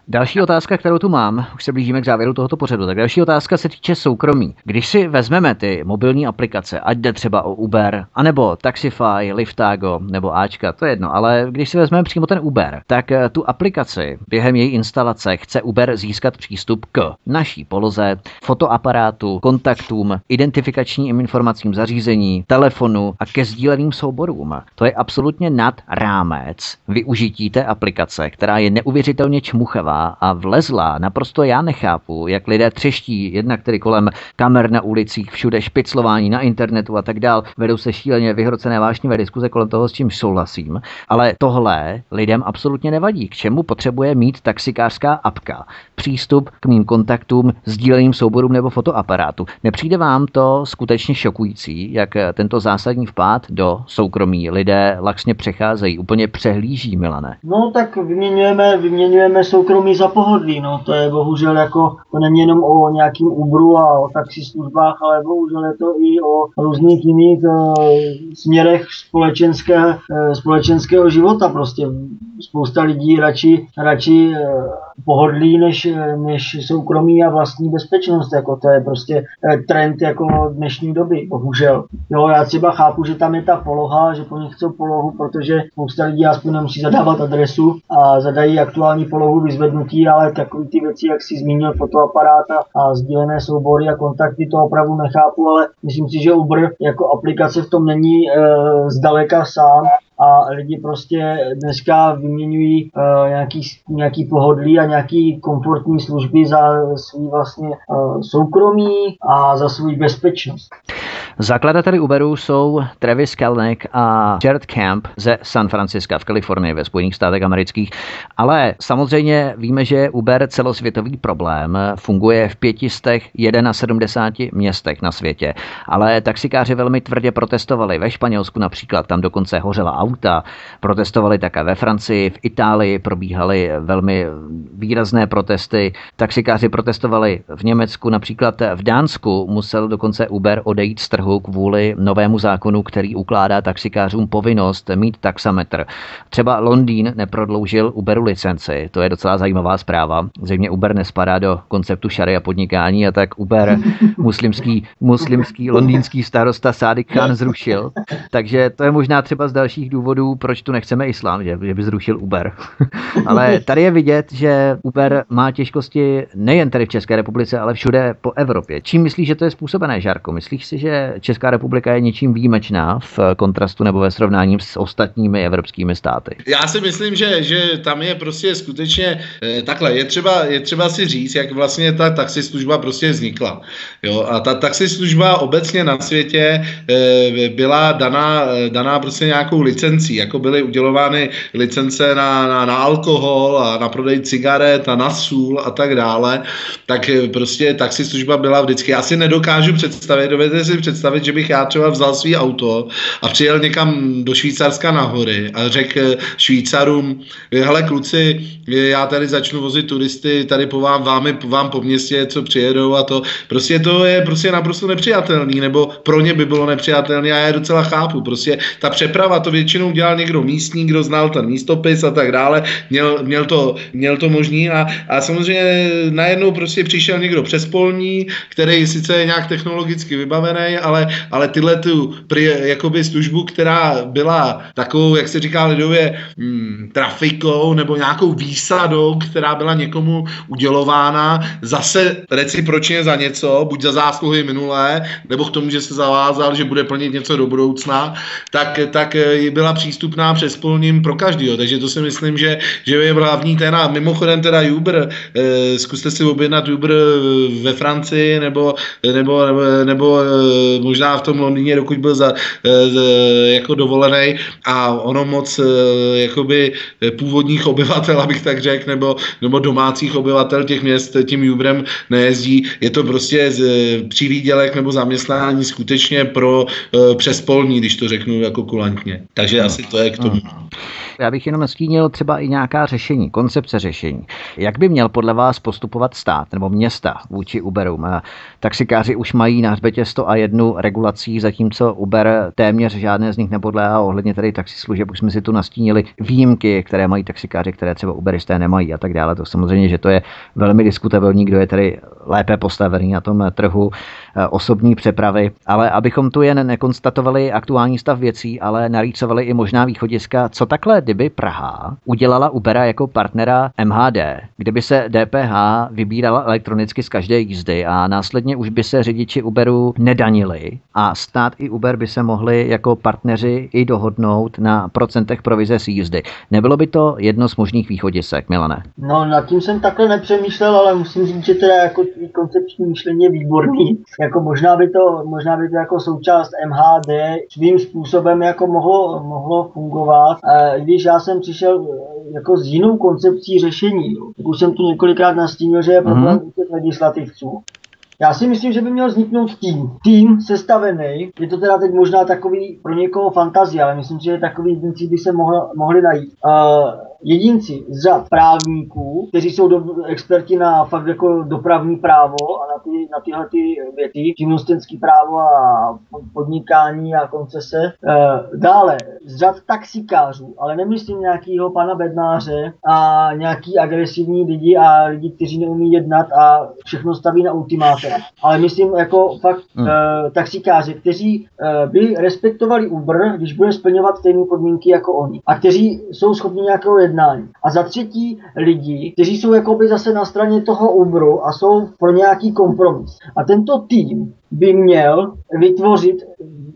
Další otázka, kterou tu mám, už se blížíme k závěru tohoto pořadu, tak další otázka se týče soukromí. Když si vezmeme ty mobilní aplikace, ať jde třeba o Uber, anebo Taxify, Liftago nebo Ačka, to je jedno, ale když si vezmeme přímo ten Uber, tak eh, tu aplikaci během její instalace chce Uber získat přístup k naší poloze, fotoaparátu, kontaktům, identifikačním informacím zařízení, telefonu a ke sdíleným souborům. To je absolutně nad rámec využití té aplikace, která je neuvěřitelně čmuchavá a vlezla. Naprosto já nechápu, jak lidé třeští, jednak tedy kolem kamer na ulicích, všude špiclování na internetu a tak dál. Vedou se šíleně vyhrocené vášnivé diskuze kolem toho, s čím souhlasím. Ale tohle lidem absolutně nevadí. K čemu potřebuje mít taxikářská apka? Přístup k mým kontaktům, sdíleným souborům nebo fotoaparátu. Nepřijde vám to skutečně šokující, jak tento zásadní vpád do soukromí lidé laxně přecházejí, úplně přehlíží, Milane? No tak vyměňujeme, vyměňujeme soukromí mi za pohodlí, no, to je bohužel jako, to není jenom o nějakým Uberu a o taxislužbách, ale bohužel je to i o různých jiných e, směrech společenské, e, společenského života prostě. Spousta lidí radši, radši e, pohodlí než, než soukromí a vlastní bezpečnost, jako to je prostě e, trend jako dnešní doby, bohužel. Jo, já třeba chápu, že tam je ta poloha, že po nich chcou polohu, protože spousta lidí aspoň nemusí zadávat adresu a zadají aktuální polohu, vyzvednou rozhodnutí, ale takové ty věci, jak si zmínil fotoaparát a, a sdílené soubory a kontakty, to opravdu nechápu, ale myslím si, že Uber jako aplikace v tom není e, zdaleka sám a lidi prostě dneska vyměňují uh, nějaký, nějaký pohodlí a nějaký komfortní služby za svůj vlastně uh, soukromí a za svůj bezpečnost. Zakladateli Uberu jsou Travis Kalnick a Jared Camp ze San Francisca v Kalifornii ve Spojených státech amerických. Ale samozřejmě víme, že Uber celosvětový problém. Funguje v 571 městech na světě. Ale taxikáři velmi tvrdě protestovali ve Španělsku například, tam dokonce hořela auta. Protestovali také ve Francii, v Itálii probíhaly velmi výrazné protesty. Taxikáři protestovali v Německu, například v Dánsku musel dokonce Uber odejít z trhu kvůli novému zákonu, který ukládá taxikářům povinnost mít taxametr. Třeba Londýn neprodloužil Uberu licenci, to je docela zajímavá zpráva. Zřejmě Uber nespadá do konceptu šary a podnikání a tak Uber muslimský, muslimský londýnský starosta Sádik Khan zrušil. Takže to je možná třeba z dalších důvodů, proč tu nechceme islám, že, že by zrušil Uber. ale tady je vidět, že Uber má těžkosti nejen tady v České republice, ale všude po Evropě. Čím myslíš, že to je způsobené, Žárko? Myslíš si, že Česká republika je něčím výjimečná v kontrastu nebo ve srovnání s ostatními evropskými státy? Já si myslím, že, že tam je prostě skutečně eh, takhle. Je třeba, je třeba si říct, jak vlastně ta taxislužba prostě vznikla. Jo? A ta taxislužba obecně na světě eh, byla daná, daná prostě nějakou licencí, jako byly udělovány licence na, na, na alkohol a na prodej cigaret a na sůl a tak dále, tak eh, prostě taxislužba byla vždycky. Já si nedokážu představit, dovedete si představit, že bych já třeba vzal svý auto a přijel někam do Švýcarska na hory a řekl Švýcarům, hele kluci, já tady začnu vozit turisty, tady po vám, vám, vám po městě, co přijedou a to. Prostě to je prostě naprosto nepřijatelný, nebo pro ně by bylo nepřijatelné a já je docela chápu. Prostě ta přeprava to většinou dělal někdo místní, kdo znal ten místopis a tak dále, měl, měl, to, měl to možný. A, a samozřejmě najednou prostě přišel někdo přes polní, který sice je nějak technologicky vybavený, ale, ale tyhle tu pri, jakoby službu, která byla takovou, jak se říká lidově, hmm, trafikou nebo nějakou výsadou, která byla někomu udělována zase recipročně za něco, buď za zásluhy minulé, nebo k tomu, že se zavázal, že bude plnit něco do budoucna, tak, tak byla přístupná přes polním pro každého. Takže to si myslím, že, že je hlavní téma. Mimochodem teda Uber, eh, zkuste si objednat Uber ve Francii nebo, nebo, nebo, nebo eh, možná v tom Londýně, dokud byl za, eh, jako dovolený a ono moc jakoby původních obyvatel, abych tak řekl, nebo, nebo domácích obyvatel těch měst tím Uberem nejezdí. Je to prostě z, přivídělek nebo zaměstnání skutečně pro přespolní, když to řeknu jako kulantně. Takže asi to je k tomu. Já bych jenom nastínil třeba i nějaká řešení, koncepce řešení. Jak by měl podle vás postupovat stát nebo města vůči Uberům? Taxikáři už mají na hřbetě 101 regulací, zatímco Uber téměř žádné z nich nepodléhá. Ohledně tady taxislužeb už jsme si tu nastínili výjimky, které mají taxikáři, které třeba Uberisté nemají a tak dále. To samozřejmě, že to je velmi diskutabilní, kdo je tady lépe postavený na tom trhu eh, osobní přepravy. Ale abychom tu jen nekonstatovali aktuální stav věcí, ale narýcovali i možná východiska, co takhle kdyby Praha udělala Ubera jako partnera MHD, kdyby se DPH vybírala elektronicky z každé jízdy a následně už by se řidiči Uberu nedanili a stát i Uber by se mohli jako partneři i dohodnout na procentech provize z jízdy. Nebylo by to jedno z možných východisek, Milane? No, nad tím jsem takhle nepřemýšlel, ale musím říct, že teda jako koncepční myšlení je výborný. Jako možná by to, možná by to jako součást MHD svým způsobem jako mohlo, mohlo fungovat. E, když já jsem přišel eh, jako s jinou koncepcí řešení, tak už jsem tu několikrát nastínil, že je problém mm-hmm. těch legislativců. Já si myslím, že by měl vzniknout tým. Tým sestavený, je to teda teď možná takový pro někoho fantazie, ale myslím, že takový jedinci by se mohl, mohli najít. Uh, jedinci z řad právníků, kteří jsou do, experti na fakt jako dopravní právo a na, ty, na tyhle ty věty, živnostenský právo a podnikání a koncese. E, dále z řad taxikářů, ale nemyslím nějakýho pana bednáře a nějaký agresivní lidi a lidi, kteří neumí jednat a všechno staví na ultimáte. Ale myslím jako fakt hmm. e, taxikáři, kteří e, by respektovali Uber, když bude splňovat stejné podmínky jako oni. A kteří jsou schopni nějakého jednání. A za třetí lidi, kteří jsou jakoby zase na straně toho Uberu a jsou pro nějaký kompromis. A tento tým by měl vytvořit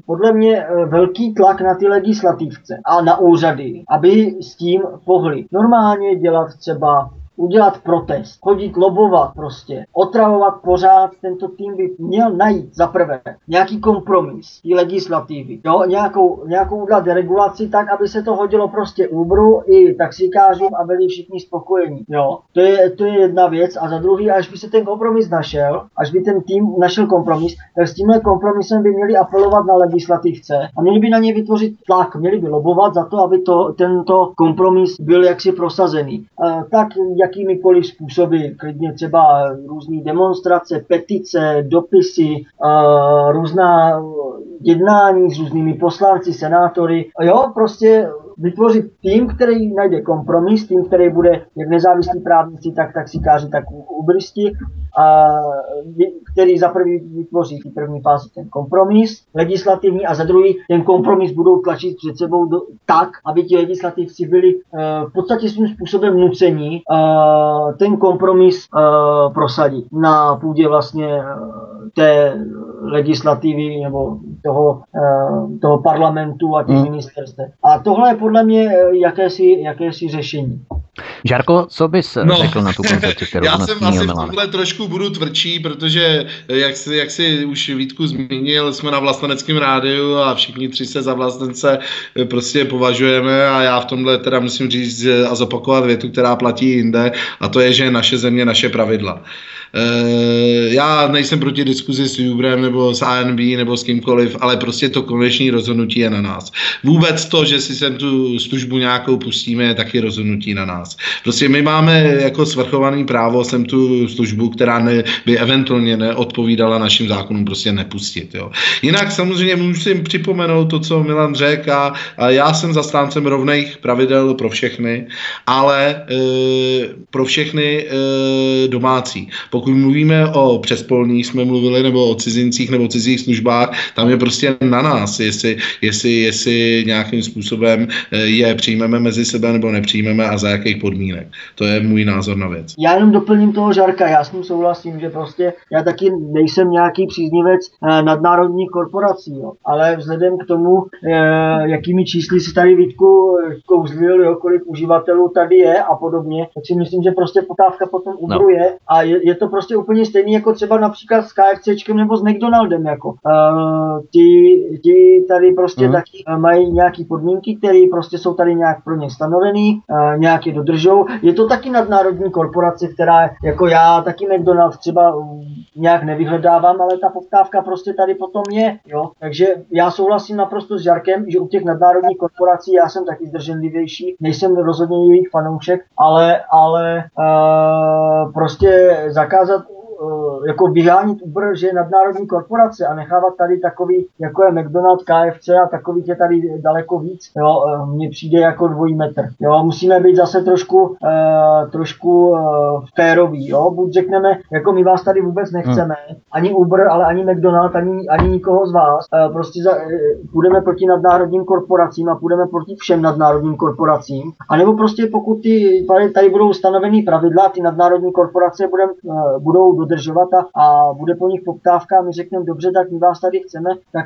podle mě eh, velký tlak na ty legislativce a na úřady, aby s tím pohli normálně dělat třeba udělat protest, chodit lobovat prostě, otravovat pořád, tento tým by měl najít za prvé nějaký kompromis i legislativy, jo, nějakou, nějakou udělat regulaci tak, aby se to hodilo prostě Uberu i taxikářům a byli všichni spokojení, jo. To je, to je jedna věc a za druhý, až by se ten kompromis našel, až by ten tým našel kompromis, tak s tímhle kompromisem by měli apelovat na legislativce a měli by na ně vytvořit tlak, měli by lobovat za to, aby to, tento kompromis byl jaksi prosazený. E, tak jakýmikoliv způsoby, klidně třeba různé demonstrace, petice, dopisy, různá jednání s různými poslanci, senátory, jo, prostě vytvořit tým, který najde kompromis, tým, který bude jak nezávislí právníci, tak taxikáři, tak ubristi, a který za prvý vytvoří v první fázi ten kompromis legislativní a za druhý ten kompromis budou tlačit před sebou do, tak, aby ti legislativci byli uh, v podstatě svým způsobem nucení uh, ten kompromis uh, prosadit na půdě vlastně té legislativy nebo toho, toho parlamentu a těch hmm. ministerstev. A tohle je podle mě jakési, jakési řešení. Žárko, co bys no, řekl na tu koncepci, kterou Já jsem asi v tomhle trošku budu tvrdší, protože jak si, jak si už Vítku zmínil, jsme na vlasteneckém rádiu a všichni tři se za vlastence prostě považujeme a já v tomhle teda musím říct a zopakovat větu, která platí jinde a to je, že naše země, naše pravidla. Eh, já nejsem proti diskuzi s Uberem nebo s ANB nebo s kýmkoliv, ale prostě to konečné rozhodnutí je na nás. Vůbec to, že si sem tu službu nějakou pustíme, je taky rozhodnutí na nás. Prostě my máme jako svrchovaný právo sem tu službu, která ne, by eventuálně neodpovídala našim zákonům, prostě nepustit. Jo. Jinak samozřejmě musím připomenout to, co Milan řekl a, a já jsem zastáncem rovných pravidel pro všechny, ale e, pro všechny e, domácí. Pokud mluvíme o přespolních, jsme mluvili, nebo o cizincích nebo o cizích službách, tam je prostě na nás, jestli, jestli, jestli nějakým způsobem eh, je přijmeme mezi sebe nebo nepřijmeme a za jakých podmínek. To je můj názor na věc. Já jenom doplním toho Žarka, já s ním souhlasím, že prostě já taky nejsem nějaký příznivec eh, nadnárodních korporací, jo. ale vzhledem k tomu, eh, jakými čísly si tady Vítku kouzlil, jo, kolik uživatelů tady je a podobně, tak si myslím, že prostě poptávka potom Uberu no. je a je, je to prostě úplně stejný jako třeba například s KFCčkem nebo s McDonaldem. Jako. Uh, ti, ti tady prostě hmm. taky uh, mají nějaké podmínky, které prostě jsou tady nějak pro ně stanovený, uh, nějak je dodržou. Je to taky nadnárodní korporace, která jako já taky McDonald třeba nějak nevyhledávám, ale ta poptávka prostě tady potom je. Jo? Takže já souhlasím naprosto s Žarkem, že u těch nadnárodních korporací já jsem taky zdrženlivější, nejsem rozhodně jejich fanoušek, ale, ale uh, prostě zakázat uh, jako vyhánit Uber, že je nadnárodní korporace a nechávat tady takový, jako je McDonald's, KFC a takový je tady daleko víc, jo, uh, mně přijde jako dvojí metr. Jo, musíme být zase trošku, uh, trošku uh, férový, jo, buď řekneme, jako my vás tady vůbec nechceme, hmm. ani Uber, ale ani McDonald, ani, ani nikoho z vás, uh, prostě za, uh, půjdeme proti nadnárodním korporacím a půjdeme proti všem nadnárodním korporacím, a nebo prostě pokud ty, tady budou stanovený pravidla, ty nadnárodní korporace budem, uh, budou dodržovat a, a bude po nich poptávka a my řekneme, dobře, tak my vás tady chceme, tak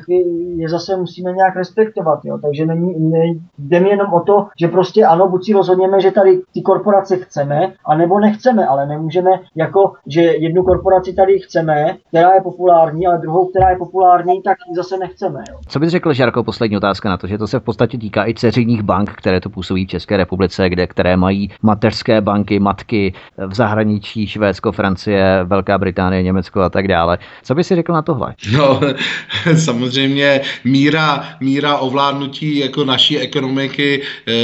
je zase musíme nějak respektovat. Jo. Takže není, ne, jde mi jenom o to, že prostě ano, buď si rozhodněme, že tady ty korporace chceme, anebo nechceme, ale nemůžeme jako, že jednu korporaci tady chceme, která je populární, ale druhou, která je populární, tak zase nechceme. Jo. Co bys řekl, Žarko, poslední otázka na to, že to se v podstatě týká i ceřinních bank, které to působí v České republice, kde, které mají mateřské banky, matky v zahraničí, Švédsko, Francie, Velká Británie, Německo a tak dále. Co by si řekl na tohle? No, samozřejmě míra, míra ovládnutí jako naší ekonomiky e,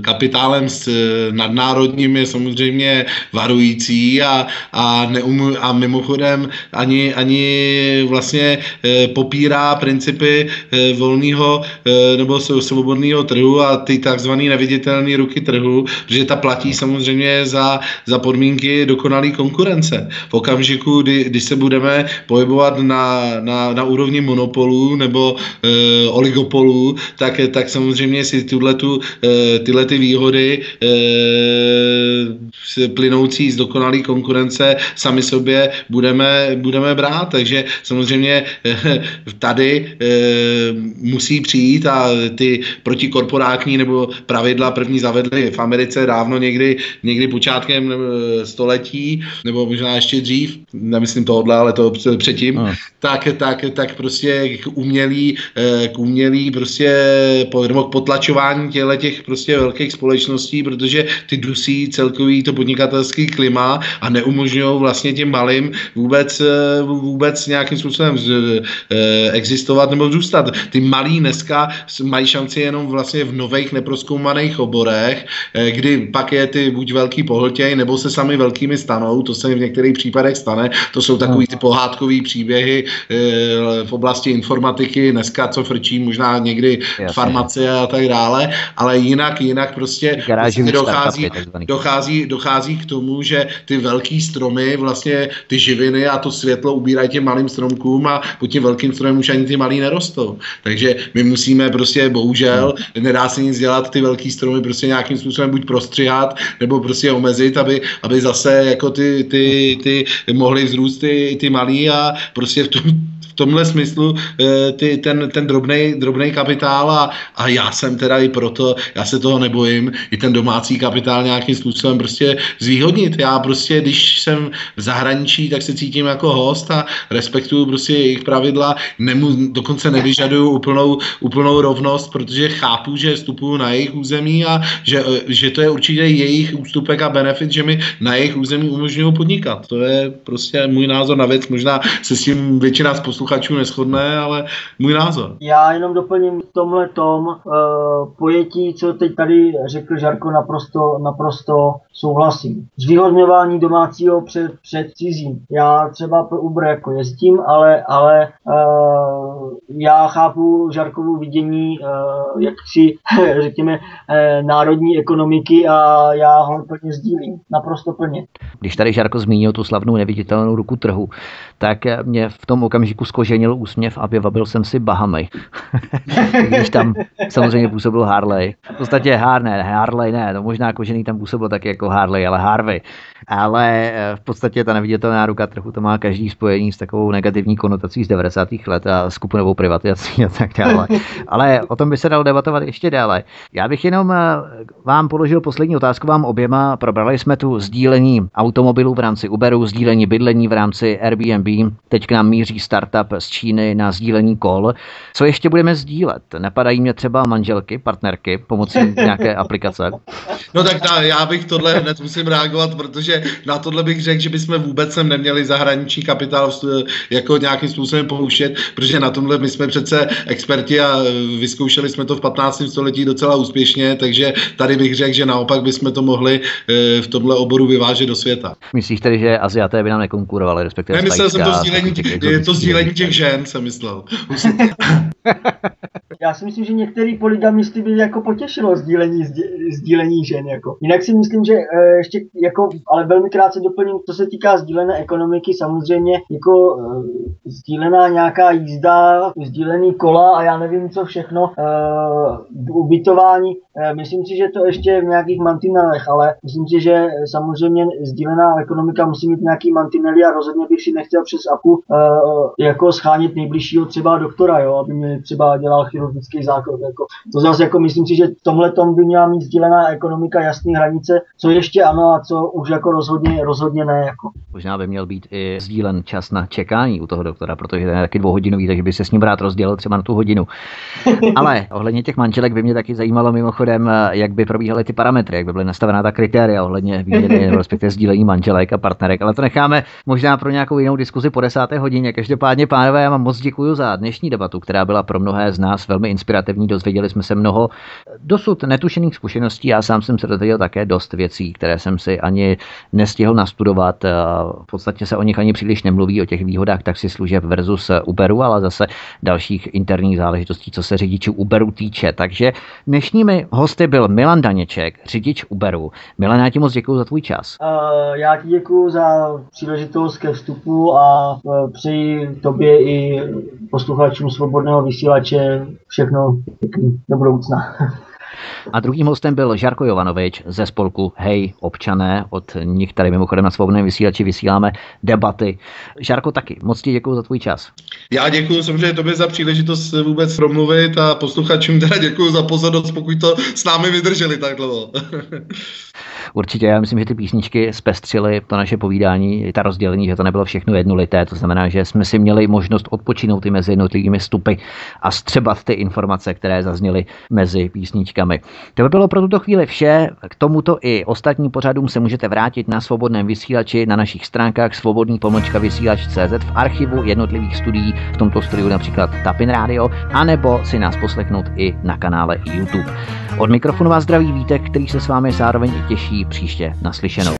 kapitálem s nadnárodním je samozřejmě varující a, a, neum, a mimochodem ani, ani vlastně e, popírá principy e, volného e, nebo svobodného trhu a ty takzvané neviditelné ruky trhu, protože ta platí samozřejmě za, za podmínky dokonalý konkurence konkurence. V okamžiku, kdy, kdy se budeme pohybovat na, na, na úrovni monopolů nebo e, oligopolů, tak, tak samozřejmě si tuhle tu, e, tyhle ty výhody e, plynoucí z dokonalé konkurence sami sobě budeme, budeme brát. Takže samozřejmě e, tady e, musí přijít a ty protikorporátní nebo pravidla první zavedly v Americe dávno někdy, někdy počátkem století, nebo možná ještě dřív, nemyslím tohle, ale to předtím, no. tak, tak, tak prostě k umělý, eh, k umělý prostě nebo k potlačování těchto těch prostě velkých společností, protože ty dusí celkový to podnikatelský klima a neumožňují vlastně těm malým vůbec, eh, vůbec nějakým způsobem eh, existovat nebo zůstat. Ty malí dneska mají šanci jenom vlastně v nových neproskoumaných oborech, kdy pak je ty buď velký pohltěj, nebo se sami velkými stanou, to se v některých případech stane, to jsou takový ty pohádkový příběhy v oblasti informatiky, dneska co frčí, možná někdy Jasně. farmacie a tak dále, ale jinak, jinak prostě, prostě dochází, dochází, dochází k tomu, že ty velký stromy, vlastně ty živiny a to světlo ubírají těm malým stromkům a pod tím velkým stromem už ani ty malý nerostou. Takže my musíme prostě, bohužel, nedá se nic dělat, ty velký stromy prostě nějakým způsobem buď prostřihat, nebo prostě omezit, aby, aby zase jako ty, ty, ty mohly vzrůst ty, ty malí a prostě v tom, tomhle smyslu eh, ty, ten, ten drobný kapitál a, a já jsem teda i proto, já se toho nebojím, i ten domácí kapitál nějakým způsobem prostě zvýhodnit. Já prostě, když jsem v zahraničí, tak se cítím jako host a respektuju prostě jejich pravidla, nemu, dokonce nevyžaduju úplnou, úplnou rovnost, protože chápu, že vstupuju na jejich území a že, že to je určitě jejich ústupek a benefit, že mi na jejich území umožňují podnikat. To je prostě můj názor na věc, možná se s tím většina z posluchačů neschodné, ale můj názor. Já jenom doplním v tomhle tom uh, pojetí, co teď tady řekl Žarko, naprosto, naprosto souhlasím. Zvýhodňování domácího před, před cizím. Já třeba pro Uber jako jezdím, ale, ale uh, já chápu Žarkovu vidění, uh, jak si, řekněme, uh, národní ekonomiky a já ho plně sdílím. Naprosto plně. Když tady Žarko zmínil tu slavnou neviditelnou ruku trhu, tak mě v tom okamžiku skoženil úsměv a vyvabil jsem si Bahamy. Když tam samozřejmě působil Harley. V podstatě Harley, Harley ne, to možná kožený tam působil taky jako Harley, ale Harvey. Ale eh, v podstatě ta neviditelná ruka trhu to má každý spojení s takovou negativní konotací z 90. let a skupinovou privatizací a tak dále. Ale o tom by se dalo debatovat ještě dále. Já bych jenom eh, vám položil poslední otázku vám oběma. Probrali jsme tu sdílení automobilů v rámci Uberu, sdílení bydlení v rámci Airbnb. Teď k nám míří startup z Číny na sdílení kol. Co ještě budeme sdílet? Nepadají mě třeba manželky, partnerky pomocí nějaké aplikace? No tak ta, já bych tohle hned musím reagovat, protože na tohle bych řekl, že bychom vůbec sem neměli zahraniční kapitál jako nějakým způsobem pouštět, protože na tomhle my jsme přece experti a vyzkoušeli jsme to v 15. století docela úspěšně, takže tady bych řekl, že naopak bychom to mohli eh, v tomhle oboru vyvážet do světa. Myslíš tedy, že Aziaté by nám nekonkurovali, respektive Nemyslel jsem to sdílení, je to sdílení těch žen, jsem myslel. Já si myslím, že některý polygamisty by jako potěšilo sdílení, sdílení žen. Jako. Jinak si myslím, že e, ještě jako, ale velmi krátce doplním, co se týká sdílené ekonomiky, samozřejmě jako e, sdílená nějaká jízda, sdílený kola a já nevím co všechno, e, ubytování, myslím si, že to ještě v nějakých mantinelech, ale myslím si, že samozřejmě sdílená ekonomika musí mít nějaký mantinely a rozhodně bych si nechtěl přes APU e, jako schánět nejbližšího třeba doktora, jo, aby mi třeba dělal chirurgický zákrok. Jako. To zase jako myslím si, že v tomhle tom by měla mít sdílená ekonomika jasné hranice, co ještě ano a co už jako rozhodně, rozhodně ne. Jako. Možná by měl být i sdílen čas na čekání u toho doktora, protože je taky dvouhodinový, takže by se s ním rád rozdělil třeba na tu hodinu. Ale ohledně těch manželek by mě taky zajímalo mimochodem, jak by probíhaly ty parametry, jak by byly nastavená ta kritéria ohledně výměny, respektive sdílení manželek a partnerek. Ale to necháme možná pro nějakou jinou diskuzi po desáté hodině. Každopádně, pánové, já vám moc děkuji za dnešní debatu, která byla pro mnohé z nás velmi inspirativní. Dozvěděli jsme se mnoho dosud netušených zkušeností. Já sám jsem se dozvěděl také dost věcí, které jsem si ani nestihl nastudovat. v podstatě se o nich ani příliš nemluví, o těch výhodách služeb versus Uberu, ale zase dalších interních záležitostí, co se řidičů Uberu týče. Takže dnešními hosty byl Milan Daněček, řidič Uberu. Milan, já ti moc děkuji za tvůj čas. Uh, já ti děkuji za příležitost ke vstupu a uh, přeji tobě i posluchačům svobodného vysílače všechno pěkný do budoucna. A druhým hostem byl Žarko Jovanovič ze spolku Hej občané. Od nich tady mimochodem na svobodném vysílači vysíláme debaty. Žarko taky, moc ti děkuji za tvůj čas. Já děkuji samozřejmě tobě za příležitost vůbec promluvit a posluchačům teda děkuji za pozornost, pokud to s námi vydrželi tak dlouho. Určitě, já myslím, že ty písničky zpestřily to naše povídání, ta rozdělení, že to nebylo všechno jednolité, to znamená, že jsme si měli možnost odpočinout i mezi jednotlivými stupy a střebat ty informace, které zazněly mezi písničkami. To by bylo pro tuto chvíli vše. K tomuto i ostatním pořadům se můžete vrátit na svobodném vysílači na našich stránkách svobodný pomlčka vysílač.cz v archivu jednotlivých studií, v tomto studiu například Tapin Radio, anebo si nás poslechnout i na kanále YouTube. Od mikrofonu vás zdraví Vítek, který se s vámi zároveň i těší příště naslyšenou.